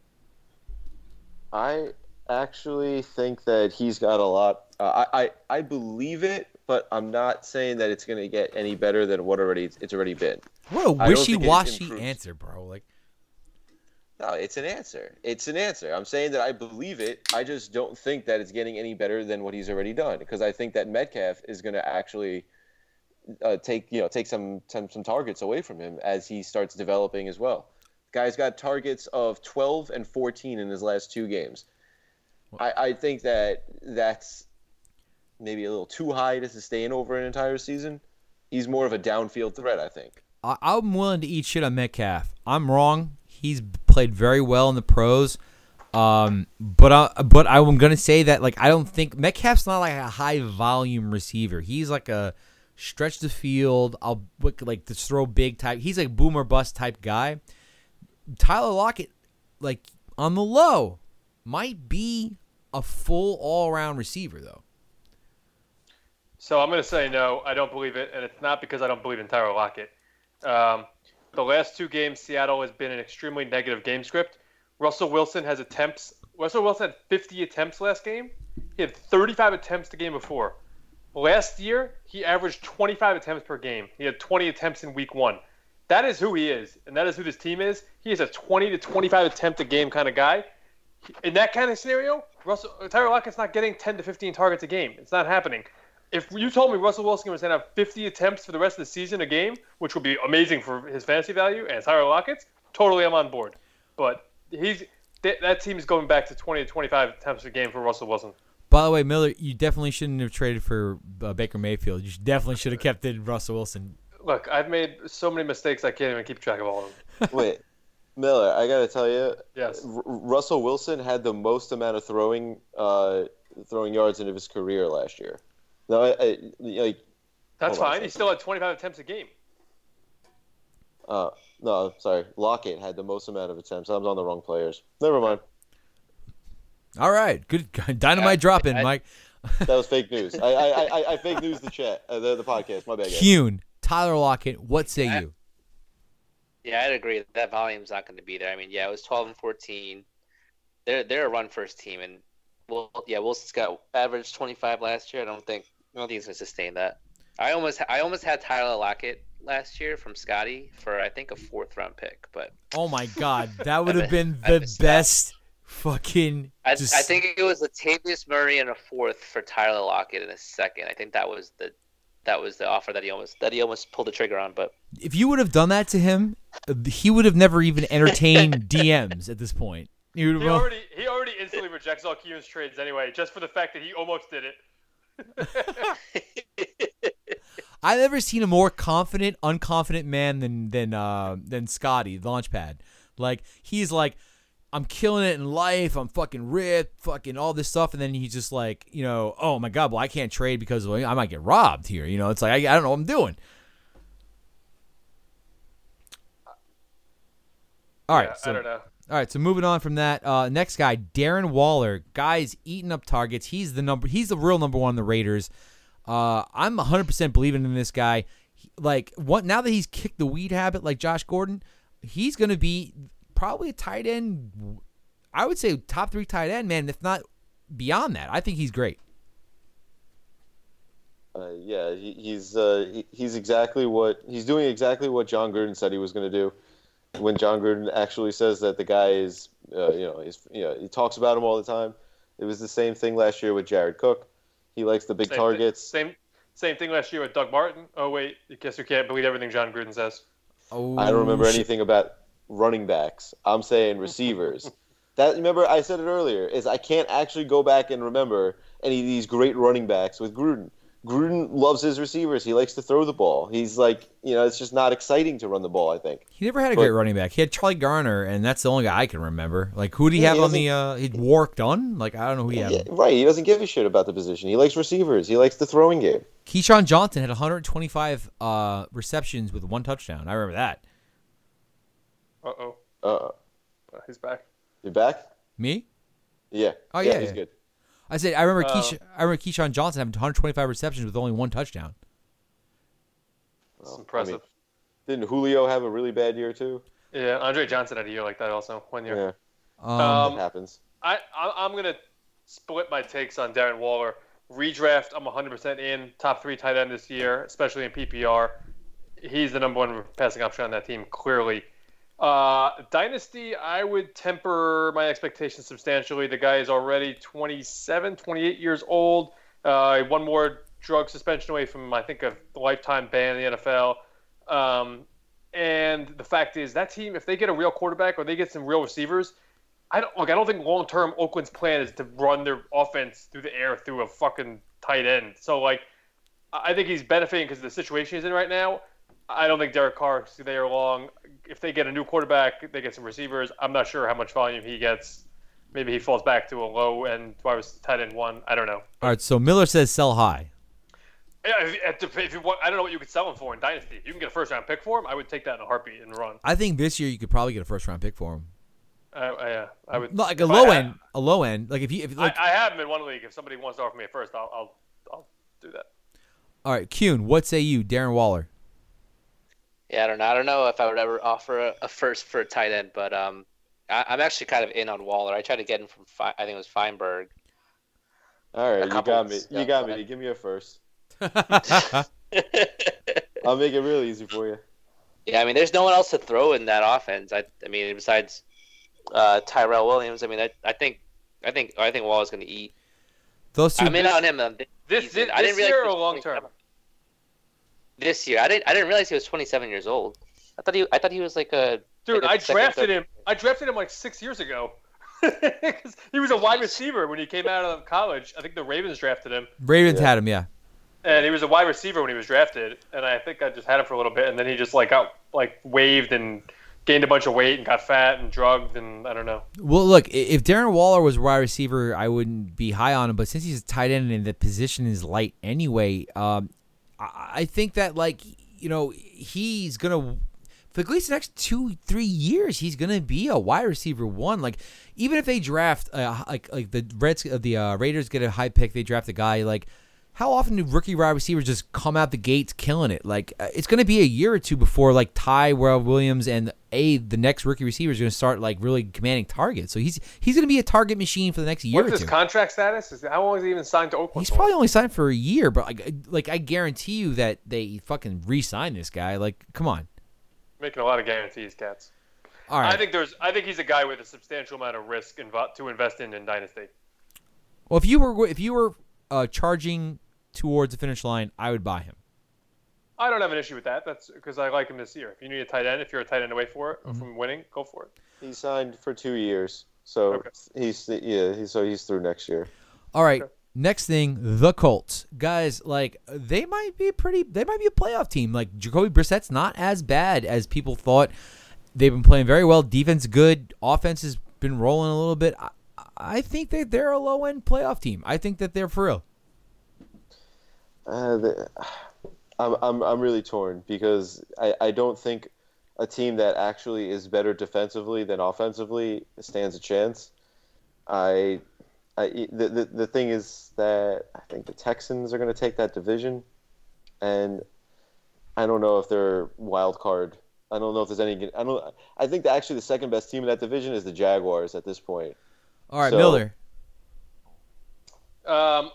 I actually think that he's got a lot. Uh, I, I I believe it, but I'm not saying that it's going to get any better than what already it's already been. What a I don't think it wishy-washy answer, bro. Like, No, it's an answer. It's an answer. I'm saying that I believe it. I just don't think that it's getting any better than what he's already done because I think that Metcalf is going to actually uh, take you know take some, some some targets away from him as he starts developing as well. Guy's got targets of 12 and 14 in his last two games. I, I think that that's maybe a little too high to sustain over an entire season. He's more of a downfield threat, I think. I, I'm willing to eat shit on Metcalf. I'm wrong. He's played very well in the pros. Um, but I, but I'm gonna say that like I don't think Metcalf's not like a high volume receiver. He's like a stretch the field. I'll like just throw big type. He's like boomer bust type guy. Tyler Lockett, like on the low, might be a full all around receiver though. So I'm to say no. I don't believe it, and it's not because I don't believe in Tyler Lockett. Um, the last two games, Seattle has been an extremely negative game script. Russell Wilson has attempts. Russell Wilson had 50 attempts last game. He had 35 attempts the game before. Last year, he averaged 25 attempts per game. He had 20 attempts in week one. That is who he is, and that is who this team is. He is a 20 to 25 attempt a game kind of guy. In that kind of scenario, Russell Tyler Lockett's not getting 10 to 15 targets a game. It's not happening. If you told me Russell Wilson was going to have 50 attempts for the rest of the season a game, which would be amazing for his fantasy value, and Tyler Lockett's, totally I'm on board. But he's that, that team is going back to 20 to 25 attempts a game for Russell Wilson. By the way, Miller, you definitely shouldn't have traded for uh, Baker Mayfield. You definitely should have kept in Russell Wilson. Look, I've made so many mistakes I can't even keep track of all of them. Wait, Miller, I gotta tell you, Yes. R- Russell Wilson had the most amount of throwing uh, throwing yards in his career last year. No, I, I, like That's Hold on a fine. He still had 25 attempts a game. uh, no, sorry, Lockett had the most amount of attempts. I was on the wrong players. Never mind. All right, good dynamite Yeah, drop in, Mike. That was fake news. I I, I, I fake news the chat, uh, the, the podcast. My bad, guys. Kiyoon, Tyler Lockett. What say I- you? Yeah, I'd agree that, that volume's not going to be there. I mean, yeah, it was 12 and 14. They're they're a run first team, and well, yeah, Wilson's got average 25 last year. I don't think I don't think he's going to sustain that. I almost I almost had Tyler Lockett last year from Scotty for I think a fourth round pick, but Oh my God, that would have been the missed that. best fucking. I, just, I think it was Latavius Murray and a fourth for Tyler Lockett in a second. I think that was the that was the offer that he almost that he almost pulled the trigger on. But if you would have done that to him, uh, he would have never even entertained DMs at this point. He He already he already instantly rejects all Cuban's trades anyway, just for the fact that he almost did it. I've never seen a more confident, unconfident man than than uh, than Scotty Launchpad. Like he's like, I'm killing it in life. I'm fucking ripped, fucking all this stuff, and then he's just like, you know, oh my god, well I can't trade because I might get robbed here. You know, it's like I, I don't know what I'm doing. All right, Yeah, so I don't know. All right, so moving on from that, uh, next guy, Darren Waller. Guy's eating up targets. He's the number. He's the real number one on the Raiders. Uh, I'm 100% believing in this guy. He- like what? Now that he's kicked the weed habit, like Josh Gordon, he's going to be probably a tight end. I would say top three tight end, man. If not beyond that, I think he's great. Uh, yeah, he, he's uh, he, he's exactly what he's doing. Exactly what Jon Gruden said he was going to do. When Jon Gruden actually says that the guy is, uh, you know, he's, you know, he talks about him all the time. It was the same thing last year with Jared Cook. He likes the big Same targets. Thing, same same thing last year with Doug Martin. Oh wait, I guess you can't believe everything Jon Gruden says. Oh, I don't remember shit. anything about running backs. I'm saying receivers. that remember I said it earlier is I can't actually go back and remember any of these great running backs with Gruden. Gruden loves his receivers. He likes to throw the ball. He's like, you know, it's just not exciting to run the ball. I think. He never had a But- great running back. He had Charlie Garner, and that's the only guy I can remember. Like, who did he Yeah, have he on the? Uh, he Warrick Dunn. Like, I don't know who he had. Yeah, right. He doesn't give a shit about the position. He likes receivers. He likes the throwing game. Keyshawn Johnson had 125 uh, receptions with one touchdown. I remember that. Uh oh, Uh, he's back. you back? Me? Yeah. Oh, yeah, yeah, he's yeah. good. I said I remember Uh, Keish- I remember Keyshawn Johnson having 125 receptions with only one touchdown. That's Well, I impressive. mean, didn't Julio have a really bad year too? yeah, Andre Johnson had a year like that also one year. Yeah, Um, Um, that happens. I, I I'm gonna split my takes on Darren Waller. Redraft, I'm 100% in. Top three tight end this year, especially in PPR. He's the number one passing option on that team, clearly. Uh, Dynasty, I would temper my expectations substantially. The guy is already 27, 28 years old. Uh, one more drug suspension away from, I think, a lifetime ban in the NFL. Um, and the fact is, that team, if they get a real quarterback or they get some real receivers, I don't look. I don't think long term Oakland's plan is to run their offense through the air through a fucking tight end. So like, I think he's benefiting because the situation he's in right now. I don't think Derek Carr is there long. If they get a new quarterback, they get some receivers. I'm not sure how much volume he gets. Maybe he falls back to a low end wide receiver tight end one. I don't know. all right, so Miller says sell high. Yeah, if, if, if you want, I don't know what you could sell him for in Dynasty. If you can get a first round pick for him, I would take that in a heartbeat and run. I think this year you could probably get a first round pick for him. Uh, I, yeah, I would. Like a I low end, a low end. Like if you, if like, I, I have him in one league. If somebody wants to offer me a first, I'll, I'll, I'll do that. all right, Kiyoon, what say you, Darren Waller? Yeah, I don't know. I don't know if I would ever offer a, a first for a tight end, but um, I, I'm actually kind of in on Waller. I tried to get him from Fe- I think it was Feinberg. All right, you got me. You got but- me. Give me a first. I'll make it real easy for you. Yeah, I mean, there's no one else to throw in that offense. I, I mean, besides uh, Tyrell Williams. I mean, I, I think, I think, I think Waller's going to eat. Those two. I'm in on him. um, This, this, I didn't this realize year he or was long term? 27. This year, I didn't. I didn't realize he was 27 years old. I thought he. I thought he was like a. Dude, like a I drafted third- him. I drafted him like six years ago. 'Cause he was a wide receiver when he came out of college. I think the Ravens drafted him, Ravens Yeah. had him, yeah. and he was a wide receiver when he was drafted. And I think I just had him for a little bit, and then he just like got like waived and gained a bunch of weight and got fat and drugged, and I don't know. Well, look, if Darren Waller was a wide receiver, I wouldn't be high on him. But since he's a tight end and the position is light anyway, um, I, think that like you know he's gonna for at least the next two three years he's gonna be a wide receiver one. Like even if they draft uh, like like the Reds uh, the uh, Raiders get a high pick, they draft a guy like. How often do rookie wide receivers just come out the gates killing it? Like uh, it's going to be a year or two before like Ty Williams and a the next rookie receiver is going to start like really commanding targets. So he's he's going to be a target machine for the next year What's his two. contract status? Is how long is he even signed to Oakland? He's probably only signed for a year, but like like I guarantee you that they fucking re-sign this guy. Like, come on. making a lot of guarantees, cats. All right. I think there's. I think he's a guy with a substantial amount of risk invo- to invest in in dynasty. well, if you were if you were uh, charging towards the finish line, I would buy him. I don't have an issue with that. That's because I like him this year. If you need a tight end, if you're a tight end away for it Mm-hmm. from winning, go for it. He signed for two years, so Okay. he's yeah. He's, so he's through next year. All right. Next thing, the Colts. Guys, like they might be pretty they might be a playoff team. Like Jacoby Brissett's not as bad as people thought. They've been playing very well. Defense good. Offense has been rolling a little bit. I, I think that they're a low end playoff team. I think that they're for real. Uh, the, I'm, I'm I'm really torn because I, I don't think a team that actually is better defensively than offensively stands a chance. I, I the, the, the thing is that I think the Texans are going to take that division, and I don't know if they're wild card. I don't know if there's any. I don't. I think that actually the second best team in that division is the Jaguars at this point. All right, So- Miller. Um,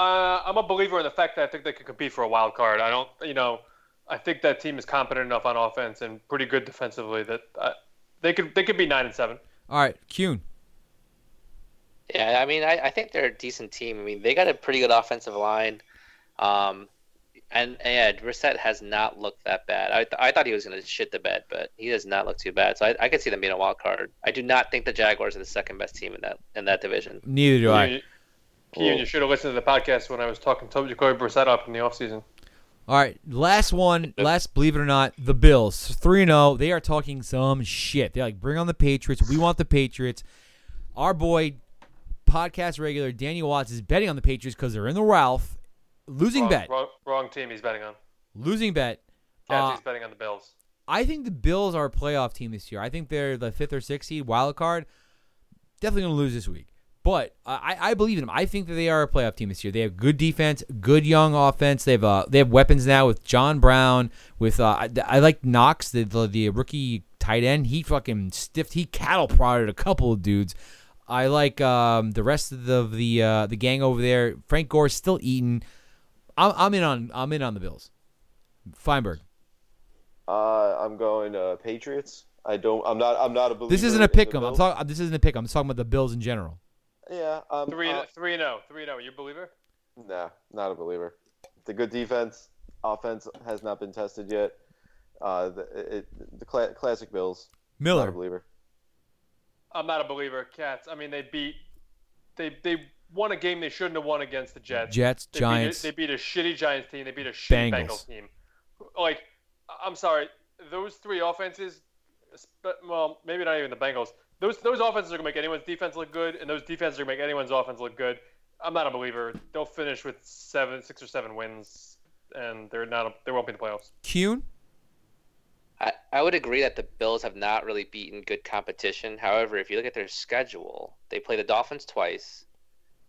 uh, I'm a believer in the fact that I think they can compete for a wild card. I don't, you know, I think that team is competent enough on offense and pretty good defensively that uh, they could they could be nine and seven. All right, Kiyoon. Yeah, I mean, I, I think they're a decent team. I mean, they got a pretty good offensive line. Um, and, and yeah, Brissett has not looked that bad. I, th- I thought he was going to shit the bed, but he does not look too bad. So I, I could see them being a wild card. I do not think the Jaguars are the second best team in that in that division. Neither do I. Kean, you should have listened to the podcast when I was talking to Jacoby Brissett up in the offseason. All right, last one, last believe it or not, the Bills three zero. They are talking some shit. They're like, bring on the Patriots. We want the Patriots. Our boy, podcast regular Daniel Watts is betting on the Patriots because they're in the Ralph. Losing Wrong, bet, Wrong, wrong team he's betting on. losing bet. Cats, Uh, he's betting on the Bills. I think the Bills are a playoff team this year. I think they're the fifth or sixth seed wild card. Definitely going to lose this week. But I, I believe in them. I think that they are a playoff team this year. They have good defense, good young offense. They've uh, they have weapons now with John Brown. With uh, I, I like Knox, the, the the rookie tight end. He fucking stiffed. He cattle prodded a couple of dudes. I like um, the rest of the the uh, the gang over there. Frank Gore's still eating. I'm, I'm in on I'm in on the Bills. Feinberg. Uh, I'm going uh, Patriots. I don't. I'm not. I'm not a believer. This isn't a pick 'em. I'm talking. This isn't a pick 'em. I'm talking about the Bills in general. Yeah. Um, Three uh, three and zero. Three and zero. You a believer? Nah, not a believer. The good defense, offense has not been tested yet. Uh, the it, the cla- classic Bills. Miller, Not a Miller. believer. I'm not a believer. Cats. I mean, they beat. They they won a game they shouldn't have won against the Jets. Jets, They Giants. Beat a, they beat a shitty Giants team. They beat a shitty Bengals. Bengals, team. Like, I'm sorry, those three offenses. Well, maybe not even the Bengals. Those those offenses are gonna make anyone's defense look good, and those defenses are gonna make anyone's offense look good. I'm not a believer. They'll finish with seven, six or seven wins. and they're not. They won't be in the playoffs. Kiyoon? I, I would agree that the Bills have not really beaten good competition. However, if you look at their schedule, they play the Dolphins twice.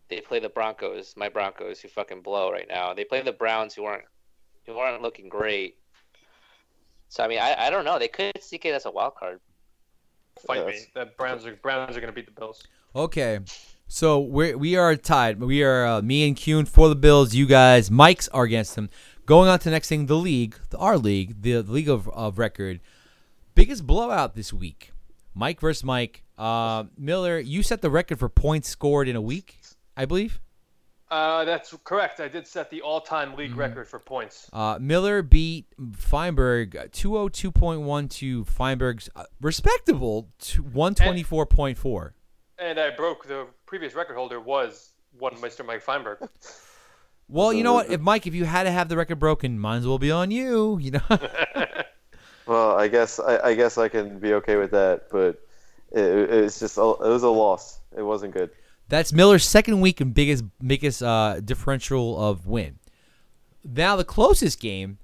They play the Broncos, my Broncos, who fucking blow right now. They play the Browns, who aren't who aren't looking great. So I mean, I, I don't know. They could sneak it as a wild card. Fight Yeah, me. that's- The Browns are Browns are going to beat the Bills. Okay. So we we are tied. We are uh, me and Kiyoon for the Bills. You guys, Mike's are against them. Going on to the next thing, the league, the, our league, the, the league of, of record. Biggest blowout this week. Mike versus Mike. Uh, Miller, you set the record for points scored in a week, I believe. Uh, that's correct. I did set the all-time league Mm-hmm. record for points. Uh, Miller beat Feinberg 202.1 to Feinberg's uh, respectable to 124.4. And I broke the previous record holder was one Mr. Mike Feinberg. Well, you know what? If Mike, if you had to have the record broken, might as well be on you. You know. Well, I guess I, I guess I can be okay with that, but it, it's just a, it was a loss. It wasn't good. That's Miller's second week and biggest biggest uh, differential of win. Now the closest game,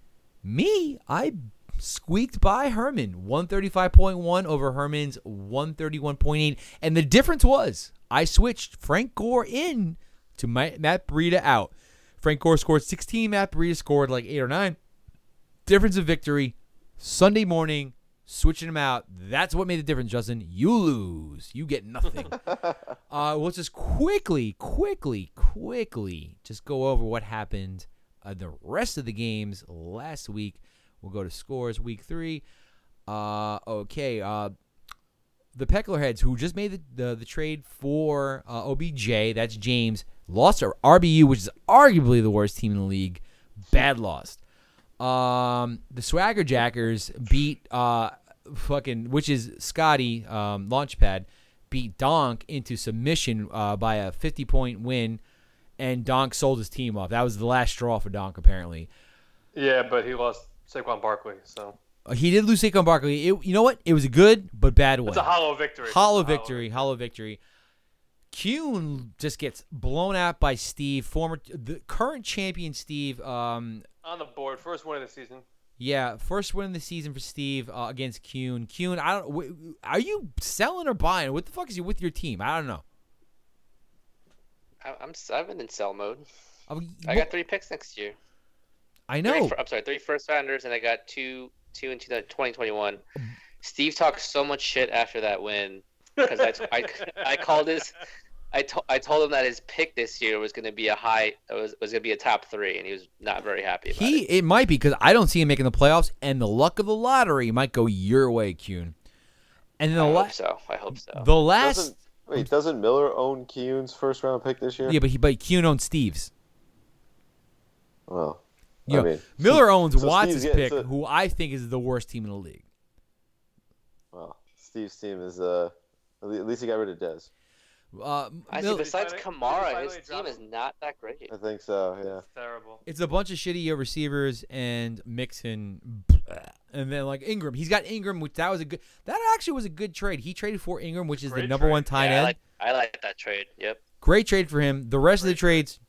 me, I squeaked by Herman, one thirty five point one over Herman's one thirty one point eight, and the difference was I switched Frank Gore in to my, Matt Breida out. Frank Gore scored sixteen. Matt Breida scored like eight or nine. Difference of victory. Sunday morning, switching them out. That's what made the difference, Justin. You lose. You get nothing. Uh, we'll just quickly, quickly, quickly just go over what happened uh, the rest of the games last week. We'll go to scores week three. Uh, okay. Uh, the Pecklerheads, who just made the, the, the trade for uh, OBJ, that's James, lost to RBU, which is arguably the worst team in the league. Bad loss. Um, the Swagger Jackers beat uh, fucking, which is Scotty um, Launchpad, beat Donk into submission uh, by a 50 point win, and Donk sold his team off. That was the last straw for Donk, apparently. yeah, but he lost Saquon Barkley, so Uh, he did lose Saquon Barkley. It, you know what? It was a good but bad one. it's a hollow victory. Hollow victory, hollow victory. Kiyoon just gets blown out by Steve, former the current champion Steve. Um, On the board, first win of the season. Yeah, first win of the season for Steve uh, against Kiyoon. Kiyoon, I don't. W- are you selling or buying? What the fuck is you with your team? I don't know. I, I'm seven in sell mode. I, I got three picks next year. I know. fir- I'm sorry, three first rounders, and I got two two in 2021. Steve talked so much shit after that win because I, I, I called his. I, to, I told him that his pick this year was going to be a high was was going to be a top three, and he was not very happy about He it. it might be because I don't see him making the playoffs, and the luck of the lottery might go your way, Kiyoon. And then the hope last, so. I hope so. the last, Doesn't wait? Doesn't Miller own Kiyoon's first round pick this year? yeah, but he but Kiyoon owns Steve's. Well, Yeah, I mean, Miller owns so Watts' Steve's pick, so- who I think is the worst team in the league. well, Steve's team is uh, at at least he got rid of Dez. Uh, I see. Mil- Besides Did Kamara, his team is not that great. I think so. Yeah. It's terrible. it's a bunch of shitty receivers and Mixon, and then like Ingram. He's got Ingram, which that was a good. That actually was a good trade. He traded for Ingram, which is the number trade. one tight Yeah, I end. like I like that trade. Yep. Great trade for him. The rest of the Great trade. trades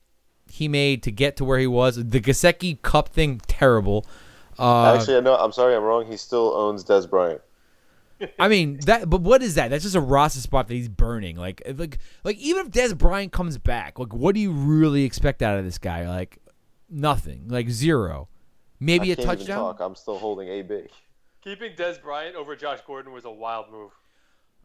he made to get to where he was. The Gasecki Cup thing, terrible. Uh, Actually, I know. I'm sorry, I'm wrong. He still owns Dez Bryant. I mean that, but what is that? That's just a roster spot that he's burning. Like, like, like even if Dez Bryant comes back, like, what do you really expect out of this guy? Like, nothing. Like zero. Maybe I a can't even touchdown. talk. I'm still holding AB. Keeping Dez Bryant over Josh Gordon was a wild move.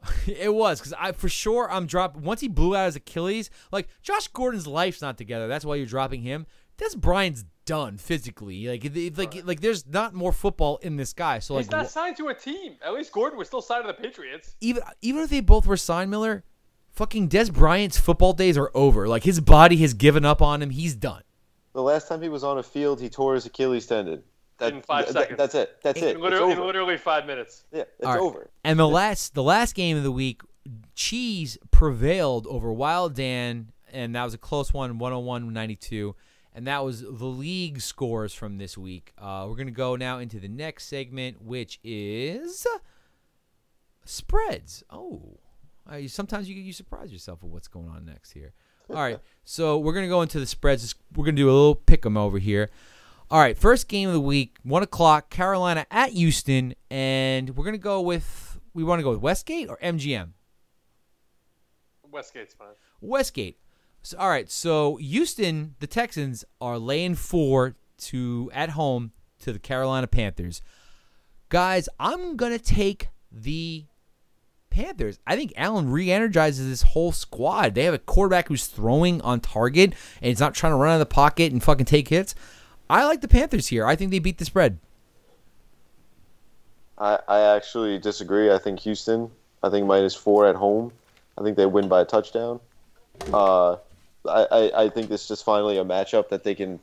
It was because I for sure I'm dropping once he blew out his Achilles. Like Josh Gordon's life's not together. That's why you're dropping him. Dez Bryant's done physically. Like, if- like, like, there's not more football in this guy. So like, He's not signed to a team. At least Gordon was still signed to the Patriots. even even if they both were signed, Miller, fucking Des Bryant's football days are over. Like his body has given up on him. He's done. The last time he was on a field, he tore his Achilles tendon. That, In five th- seconds. That's it. That's it. Literally, in literally five minutes. Yeah, it's All right. over. And the last the last game of the week, Cheese prevailed over Wild Dan, and that was a close one, 101-92. And that was the league scores from this week. Uh, we're gonna go now into the next segment, which is spreads. Oh, uh, sometimes you you surprise yourself with what's going on next here. All right, so we're gonna go into the spreads. We're gonna do a little pick 'em over here. All right, first game of the week, one o'clock, Carolina at Houston, and we're gonna go with we want to go with Westgate or MGM. Westgate's fine. Westgate. So, all right, so Houston, the Texans are laying four to at home to the Carolina Panthers. Guys, I'm gonna take the Panthers. I think Allen re-energizes this whole squad. They have a quarterback who's throwing on target and he's not trying to run out of the pocket and fucking take hits. I like the Panthers here. I think they beat the spread. I, I actually disagree. I think Houston. I think minus four at home. I think they win by a touchdown. Uh, I, I, think this is just finally a matchup that they can,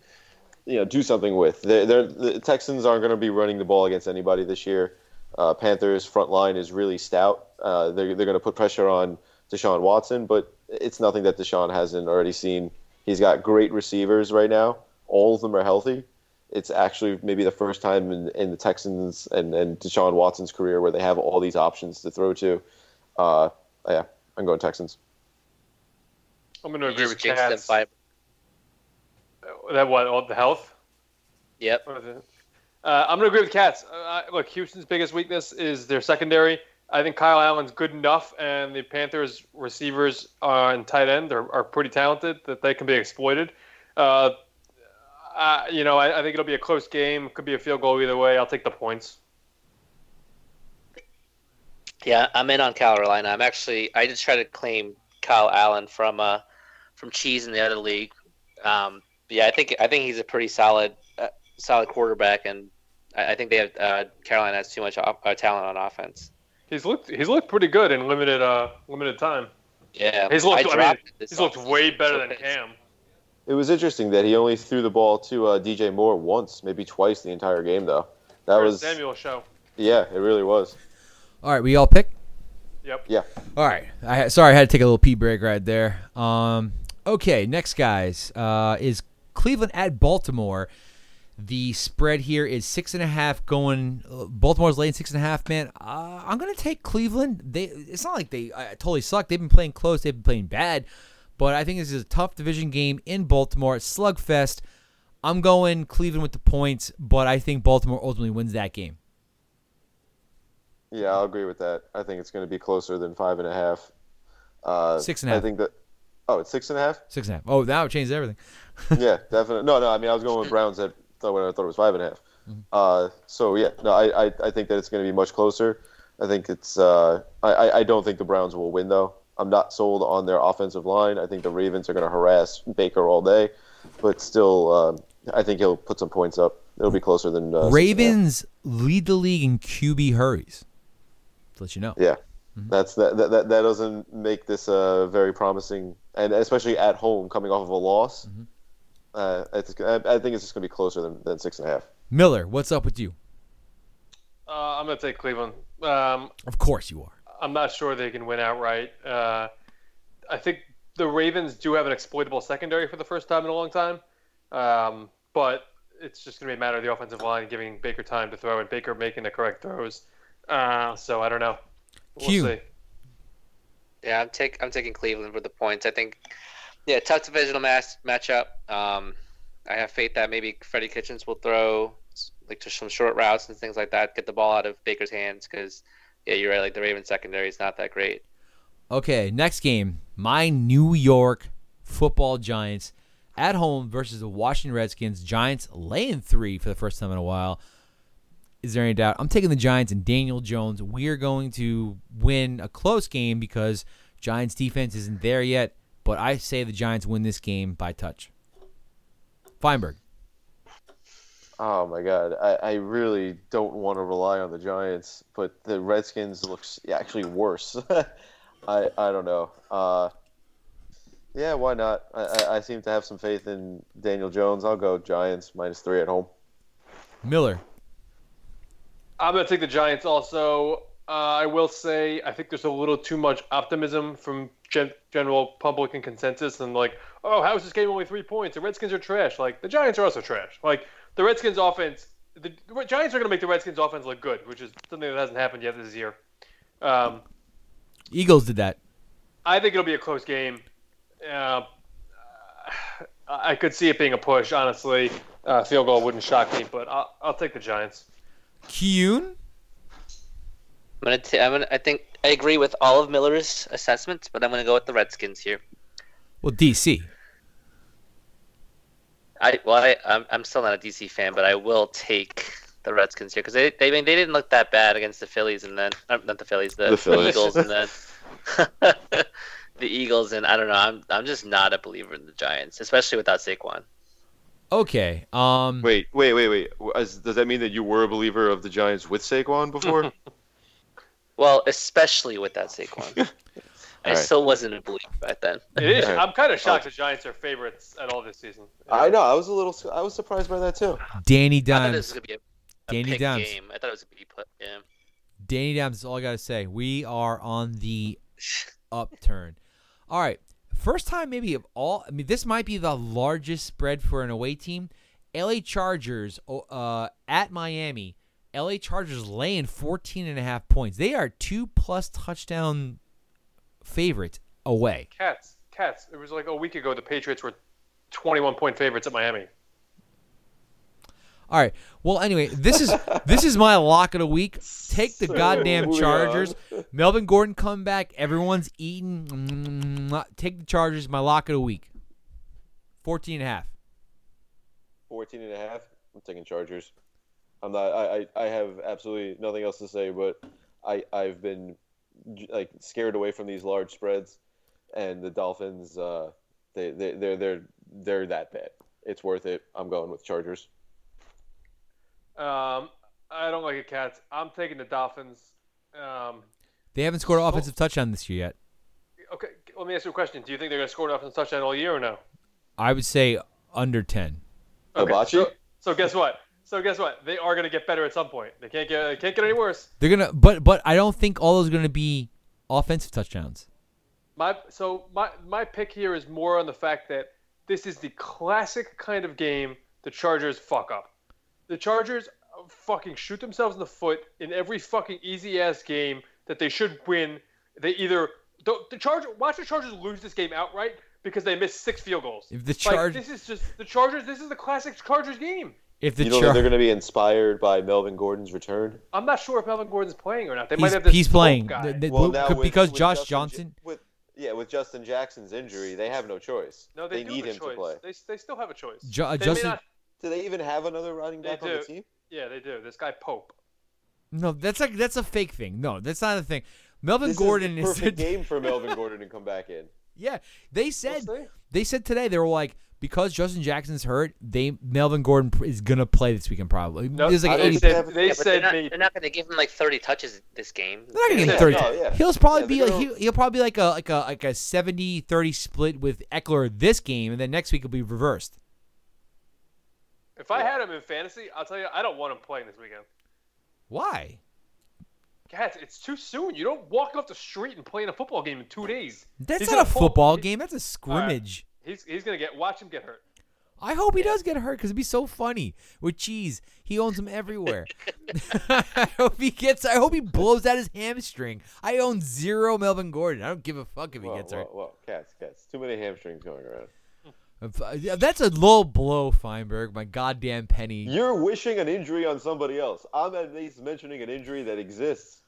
you know, do something with. They're, they're, the Texans aren't going to be running the ball against anybody this year. Uh, Panthers front line is really stout. Uh, they're they're going to put pressure on Deshaun Watson, but it's nothing that Deshaun hasn't already seen. He's got great receivers right now. All of them are healthy. It's actually maybe the first time in, in the Texans and, and Deshaun Watson's career where they have all these options to throw to. Uh, yeah, I'm going Texans. I'm going to agree with jinxed them Cats. by- That what? All the health? Yep. What is it? Uh, I'm going to agree with Cats. Uh, look, Houston's biggest weakness is their secondary. I think Kyle Allen's good enough, and the Panthers' receivers uh, and tight end are, are pretty talented that they can be exploited. Uh, uh, you know, I, I think it'll be a close game. Could be a field goal either way. I'll take the points. Yeah, I'm in on Carolina. I'm actually I just try to claim Kyle Allen from uh from Cheese in the other league. Um, yeah, I think I think he's a pretty solid uh, solid quarterback, and I, I think they have uh, Carolina has too much off, uh, talent on offense. He's looked he's looked pretty good in limited uh limited time. Yeah, He's looked- I mean, dropped it He's looked way better So than pissed. Cam. It was interesting that he only threw the ball to uh, DJ Moore once, maybe twice the entire game, though. That Or was Samuel show. yeah, it really was. All right, we all pick. Yep. Yeah. All right. I sorry I had to take a little pee break right there. Um, okay, next guys uh, is Cleveland at Baltimore. The spread here is six and a half. Going uh, Baltimore's laying six and a half. Man, uh, I'm gonna take Cleveland. They it's not like they uh, totally suck. They've been playing close. They've been playing bad, but I think this is a tough division game in Baltimore. Slugfest. I'm going Cleveland with the points, but I think Baltimore ultimately wins that game. Yeah, I'll agree with that. I think it's going to be closer than five and a half. Uh, Six and a I half. think that. Oh, it's six and a half. Six and a half. Oh, that would change everything. yeah, definitely. No, no. I mean, I was going with Browns at thought when I thought it was five and a half. Mm-hmm. Uh, so yeah, no, I, I, I think that it's going to be much closer. I think it's. Uh, I, I, I don't think the Browns will win though. I'm not sold on their offensive line. I think the Ravens are going to harass Baker all day, but still, um, I think he'll put some points up. It'll be closer than uh, six and a half. Ravens lead the league in QB hurries. To let you know. Yeah, Mm-hmm. that's that, that. That doesn't make this uh, very promising, and especially at home, coming off of a loss. Mm-hmm. Uh, it's, I, I think it's just going to be closer than, than six and a half. Miller, what's up with you? Uh, I'm gonna take Cleveland. Um, Of course you are. I'm not sure they can win outright. Uh, I think the Ravens do have an exploitable secondary for the first time in a long time, um, but it's just going to be a matter of the offensive line giving Baker time to throw and Baker making the correct throws. Uh, so I don't know. We'll Q. see. Yeah, I'm take I'm taking Cleveland for the points. I think, yeah, tough divisional match matchup. Um, I have faith that maybe Freddie Kitchens will throw like to some short routes and things like that, get the ball out of Baker's hands because, yeah, you're right. Like the Ravens secondary is not that great. Okay, next game. My New York football Giants at home versus the Washington Redskins. Giants laying three for the first time in a while. Is there any doubt? I'm taking the Giants and Daniel Jones. We are going to win a close game because Giants defense isn't there yet, but I say the Giants win this game by touch. Feinberg. Oh my God, I, I really don't want to rely on the Giants, but the Redskins looks actually worse. I I don't know. Uh, yeah, why not? I, I, I seem to have some faith in Daniel Jones. I'll go Giants minus three at home. Miller. I'm going to take the Giants also. Uh, I will say I think there's a little too much optimism from gen- general public and consensus, and like, oh, how is this game only three points? The Redskins are trash. Like the Giants are also trash. Like the Redskins offense, the, the Giants are going to make the Redskins offense look good, which is something that hasn't happened yet this year. Um, Eagles did that. I think it'll be a close game. Uh, I could see it being a push, honestly. Uh, field goal wouldn't shock me, but I'll, I'll take the Giants. Kiyoon? I'm gonna. T- I'm gonna. I think I agree with all of Miller's assessments, but I'm gonna go with the Redskins here. Well, DC. I well, I, I'm I'm still not a DC fan, but I will take the Redskins here because they they I mean, they didn't look that bad against the Phillies and then uh, not the Phillies the, The Phillies. Eagles and then the Eagles and I don't know I'm I'm just not a believer in the Giants, especially without Saquon. Okay. Um. Wait, wait, wait, wait. As- Does that mean that you were a believer of the Giants with Saquon before? Well, especially with that Saquon. I Alright. still wasn't a believer back then. It is. Alright. I'm kind of shocked the Giants are favorites at all this season. I know. I was a little. I was surprised by that too. Danny I thought this Dimes. was gonna be a, a Danny pick Dimes. game. I thought it was a be put. Yeah. Danny Dimes is all I gotta say. We are on the upturn. All right. First time maybe of all I mean this might be the largest spread for an away team. LA Chargers uh, at Miami. LA Chargers laying 14 and a half points. They are two plus touchdown favorites away. Cats, cats. It was like a week ago. The Patriots were 21 point favorites at Miami. All right. Well, anyway, this is this is my lock of the week. Take the So goddamn Chargers. Melvin Gordon come back. Everyone's eating. Mm, Take the Chargers. My lock of the week. 14 and a half. 14 and a half. I'm taking Chargers. I'm not. I, I, I have absolutely nothing else to say, but I I've been like scared away from these large spreads, and the Dolphins. Uh, they they they're they're they're that bad. It's worth it. I'm going with Chargers. Um, I don't like it, cats. I'm taking the Dolphins. Um, They haven't scored an So- offensive touchdown this year yet. okay, let me ask you a question. Do you think they're going to score an offensive touchdown all year or no? I would say under 10. Hibachi? So, so guess what? So guess what? They are going to get better at some point. They can't get. They can't get any worse. They're gonna, but but I don't think all those are gonna be offensive touchdowns. My so my my pick here is more on the fact that this is the classic kind of game the Chargers fuck up. The Chargers fucking shoot themselves in the foot in every fucking easy ass game that they should win. They either the, the Charger watch the Chargers lose this game outright because they missed six field goals. If the Like, this is just the Chargers. This is the classic Chargers game. If the you don't Char- think they're going to be inspired by Melvin Gordon's return? I'm not sure if Melvin Gordon's playing or not. They might he's, have this he's playing guy. Th- th- Well, now with- because with Josh Justin Johnson. Ja- with yeah, with Justin Jackson's injury, they have no choice. no, they, they do need have him choice. to play. They, they still have a choice. Jo- uh, They may Justin- not- Do they even have another running back on the team? yeah, they do. This guy Pope. No, that's like that's a fake thing. No, that's not a thing. Melvin This Gordon is the is perfect game for Melvin Gordon to come back in. Yeah, they said We'll they said today they were like because Justin Jackson's hurt, they Melvin Gordon is gonna play this weekend probably. No, There's like they 80 said, they yeah, said they're, not, they're not going to give him like 30 touches this game. They're not gonna get Yeah, 30. no, yeah. He'll probably Yeah, be like he'll, he'll probably be like a like a like a 70-30 split with Ekeler this game, and then next week it'll be reversed. If I had him in fantasy, I'll tell you, I don't want him playing this weekend. Why? Cats, it's too soon. You don't walk off the street and play in a football game in two days. That's He's not a pull- football he- game. That's a scrimmage. He's he's gonna get watch him get hurt. I hope he does get hurt because it'd be so funny with cheese. He owns him everywhere. I hope he gets. I hope he blows out his hamstring. I own zero Melvin Gordon. I don't give a fuck if he Well, gets well, hurt. well, cats, cats. Too many hamstrings going around. If- yeah, That's a low blow, Feinberg. My goddamn penny. You're wishing an injury on somebody else. I'm at least mentioning an injury that exists.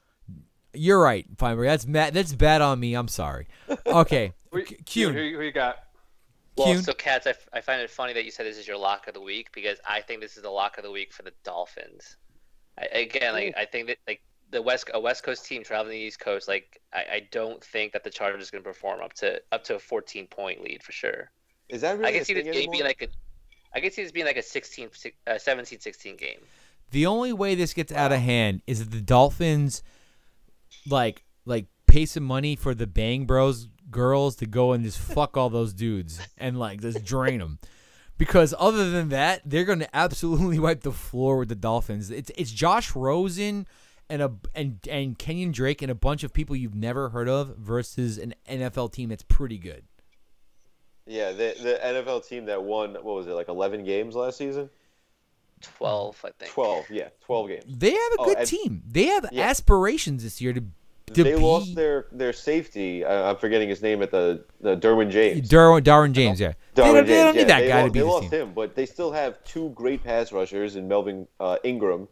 You're right, Feinberg. That's mad. That's bad on me. I'm sorry. Okay, Who, Q- Q, Q. who, who you got? Well, Kiyoon? so Cats, I, f- I find it funny that you said this is your lock of the week because I think this is the lock of the week for the Dolphins. I, again, like I think that like the West a West Coast team traveling the East Coast, like I, I don't think that the Chargers are going to perform up to up to a 14 point lead for sure. Is that really I can see this game anymore? being like a I can see this being like a 16, uh, 17, 16 game. The only way this gets out of hand is if the Dolphins, like, like pay some money for the Bang Bros girls to go and just fuck all those dudes and like just drain them. Because other than that, they're going to absolutely wipe the floor with the Dolphins. It's it's Josh Rosen and a and and Kenyan Drake and a bunch of people you've never heard of versus an NFL team that's pretty good. Yeah, the the NFL team that won what was it like 11 games last season? 12, I think. 12, yeah, 12 games. They have a Oh, good and- team. They have Yeah. aspirations this year to To they be- lost their their safety. I, I'm forgetting his name at the the Derwin James. Derwin, Derwin James, yeah. they don't, they don't James, need yeah, that they guy lo- to be They the lost team. him, but they still have two great pass rushers in Melvin uh, Ingram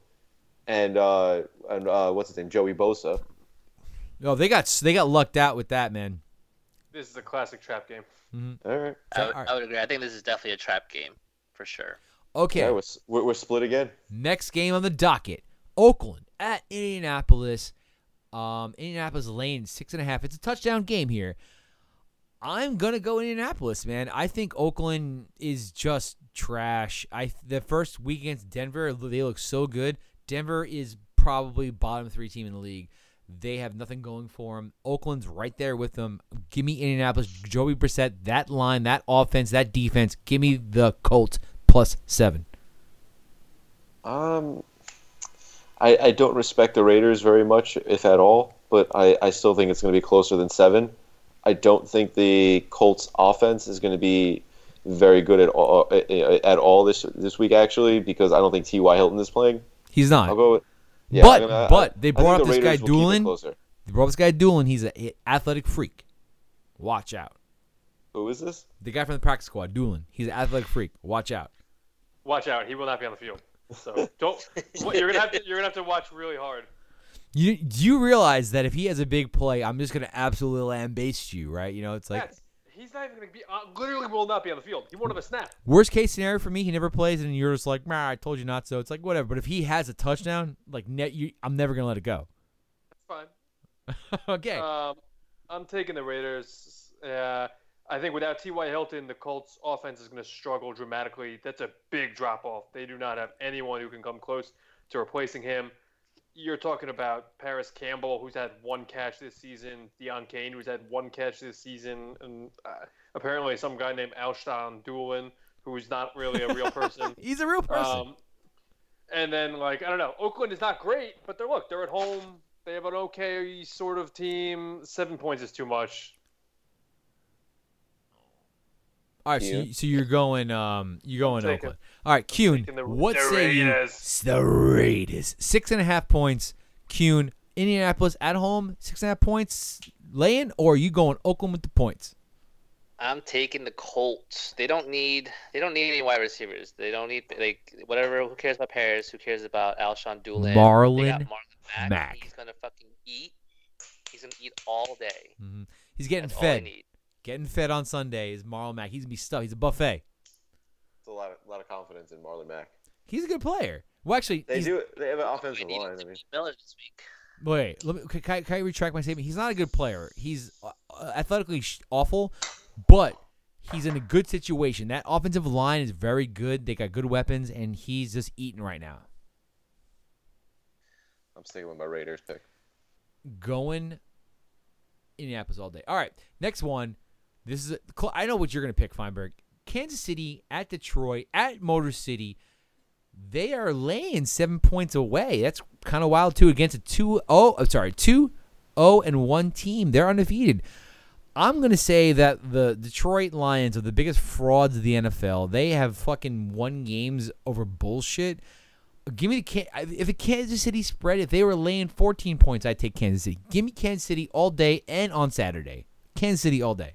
and uh, and uh, what's his name, Joey Bosa. Oh, they got they got lucked out with that, man. This is a classic trap game. All right, I would, Alright. I would agree. I think this is definitely a trap game for sure. Okay, yeah, we're, we're, we're split again. next game on the docket: Oakland at Indianapolis. Um, Indianapolis laying six and a half. It's a touchdown game here. I'm gonna go Indianapolis, man. I think Oakland is just trash. I the first week against Denver, they look so good. Denver is probably bottom three team in the league. They have nothing going for them. Oakland's right there with them. Give me Indianapolis, Joey Brissett, that line, that offense, that defense. Give me the Colts plus seven. Um, I, I don't respect the Raiders very much, if at all, but I, I still think it's going to be closer than seven. I don't think the Colts offense is going to be very good at all at all this this week actually because I don't think T.Y. Hilton is playing. He's not. I'll go with yeah, But- I mean, I- but they brought up the this guy Raiders will Dulin. They brought this guy Dulin. He's an athletic freak. Watch out. Who is this? The guy from the practice squad, Dulin. He's an athletic freak. Watch out. Watch out, he will not be on the field. So don't. what- you're gonna have to. You're gonna have to watch really hard. You do you realize that if he has a big play, I'm just gonna absolutely lambaste you, right? You know, it's like That's, he's not even gonna be. Uh, literally, will not be on the field. He won't have a snap. worst case scenario for me. He never plays, and you're just like, "Nah, I told you not." So it's like whatever. But if he has a touchdown, like net, you, I'm never gonna let it go. That's fine. okay. Um, I'm taking the Raiders. Uh, I think without T.Y. Hilton, the Colts' offense is going to struggle dramatically. That's a big drop off. They do not have anyone who can come close to replacing him. You're talking about Parris Campbell, who's had one catch this season, Deon Cain, who's had one catch this season, and uh, apparently some guy named Ashton Dulin, who's not really a real person. He's a real person. Um, and then like I don't know, Oakland is not great, but they're look, they're at home. They have an okay sort of team. Seven points is too much. All right, so, you, so you're going, um, you're going taking- Oakland. All right, Kuhn, taking the- what the say you? Raiders. S- The Raiders, six and a half points. Kuhn, Indianapolis at home, six and a half points, laying, or are you going Oakland with the points? I'm taking the Colts. They don't need they don't need any wide receivers. They don't need like whatever. Who cares about Parris? Who cares about Ashton Dulin? Marlon they Marlon Mack. Mack. He's gonna fucking eat. He's gonna eat all day. Mm-hmm. He's getting That's all I fed. Need. Getting fed on Sunday is Marlon Mack. He's gonna be stuffed. He's a buffet. It's a lot of, lot of confidence in Marlon Mack. He's a good player. Well, actually, They do. They have an offensive line. I to mean, beat Miller this week. wait. Let me. Can, can I, can I retract my statement? He's not a good player. He's uh, uh, athletically awful, but he's in a good situation. That offensive line is very good. They got good weapons, and he's just eating right now. I'm sticking with my Raiders pick. going Indianapolis all day. All right, next one. This is a, I know what you're going to pick, Feinberg. Kansas City at Detroit at Motor City. They are laying seven points away. That's kind of wild too. Against a two oh, I'm sorry, two oh and one team. They're undefeated. I'm gonna say that the Detroit Lions are the biggest frauds of the NFL. They have fucking won games over bullshit. Give me the if a Kansas City spread. If they were laying 14 points, I'd take Kansas City. Give me Kansas City all day and on Saturday. Kansas City all day.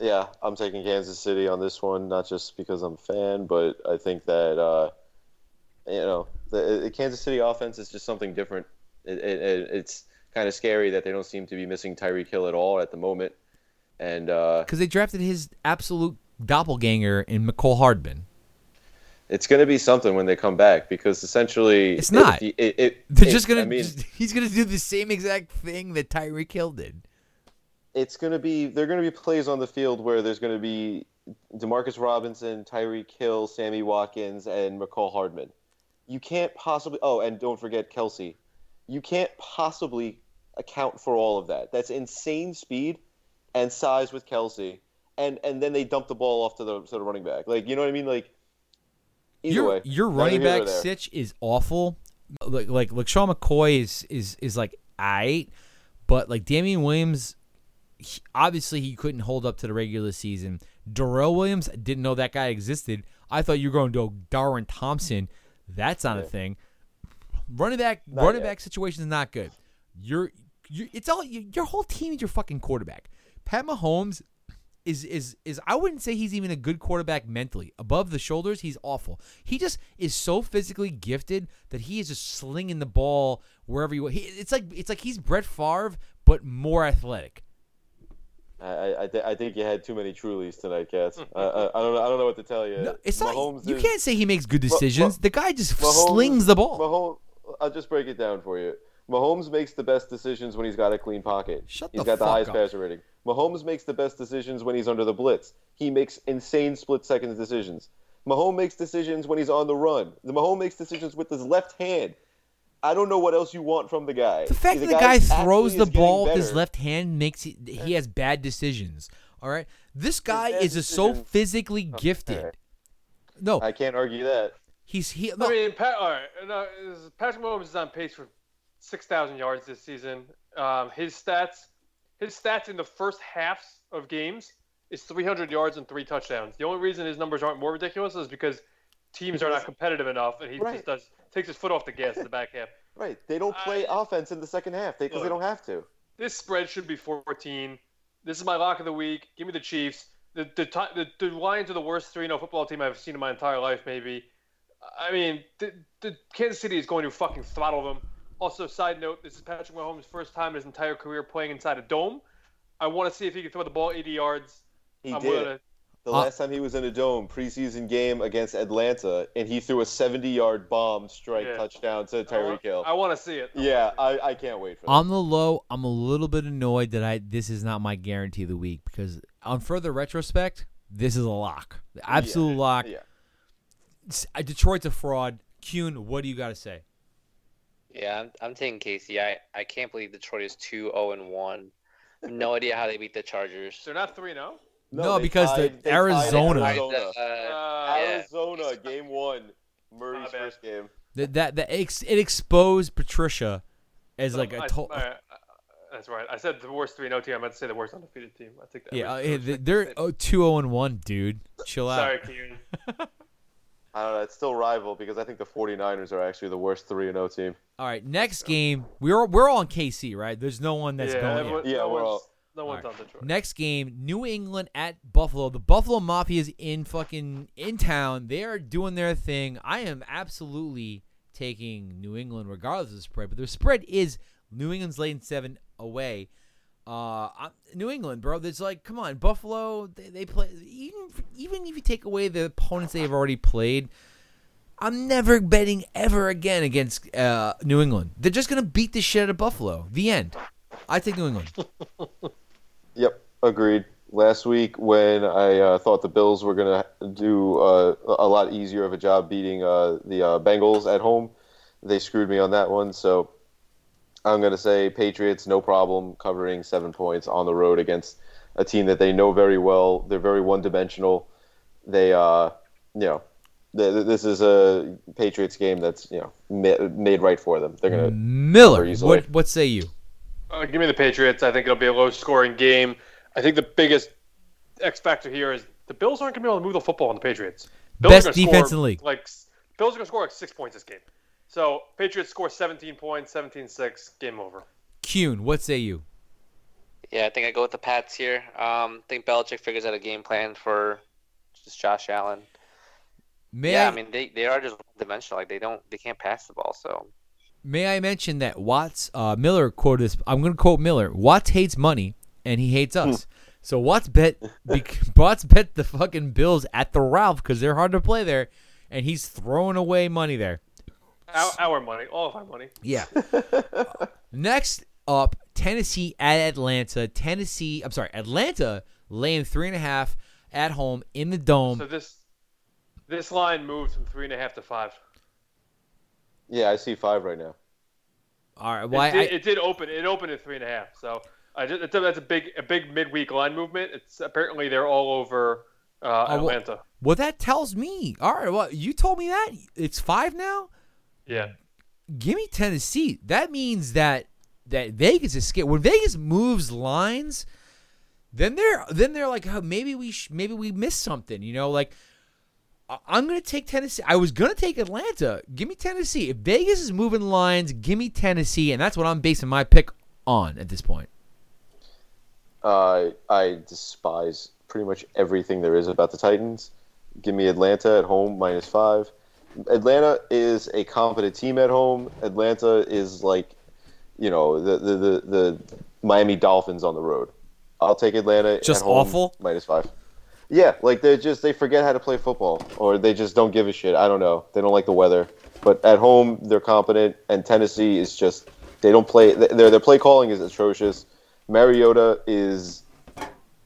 Yeah, I'm taking Kansas City on this one, not just because I'm a fan, but I think that uh, you know the, the Kansas City offense is just something different. It, it, it, it's kind of scary that they don't seem to be missing Tyreek Hill at all at the moment, and uh, Because they drafted his absolute doppelganger in Mecole Hardman. it's going to be something when they come back because essentially It's not. It, They're just gonna. He's gonna do the same exact thing that Tyreek Hill did. It's going to be there are going to be plays on the field where there's going to be Demarcus Robinson, Tyreek Hill, Sammy Watkins, and Mecole Hardman. You can't possibly. Oh, and don't forget Kelce. You can't possibly account for all of that. That's insane speed and size with Kelce, and and then they dump the ball off to the to the running back. Like you know what I mean? Like either your way, your running back sitch is awful. Like like like Sean McCoy is is is like I, but like Damien Williams, he- obviously he couldn't hold up to the regular season. Darrel Williams didn't know that guy existed. I thought you were going to go Darwin Thompson. That's not a thing. Running back Not running yet. back situation is not good. You're, you it's all you, your whole team is your fucking quarterback. Pat Mahomes is is is I wouldn't say he's even a good quarterback mentally. Above the shoulders, he's awful. He just is so physically gifted that he is just slinging the ball wherever you. He, it's like it's like he's Brett Favre but more athletic. I I, I, th- I think you had too many Trulies tonight, Cats. I, I, I don't know, I don't know what to tell you. No, it's not. You is- can't say he makes good decisions. Ma- the guy just Mahomes- slings the ball. Mahomes, I'll just break it down for you. Mahomes makes the best decisions when he's got a clean pocket. Shut He's the got the highest up. passer rating. Mahomes makes the best decisions when he's under the blitz. He makes insane split second decisions. Mahomes makes decisions when he's on the run. The Mahomes makes decisions with his left hand. I don't know what else you want from the guy. The fact that the guy guy throws the is getting ball with his left hand makes he, he has bad decisions. All right, this guy bad is just so physically gifted. alright. No, I can't argue that. he's he. I mean, Pat, all right, no, Patrick Mahomes is on pace for six thousand yards this season. Um, his stats, his stats in the first halves of games is three hundred yards and three touchdowns. The only reason his numbers aren't more ridiculous is because teams are not competitive enough, and he Right. just does takes his foot off the gas in the back half. Right. They don't play I- offense in the second half because they don't have to. This spread should be fourteen. This is my lock of the week. Give me the Chiefs. The the the, the Lions are the worst three 0 football team I've seen in my entire life, maybe. I mean, the, the Kansas City is going to fucking throttle them. Also, side note, this is Patrick Mahomes' first time in his entire career playing inside a dome. I want to see if he can throw the ball 80 yards. He I'm did. to. The Uh, last time he was in a dome, preseason game against Atlanta, and he threw a 70-yard bomb strike Yeah. touchdown to I Tyreek Hill. I want to see it. I Yeah, wanna I, I can't wait for that. on the low, I'm a little bit annoyed that I this is not my guarantee of the week because on further retrospect, this is a lock, the absolute lock. yeah. S- uh, Detroit's a fraud. Kuhn, what do you got to say? Yeah, I'm, I'm taking Casey. I, I can't believe Detroit is 2 0 and 1. No idea how they beat the Chargers. They're not 3 0. No, they because the tied- they tied Arizona- Arizona. Uh, Uh, yeah. Game one. Murray's first game. That that that ex, it exposed Patricia as like a I- to- all right, uh, That's right. I said the worst 3 0 team. I meant to say the worst undefeated team. I think that. yeah. uh, they- They're oh, 2-0 and one, dude. Chill out. Sorry, Kieran. I don't know. It's still rival because I think the 49ers are actually the worst 3 0 team. All right, next game. We're we're all on KC, right? There's no one that's yeah, going. everyone- Yeah, no we're all- no one's All on Detroit. Next game, New England at Buffalo. The Buffalo Mafia is in fucking in town. They are doing their thing. I am absolutely taking New England regardless of the spread, but the spread is New England's laying seven away. Uh, New England, bro. There's like, come on, Buffalo. They, they play even even if you take away the opponents they have already played. I'm never betting ever again against uh, New England. They're just gonna beat the shit out of Buffalo. The end. I take New England. Yep, agreed. Last week, when I uh, thought the Bills were going to do uh, a lot easier of a job beating uh, the uh, Bengals at home, they screwed me on that one. So I'm going to say Patriots, no problem, covering seven points on the road against a team that they know very well. They're very one dimensional. They, uh, you know, th- th- this is a Patriots game that's, you know, ma- made right for them. They're going to. Miller, what what say you? Uh, give me the Patriots. I think it'll be a low scoring game. I think the biggest X factor here is the Bills aren't going to be able to move the football on the Patriots. Bills Best defense score, in the league. Like Bills are going to score like six points this game. So Patriots score 17 points, 17-6, game over. Kuhn, what say you? Yeah, I think I go with the Pats here. Um, I think Belichick figures out a game plan for just Josh Allen. May yeah, I, I mean they, they are just dimensional. Like they don't they can't pass the ball. So may I mention that Watts uh, Miller quoted this. I'm going to quote Miller. Watts hates money and he hates us. so Watts bet bec- Watts bet the fucking Bills at the Ralph because they're hard to play there, and he's throwing away money there. Our, our money, all of our money. Yeah. Next up, Tennessee at Atlanta. Tennessee, I'm sorry, Atlanta laying three and a half at home in the dome. So this this line moved from three and a half to five. Yeah, I see five right now. All right. It, Well, I, did, it did open. It opened at three and a half. So I just, it's a- that's a big a big midweek line movement. It's apparently they're all over uh, Oh, well- Atlanta. well, that tells me. All right. Well, you told me that it's five now. Yeah. Give me Tennessee. That means that that Vegas is scared. When Vegas moves lines, then they're then they're like, oh, maybe we sh- maybe we missed something. You know, like I'm gonna take Tennessee. I was gonna take Atlanta. Give me Tennessee. If Vegas is moving lines, give me Tennessee, and that's what I'm basing my pick on at this point. Uh, I despise pretty much everything there is about the Titans. Give me Atlanta at home minus five. Atlanta is a competent team at home. Atlanta is like, you know, the the, the, the Miami Dolphins on the road. I'll take Atlanta. Just at home, awful? minus five. Yeah, like they just they forget how to play football, or they just don't give a shit. I don't know. They don't like the weather, but at home they're competent, and Tennessee is just they don't play. Their their play calling is atrocious. Mariota is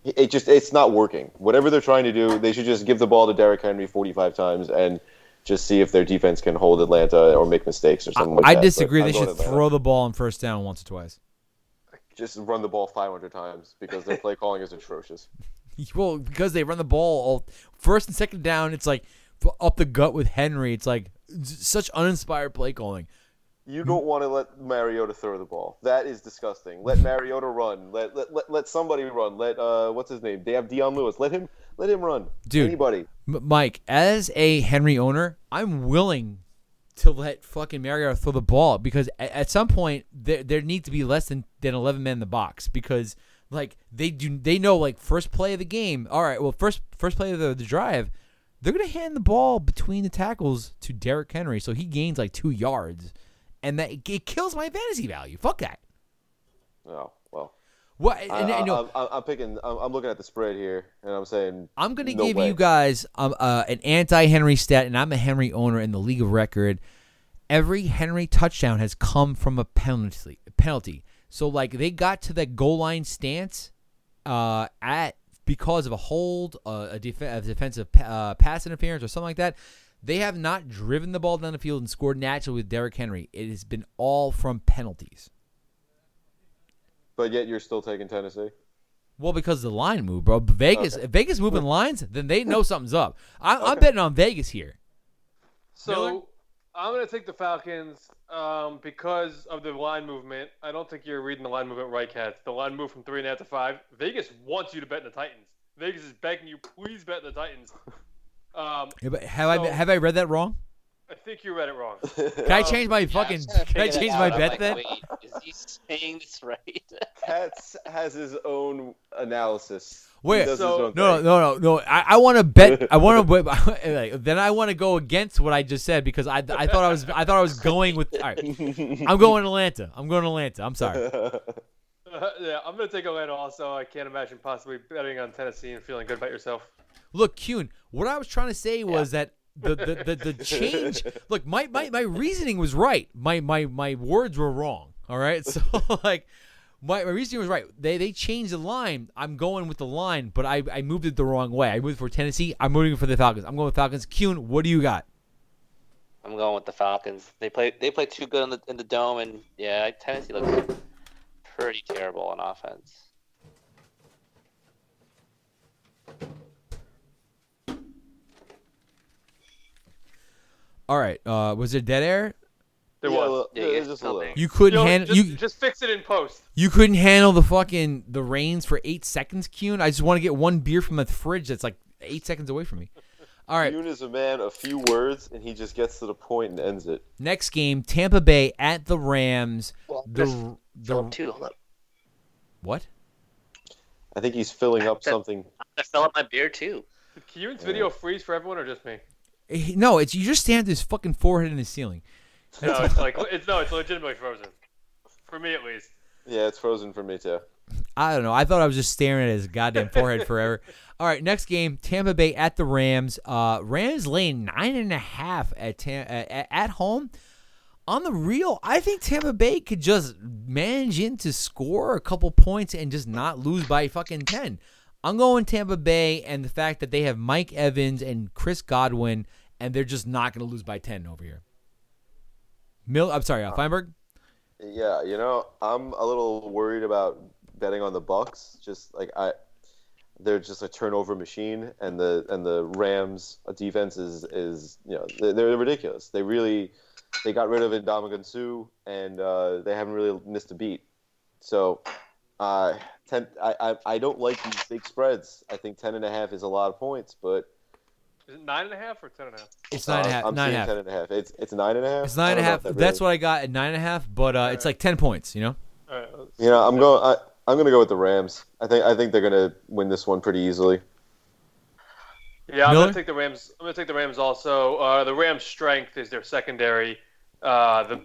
it just it's not working. Whatever they're trying to do, they should just give the ball to Derrick Henry 45 times and just see if their defense can hold Atlanta or make mistakes or something like I that. I disagree. But They should throw the ball on first down once or twice. just run the ball 500 times because their play calling is atrocious. Well, because they run the ball all first and second down, it's like up the gut with Henry. It's like such uninspired play calling. You don't want to let Mariota throw the ball. That is disgusting. Let Mariota run. Let let, let, let somebody run. Let uh what's his name? They have Dion Lewis. Let him let him run. Dude. Anybody. M- Mike, as a Henry owner, I'm willing to let fucking Mariota throw the ball because a- at some point there there need to be less than, than 11 men in the box because like they do they know like first play of the game. All right, well first first play of the, the drive, they're gonna hand the ball between the tackles to Derrick Henry, so he gains like two yards, and that it kills my fantasy value. Fuck that. Oh, well. What? I, And, and, you know, am I'm picking I'm, I'm looking at the spread here and I'm saying I'm gonna no give way. you guys um, uh, an anti-Henry stat, and I'm a Henry owner in the league of record. Every Henry touchdown has come from a penalty. Penalty. So like they got to that goal line stance uh, at because of a hold, uh, a, def- a defensive uh, pass interference, or something like that. They have not driven the ball down the field and scored naturally with Derrick Henry. It has been all from penalties. But yet you're still taking Tennessee. Well, because the line moved, bro. Vegas, if Vegas moving lines, then they know something's up. I, I'm betting on Vegas here. So Miller? I'm going to take the Falcons um, because of the line movement. I don't think you're reading the line movement right, Cats. The line moved from three and a half to five. Vegas wants you to bet in the Titans. Vegas is begging you, please bet in the Titans. Um, Yeah, but have I have I read that wrong? I think you read it wrong. Can I um, change my fucking? was trying to Can I change my bet like, then? Wait, is he saying this right? Katz has his own analysis. Wait, He so- No, no, no, no. I, I want to bet. I want to. like, then I want to go against what I just said because I, I thought I was I thought I was going with. All right, I'm going Atlanta. I'm going Atlanta. I'm sorry. yeah, I'm going to take Atlanta also. I can't imagine possibly betting on Tennessee and feeling good about yourself. Look, Kuhn, what I was trying to say was that the, the, the, the change. Look, my, my, my reasoning was right. My, my my words were wrong. All right, so like. My, my reasoning was right. They they changed the line. I'm going with the line, but I, I moved it the wrong way. I moved for Tennessee. I'm moving for the Falcons. I'm going with Falcons. Kuhn, what do you got? I'm going with the Falcons. They play they play too good in the in the dome, and yeah, Tennessee looks pretty terrible on offense. All right. Uh, was there dead air? There Yeah, was. Yeah, yeah, you just a little. You couldn't Yo, handle just, you. just fix it in post. You couldn't handle the fucking the reins for eight seconds, Kuhn. I just want to get one beer from the fridge that's like eight seconds away from me. All right. Yoon is a man of few words, and he just gets to the point and ends it. Next game, Tampa Bay at the Rams. Well, The the up too. Hold up. what? I think he's filling up something. I fill up my beer too. Did Kieran's video freeze for everyone or just me? No, it's you just stand his fucking forehead in the ceiling. No, it's like it's no, it's legitimately frozen. For me at least. Yeah, it's frozen for me too. I don't know. I thought I was just staring at his goddamn forehead forever. All right, next game, Tampa Bay at the Rams. Uh, Rams laying nine and a half at Tam- at, at home. On the real, I think Tampa Bay could just manage in to score a couple points and just not lose by fucking ten. I'm going Tampa Bay and the fact that they have Mike Evans and Chris Godwin, and they're just not going to lose by ten over here. Mill, I'm sorry, uh, Feinberg. Yeah, you know, I'm a little worried about betting on the Bucks. Just like I, they're just a turnover machine, and the and the Rams defense is is you know they're, they're ridiculous. They really they got rid of Ndamukong Suh, and uh, they haven't really missed a beat. So, uh, ten, I, I I don't like these big spreads. I think ten and a half is a lot of points, but Is it nine and a half or ten and a half? It's nine and a half. Uh, I'm nine and a seeing half. ten and a half. It's it's nine and a half. It's nine and a half. That's what I got at nine and a half, but uh, it's like ten points. You know. All right, let's- You know, I'm going. I, I'm going to go with the Rams. I think I think they're going to win this one pretty easily. Yeah, I'm gonna take the Rams. I'm gonna take the Rams also. Uh, the Rams' strength is their secondary. Uh, the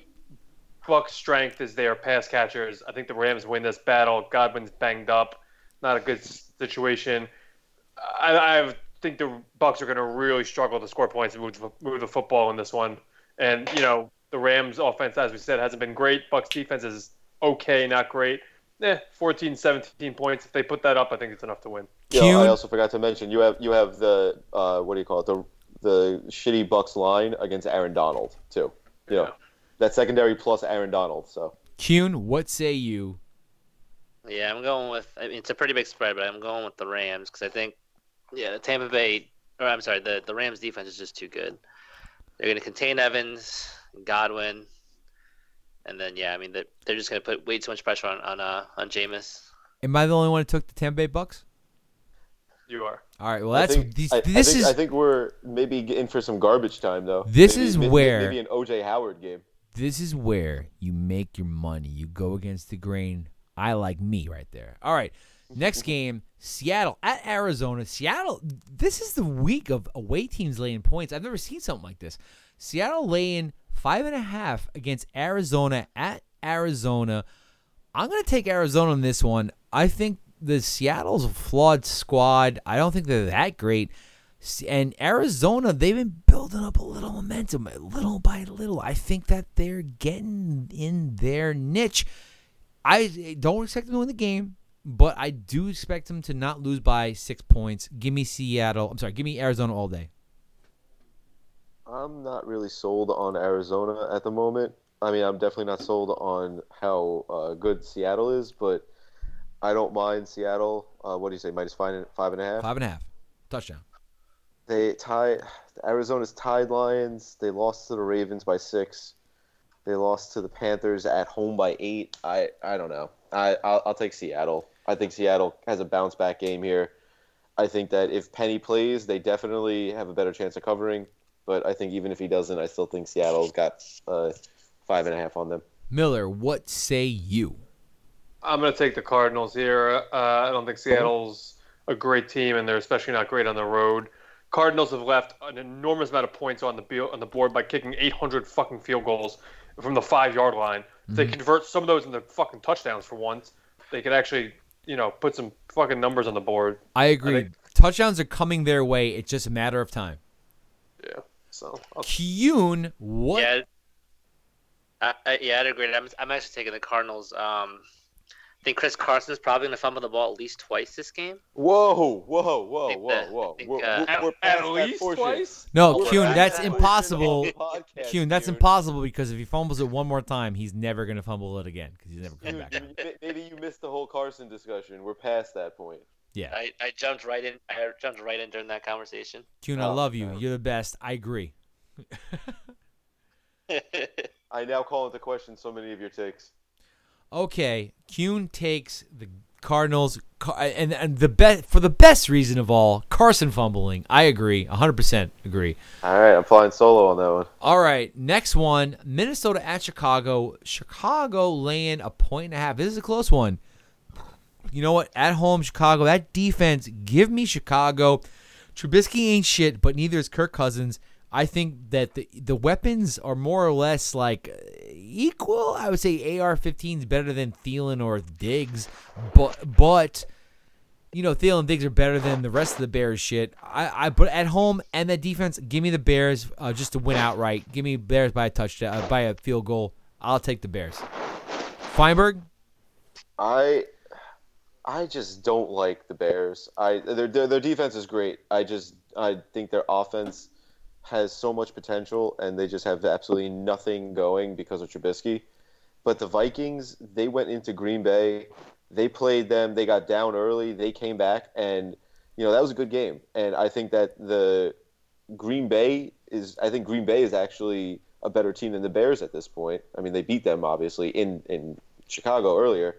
Bucks' strength is their pass catchers. I think the Rams win this battle. Godwin's banged up, not a good situation. I, I think the Bucks are gonna really struggle to score points and move the, move the football in this one. And you know, the Rams' offense, as we said, hasn't been great. Bucks' defense is okay, not great. Eh, 14, 17 points. If they put that up, I think it's enough to win. Yo, Kuhn? I also forgot to mention you have you have the uh, what do you call it the the shitty Bucks line against Aaron Donald too. You know, Yeah. That secondary plus Aaron Donald. So Kuhn, what say you? Yeah, I'm going with. I mean, it's a pretty big spread, but I'm going with the Rams because I think, yeah, the Tampa Bay, or I'm sorry, the the Rams defense is just too good. They're going to contain Evans, Godwin, and then yeah, I mean they're, they're just going to put way too much pressure on on uh, on Jameis. Am I the only one who took the Tampa Bay Bucks? You are. All right. Well, I that's think, these, I, I this think, is I think we're maybe in for some garbage time though. This Maybe- is may- may- where- maybe an OJ Howard game. This is where you make your money. You go against the grain. I like me right there. All right. Next game, Seattle at Arizona. Seattle, this is the week of away teams laying points. I've never seen something like this. Seattle laying five and a half against Arizona at Arizona. I'm going to take Arizona on this one. I think the Seattle's a flawed squad. I don't think they're that great. And Arizona, they've been building up a little momentum, little by little. I think that they're getting in their niche. I don't expect them to win the game, but I do expect them to not lose by six points. Give me Seattle. I'm sorry, give me Arizona all day. I'm not really sold on Arizona at the moment. I mean, I'm definitely not sold on how uh, good Seattle is, but I don't mind Seattle. Uh, what do you say, minus five and, five and a half? Five and a half. Touchdown. They tied Arizona's tied Lions. They lost to the Ravens by six. They lost to the Panthers at home by eight. I I don't know. I I'll, I'll take Seattle. I think Seattle has a bounce back game here. I think that if Penny plays, they definitely have a better chance of covering. But I think even if he doesn't, I still think Seattle's got uh, five and a half on them. Miller, what say you? I'm going to take the Cardinals here. Uh, I don't think Seattle's a great team, and they're especially not great on the road. Cardinals have left an enormous amount of points on the be- on the board by kicking 800 fucking field goals from the five yard line. If they convert some of those into fucking touchdowns for once, they could actually, you know, put some fucking numbers on the board. I agree. think- Touchdowns are coming their way. It's just a matter of time. Yeah. So I'll, Kuhn, what? Yeah, I, I, yeah, I'd agree. I'm, I'm actually taking the Cardinals. Um, I think Chris Carson is probably going to fumble the ball at least twice this game. Whoa, whoa, whoa, whoa, whoa! I think, We're, uh, we're, we're at, past at that least portion. twice. No, We're Kuhn, that's that impossible. portion podcast, Kuhn, that's dude. impossible because if he fumbles it one more time, he's never going to fumble it again because he's never coming back. Maybe you missed the whole Carson discussion. We're past that point. Yeah. I, I jumped right in. I jumped right in during that conversation. Kuhn, I Oh, love you. man. You're the best. I agree. I now call into question so many of your takes. Okay, Kuhn takes the Cardinals, and and the best for the best reason of all, Carson fumbling. I agree, 100% agree. All right, I'm flying solo on that one. All right, next one, Minnesota at Chicago. Chicago laying a point and a half. This is a close one. You know what? At home, Chicago. That defense, give me Chicago. Trubisky ain't shit, but neither is Kirk Cousins. I think that the the weapons are more or less like equal. I would say AR-15 is better than Thielen or Diggs, but but you know Thielen and Diggs are better than the rest of the Bears shit. I, I but at home and that defense, give me the Bears uh, just to win outright. Give me Bears by a touchdown, uh, by a field goal. I'll take the Bears. Feinberg, I I just don't like the Bears. I their, their defense is great. I just I think their offense has so much potential and they just have absolutely nothing going because of Trubisky. But the Vikings, they went into Green Bay, they played them, they got down early, they came back and you know, that was a good game. And I think that the Green Bay is I think Green Bay is actually a better team than the Bears at this point. I mean, they beat them obviously in in Chicago earlier.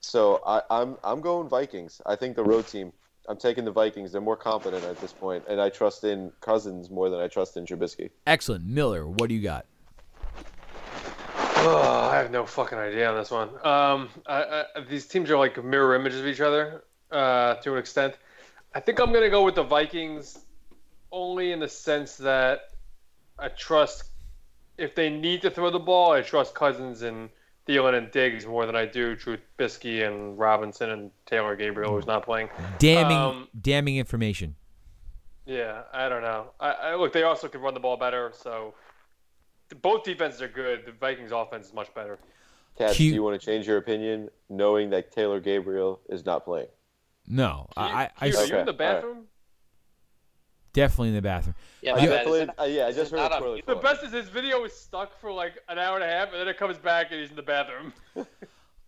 So I, I'm I'm going Vikings. I think the road team. I'm taking the Vikings. They're more competent at this point, and I trust in Cousins more than I trust in Trubisky. Excellent. Miller, what do you got? Oh, I have no fucking idea on this one. Um, I, I, these teams are like mirror images of each other uh, to an extent. I think I'm gonna go with the Vikings, only in the sense that I trust if they need to throw the ball, I trust Cousins and Thielen and Diggs more than I do Trubisky and Robinson and Taylor Gabriel, who's not playing. Damning, Um, damning information. Yeah, I don't know. I, I look, they also can run the ball better, so both defenses are good. The Vikings offense is much better. Cats, Cute. do you want to change your opinion knowing that Taylor Gabriel is not playing? No, I, I, I Hugh, are s- you in the Okay, all right. bathroom? Definitely in the bathroom. Yeah, I bad. definitely, uh, yeah, I just heard not a toilet? The best is his video is stuck for like an hour and a half, and then it comes back and he's in the bathroom.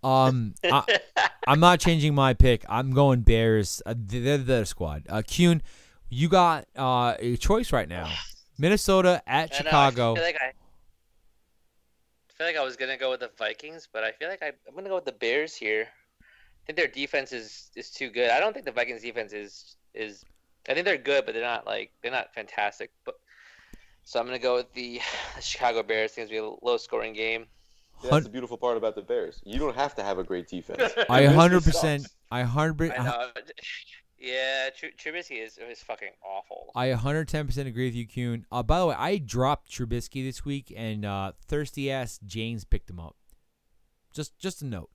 Um, I, I'm not changing my pick. I'm going Bears. Uh, they're the squad. Uh, Kuhn, you got uh, a choice right now. Minnesota at I know, Chicago. I feel like I, I feel like I was gonna go with the Vikings, but I feel like I, I'm gonna go with the Bears here. I think their defense is is too good. I don't think the Vikings defense is is. I think they're good, but they're not like they're not fantastic. But so I'm gonna go with the Chicago Bears. I think it's gonna be a low scoring game. Yeah, That's the beautiful part about the Bears. You don't have to have a great defense. I 100. percent. I 100. I know. Yeah, Tr- Trubisky is is fucking awful. I 110 percent agree with you, Kuhn. Uh, by the way, I dropped Trubisky this week, and uh, thirsty ass James picked him up. Just, just a note.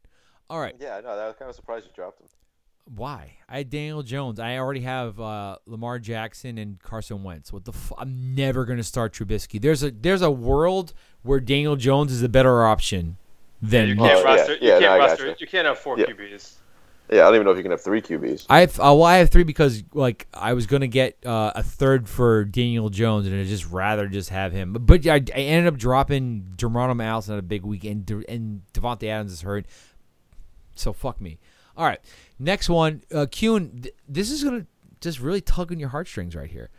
All right. Yeah, no, that was kind of surprised you dropped him. Why? I had Daniel Jones. I already have uh, Lamar Jackson and Carson Wentz. What the? F- I'm never gonna start Trubisky. There's a there's a world where Daniel Jones is a better option than you Mar- can't Oh, roster. yeah, you no, I can't got roster. you. You can't have four Yeah. QBs. Yeah, I don't even know if you can have three QBs. I have, uh, well, I have three because like I was gonna get uh, a third for Daniel Jones, and I just rather just have him. But, but I, I ended up dropping Geronimo Allison at a big week, and De- and Davante Adams is hurt. So fuck me. All right, next one, uh, Kuhn. Th- this is gonna just really tug on your heartstrings right here.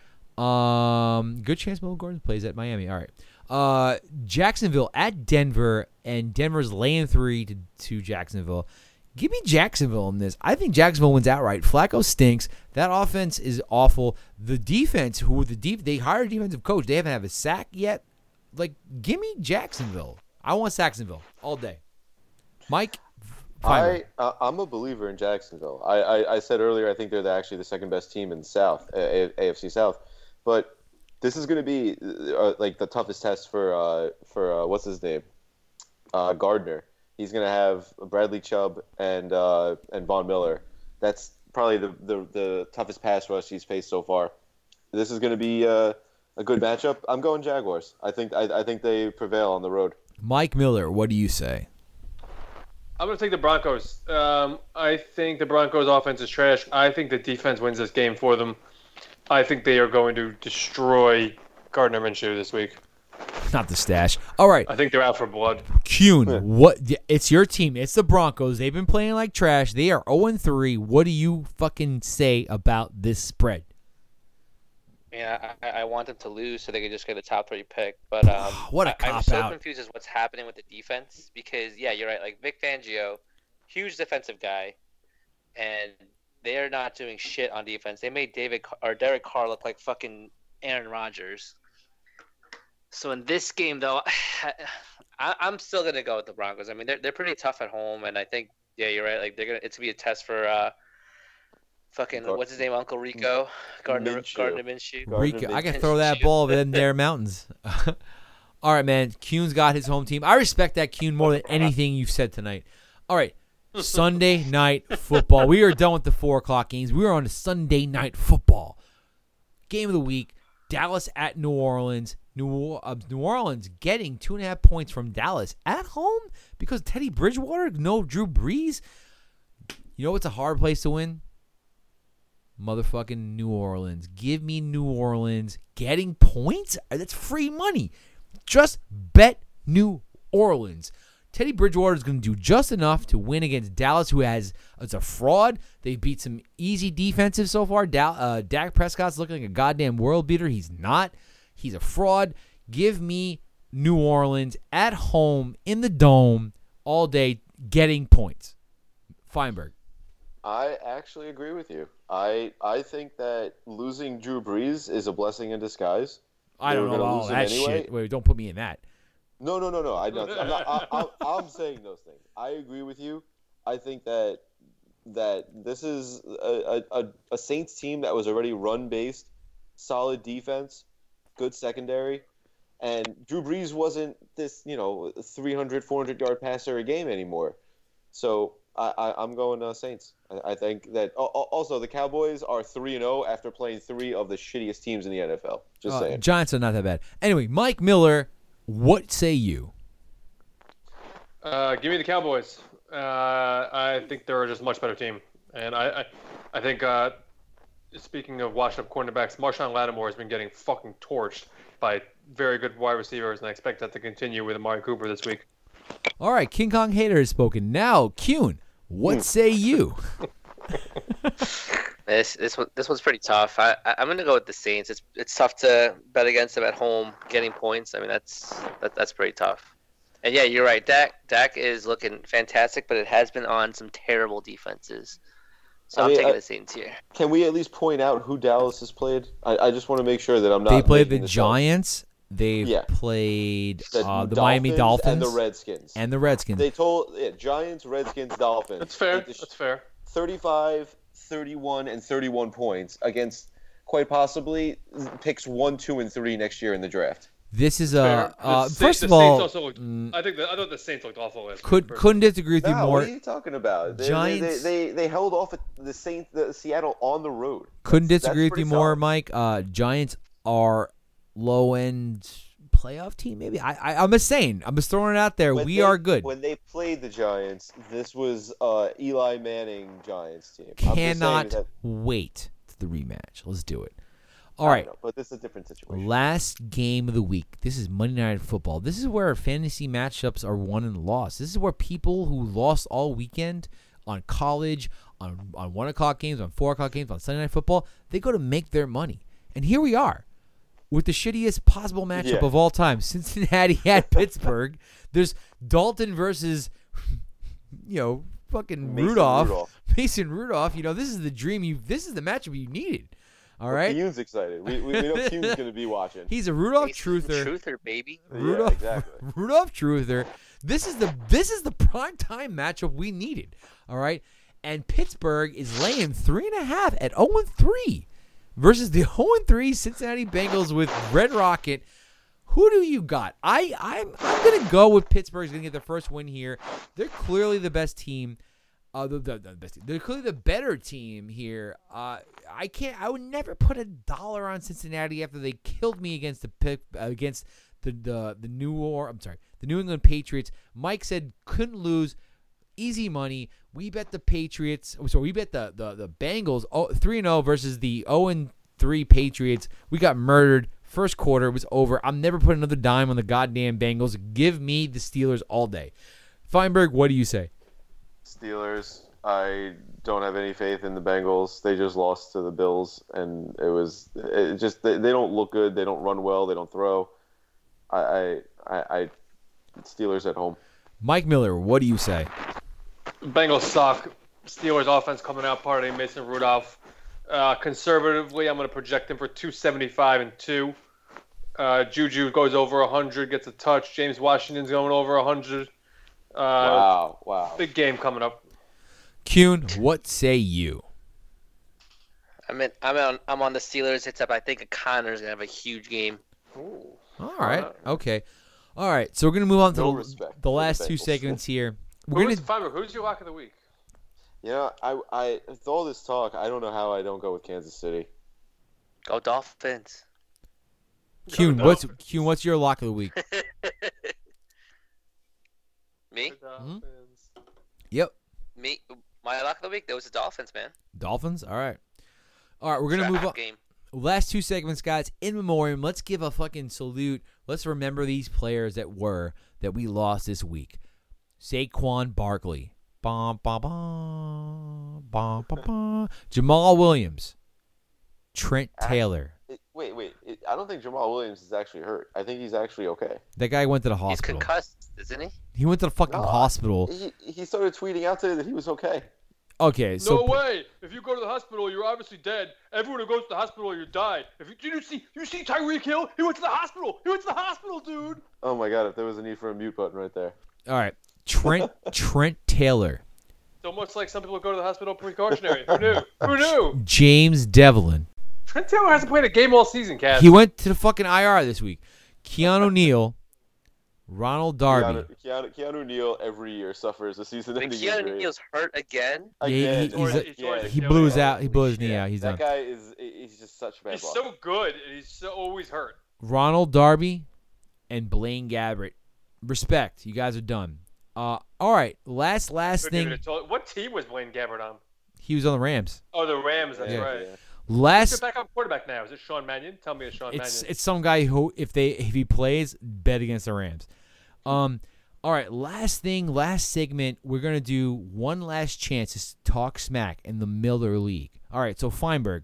Um, good chance Melvin Gordon plays at Miami. All right. Uh, Jacksonville at Denver, and Denver's laying three to, to Jacksonville. Give me Jacksonville in this. I think Jacksonville wins outright. Flacco stinks. That offense is awful. The defense, who the deep, they hired a defensive coach. They haven't had a sack yet. Like, give me Jacksonville. I want Saxonville all day. Mike, I uh, I'm a believer in Jacksonville. I, I, I said earlier I think they're the, actually the second best team in South, A- A- AFC South. But this is going to be uh, like the toughest test for uh, for uh, what's his name, uh, Gardner. He's going to have Bradley Chubb and uh, and Von Miller. That's probably the, the the toughest pass rush he's faced so far. This is going to be uh, a good matchup. I'm going Jaguars. I think I, I think they prevail on the road. Mike Miller, what do you say? I'm going to take the Broncos. Um, I think the Broncos' offense is trash. I think the defense wins this game for them. I think they are going to destroy Gardner Minshew this week. Not the stash. All right. I think they're out for blood. Kuhn, what? It's your team. It's the Broncos. They've been playing like trash. They are 0 3. What do you fucking say about this spread? Yeah, I, I want them to lose so they can just get the top three pick. But um, What a I, I'm so confused as what's happening with the defense because yeah, you're right. Like Vic Fangio, huge defensive guy, and they are not doing shit on defense. They made David or Derek Carr look like fucking Aaron Rodgers. So in this game though, I, I'm still gonna go with the Broncos. I mean, they're they're pretty tough at home, and I think yeah, you're right. Like they're gonna it's gonna be a test for. uh Fucking Gar- what's his name, Uncle Rico, Gardner Minshew. Gardner Minshew. Gardner Rico, I can throw that ball in their mountains. All right, man. Kuhn's got his home team. I respect that Kuhn more than anything you've said tonight. All right. Sunday night football. We are done with the four o'clock games. We are on to Sunday night football. Game of the week. Dallas at New Orleans. New, uh, New Orleans getting two and a half points from Dallas at home because Teddy Bridgewater, no Drew Brees. You know what's a hard place to win? Motherfucking New Orleans. Give me New Orleans getting points. That's free money. Just bet New Orleans. Teddy Bridgewater is going to do just enough to win against Dallas, who has it's a fraud. They beat some easy defensive so far. Dal, uh, Dak Prescott's looking like a goddamn world beater. He's not. He's a fraud. Give me New Orleans at home in the dome all day, getting points. Feinberg. I actually agree with you. I I think that losing Drew Brees is a blessing in disguise. I don't know all that anyway. shit. Wait, don't put me in that. No, no, no, no. I don't, I'm not. I, I, I'm saying those things. I agree with you. I think that that this is a, a, a- a Saints team that was already run based, solid defense, good secondary, and Drew Brees wasn't this you know 300 400 yard passer a game anymore. So I, I, I'm going uh, Saints. I, I think that al- al- also the Cowboys are three and zero after playing three of the shittiest teams in the NFL. Just Uh, saying. Giants are not that bad. Anyway, Mike Miller, what say you? Uh, give me the Cowboys. Uh, I think they're just a much better team, and I, I, I think. Uh, speaking of washed up cornerbacks, Marshon Lattimore has been getting fucking torched by very good wide receivers, and I expect that to continue with Amari Cooper this week. All right, King Kong Hater has spoken. Now, Kuhn, what hmm. say you? This this one this one's pretty tough. I, I I'm gonna go with the Saints. It's it's tough to bet against them at home, getting points. I mean that's that, that's pretty tough. And yeah, you're right. Dak Dak is looking fantastic, but it has been on some terrible defenses. So I I'm mean, taking I- the Saints here. Can we at least point out who Dallas has played? I, I just want to make sure that I'm not. They played the making up. Giants. They've Yeah. played The, uh, the Miami Dolphins and the Redskins. and the Redskins. they told yeah, Giants, Redskins, Dolphins. That's fair. They- That's fair. 35, 31, and 31 points against quite possibly picks one, two, and three next year in the draft. this is a uh, The first the of all. Also looked, mm, I think the, I thought the Saints looked awful last could week. couldn't disagree with you No, more. what are you talking about? They, Giants- They, they, they, they held off the Saints, the Seattle on the road. Couldn't That's- disagree that's with you pretty more. Mike. Uh, Giants are low end playoff team. Maybe I, I I'm just saying. I'm just throwing it out there. When we they- are good. When they played the Giants, this was uh, Eli Manning Giants team. I'm just saying Cannot that- wait to the rematch. Let's do it. All right, know, but this is a different situation. Last game of the week. This is Monday Night Football. This is where fantasy matchups are won and lost. This is where people who lost all weekend on college, on, on 1 o'clock games, on 4 o'clock games, on Sunday Night Football, they go to make their money. And here we are with the shittiest possible matchup Yeah. of all time Cincinnati at Pittsburgh. There's Dalton versus, you know, fucking Mason Rudolph. Rudolph. Mason Rudolph. You know, this is the dream you, this is the matchup you needed. All right? Kuhn's excited. We, we, we know Kuhn's going to be watching. He's a Rudolph Mason truther. Truther, baby. Yeah, Rudolph, exactly. Rudolph Truther. This is the this is the prime time matchup we needed. All right, and Pittsburgh is laying three and a half at zero and three versus the zero and three Cincinnati Bengals with Red Rocket. Who do you got? I I'm I'm gonna go with Pittsburgh's gonna get their first win here. They're clearly the best team. Uh, the, the, the best team. They're clearly the better team here. Uh, I can't. I would never put a dollar on Cincinnati after they killed me against the pick against the the the New or I'm sorry, the New England Patriots. Mike said couldn't lose. Easy money. We bet the Patriots. oh, Sorry, we bet the the the Bengals oh, three and zero versus the zero and three Patriots. We got murdered. First quarter was over. I'm never putting another dime on the goddamn Bengals. Give me the Steelers all day. Feinberg, what do you say? Steelers. I don't have any faith in the Bengals. They just lost to the Bills, and it was it just they, they don't look good. They don't run well. They don't throw. I, I, I Steelers at home. Mike Miller, what do you say? Bengals suck. Steelers offense coming out party. Mason Rudolph. Uh, conservatively, I'm going to project him for 275 and two. Uh, Juju goes over 100, gets a touch. James Washington's going over 100. Uh, wow, wow. Big game coming up. Kuhn, what say you? I'm in, I'm on I'm on the Steelers. It's up. I think Conner's gonna have a huge game. Ooh. All right. Okay. All right. So we're gonna move on to No the, the last two Bengals. segments here. We're Who's, gonna Fiber, who's your lock of the week? You know, I I with all this talk, I don't know how I don't go with Kansas City. Go Dolphins. Kuhn. What's Dolphins. Kuhn? What's your lock of the week? Me? The hmm? Dolphins. Yep. Me? My lock of the week. That was the Dolphins, man. Dolphins. All right. All right. We're gonna move on. Game. Last two segments, guys. In memoriam. Let's give a fucking salute. Let's remember these players that were that we lost this week. Saquon Barkley. Bum, bum, bum, bum, bum, bum. Jamaal Williams. Trent Taylor. It, wait, wait. It, I don't think Jamaal Williams is actually hurt. I think he's actually okay. That guy went to the hospital. He's hospital. concussed, isn't he? He went to the fucking No, hospital. He he started tweeting out today that he was okay. Okay, so no way! If you go to the hospital, you're obviously dead. Everyone who goes to the hospital, you die. If you, did you see, you see Tyreek Hill? He went to the hospital. He went to the hospital, dude. Oh my god, if there was a need for a mute button right there. all right, Trent Trent Taylor, It's almost like some people go to the hospital precautionary. Who knew? Who knew? James Develin. Trent Taylor hasn't played a game all season, Cass. He went to the fucking IR this week. Keanu Neal, Ronald Darby. Keanu, Keanu, Keanu Neal every year suffers a season-ending Keanu injury. Neal's hurt again, Yeah, he- Again, he's a- again. he's a- He blew his out. He blew his knee out. He's that done. guy is he's just such bad He's luck. so good, and he's so always hurt. Ronald Darby and Blaine Gabbert. Respect. You guys are done. Uh, all right. Last last Couldn't thing. told- What team was Blaine Gabbert on? He was on the Rams. Oh, the Rams. That's Yeah. right. Who's Last. the backup quarterback now? Is it Sean Mannion? Tell me it's Sean It's Mannion. it's some guy who if they if he plays bet against the Rams. Um. All right. Last thing. Last segment. We're gonna do one last chance to talk smack in the Miller League. All right. So Feinberg.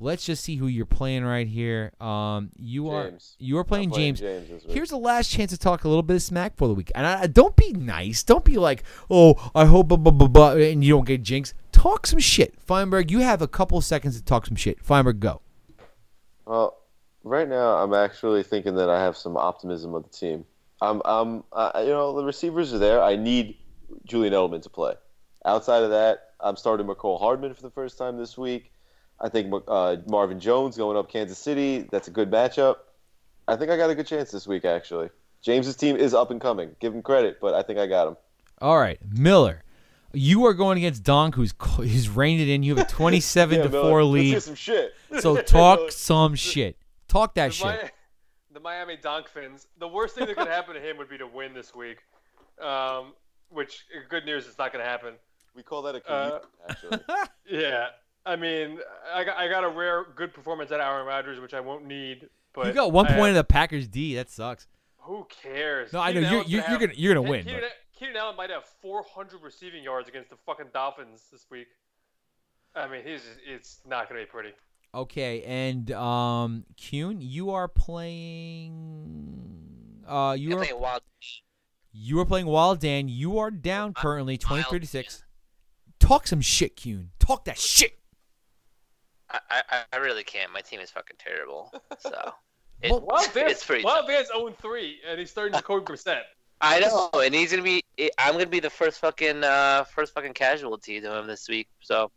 Let's just see who you're playing right here. Um. You are you are playing playing James. James. Here's the last chance to talk a little bit of smack for the week. And I, don't be nice. Don't be like, oh, I hope, blah, blah, blah, blah, and you don't get jinxed. Talk some shit. Feinberg, you have a couple seconds to talk some shit. Feinberg, go. Well, right now I'm actually thinking that I have some optimism of the team. I'm, I'm, uh, you know, the receivers are there. I need Julian Edelman to play. Outside of that, I'm starting Mecole Hardman for the first time this week. I think uh, Marvin Jones going up Kansas City. That's a good matchup. I think I got a good chance this week, actually. James's team is up and coming. Give him credit, but I think I got him. All right. Miller, you are going against Donk, who's, who's reined it in. You have a 27 Yeah, to Miller, 4 let's hear lead. some shit. So talk some shit. Talk that the, shit. Mi- the Miami Donk Fins. The worst thing that could happen to him would be to win this week. Um, which good news, it's not going to happen. We call that a Uh, actually. Yeah, I mean, I got, I got a rare good performance at Aaron Rodgers, which I won't need. But You got one I- point of the Packers D. That sucks. Who cares? No, I know you're you're, gonna you're gonna you're gonna win. Keenan, Keenan Allen might have 400 receiving yards against the fucking Dolphins this week. I mean, he's it's not gonna be pretty. Okay, and um, Kuhn, you are playing. Uh, you you're are playing wild. you are playing Wild Dan. You are down currently, twenty thirty six. Talk some shit, Kuhn. Talk that shit. I, I, I really can't. My team is fucking terrible. So it, Well, Wild Vance, it's pretty. Wild tough. Vance 0 3, and he's starting to Jacoby Brissett. I know, and he's gonna be. I'm gonna be the first fucking uh first fucking casualty to him this week. So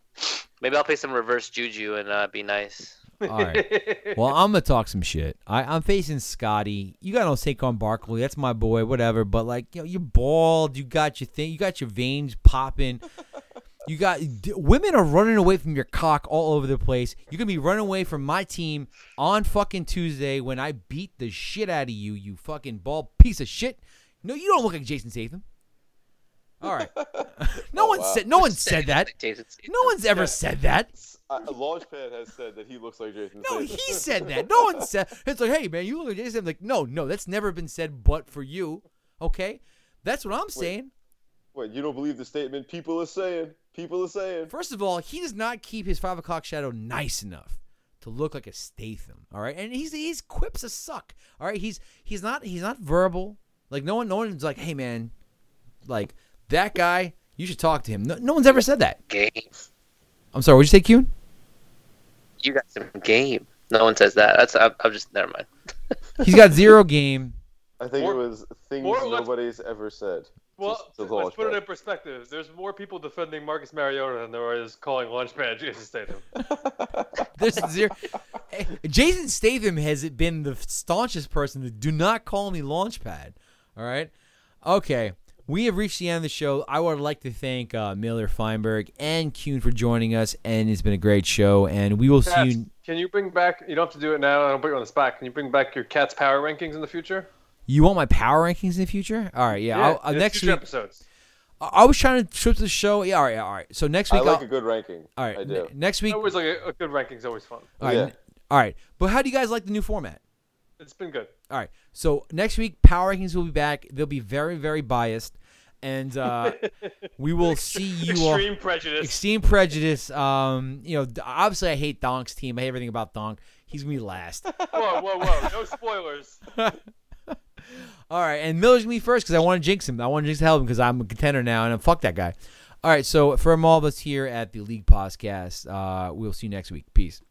maybe I'll play some reverse juju and uh, be nice. All right. Well, I'm gonna talk some shit. I, I'm facing Scotty. You got no Saquon Barkley. That's my boy. Whatever. But like, you know, you're bald. You got your thing. You got your veins popping. You got d- women are running away from your cock all over the place. You're gonna be running away from my team on fucking Tuesday when I beat the shit out of you. You fucking bald piece of shit. No, you don't look like Jason Statham. All right. no Oh, one wow. said. No one said that. No one's ever said that. Uh, Launchpad has said that he looks like Jason No, Statham. he said that. No one said. It's like, hey man, you look like Jason. I'm like, no, no, that's never been said, but for you, okay. That's what I'm saying. Wait, you don't believe the statement people are saying? People are saying. First of all, he does not keep his five o'clock shadow nice enough to look like a Statham. All right, and he's he's quips a suck. All right, he's he's not he's not verbal. Like no one no one's like, hey man, like that guy. You should talk to him. No, no one's ever said that. game. I'm sorry. What'd you say, Kuhn? You got some game. No one says that. That's I'm, I'm just never mind. He's got zero game. I think More- it was things more or less- nobody's ever said. Well, Just to let's put it in perspective. There's more people defending Marcus Mariota than there is calling Launchpad Jason Statham. There's zero. Jason Statham has been the staunchest person to do not call me Launchpad. All right. Okay. We have reached the end of the show. I would like to thank uh, Miller Feinberg and Kuhn for joining us, and it's been a great show. And we will see you. can you bring back? You don't have to do it now. I don't put you on the spot. Can you bring back your Cats power rankings in the future? You want my power rankings in the future? All right. Yeah. I'll, uh, next week. episodes. I I was trying to trip the show. Yeah. All right. All right. So next I week. like I'll, a good ranking. all right. I ne- do. next week. Always like a, a good ranking's always fun. All right. Yeah. n- All right. But how do you guys like the new format? It's been good. All right. So next week, Power Rankings will be back. They'll be very, very biased, and uh, we will see you all. Extreme prejudice. Extreme prejudice. Um, you know, obviously, I hate Donk's team. I hate everything about Donk. He's gonna be last. whoa, whoa, whoa! No spoilers. All right, and Miller's gonna be first because I want to jinx him. I want to jinx of him because I'm a contender now, and I'm fuck that guy. All right, so from all of us here at the League Podcast, uh, we'll see you next week. Peace.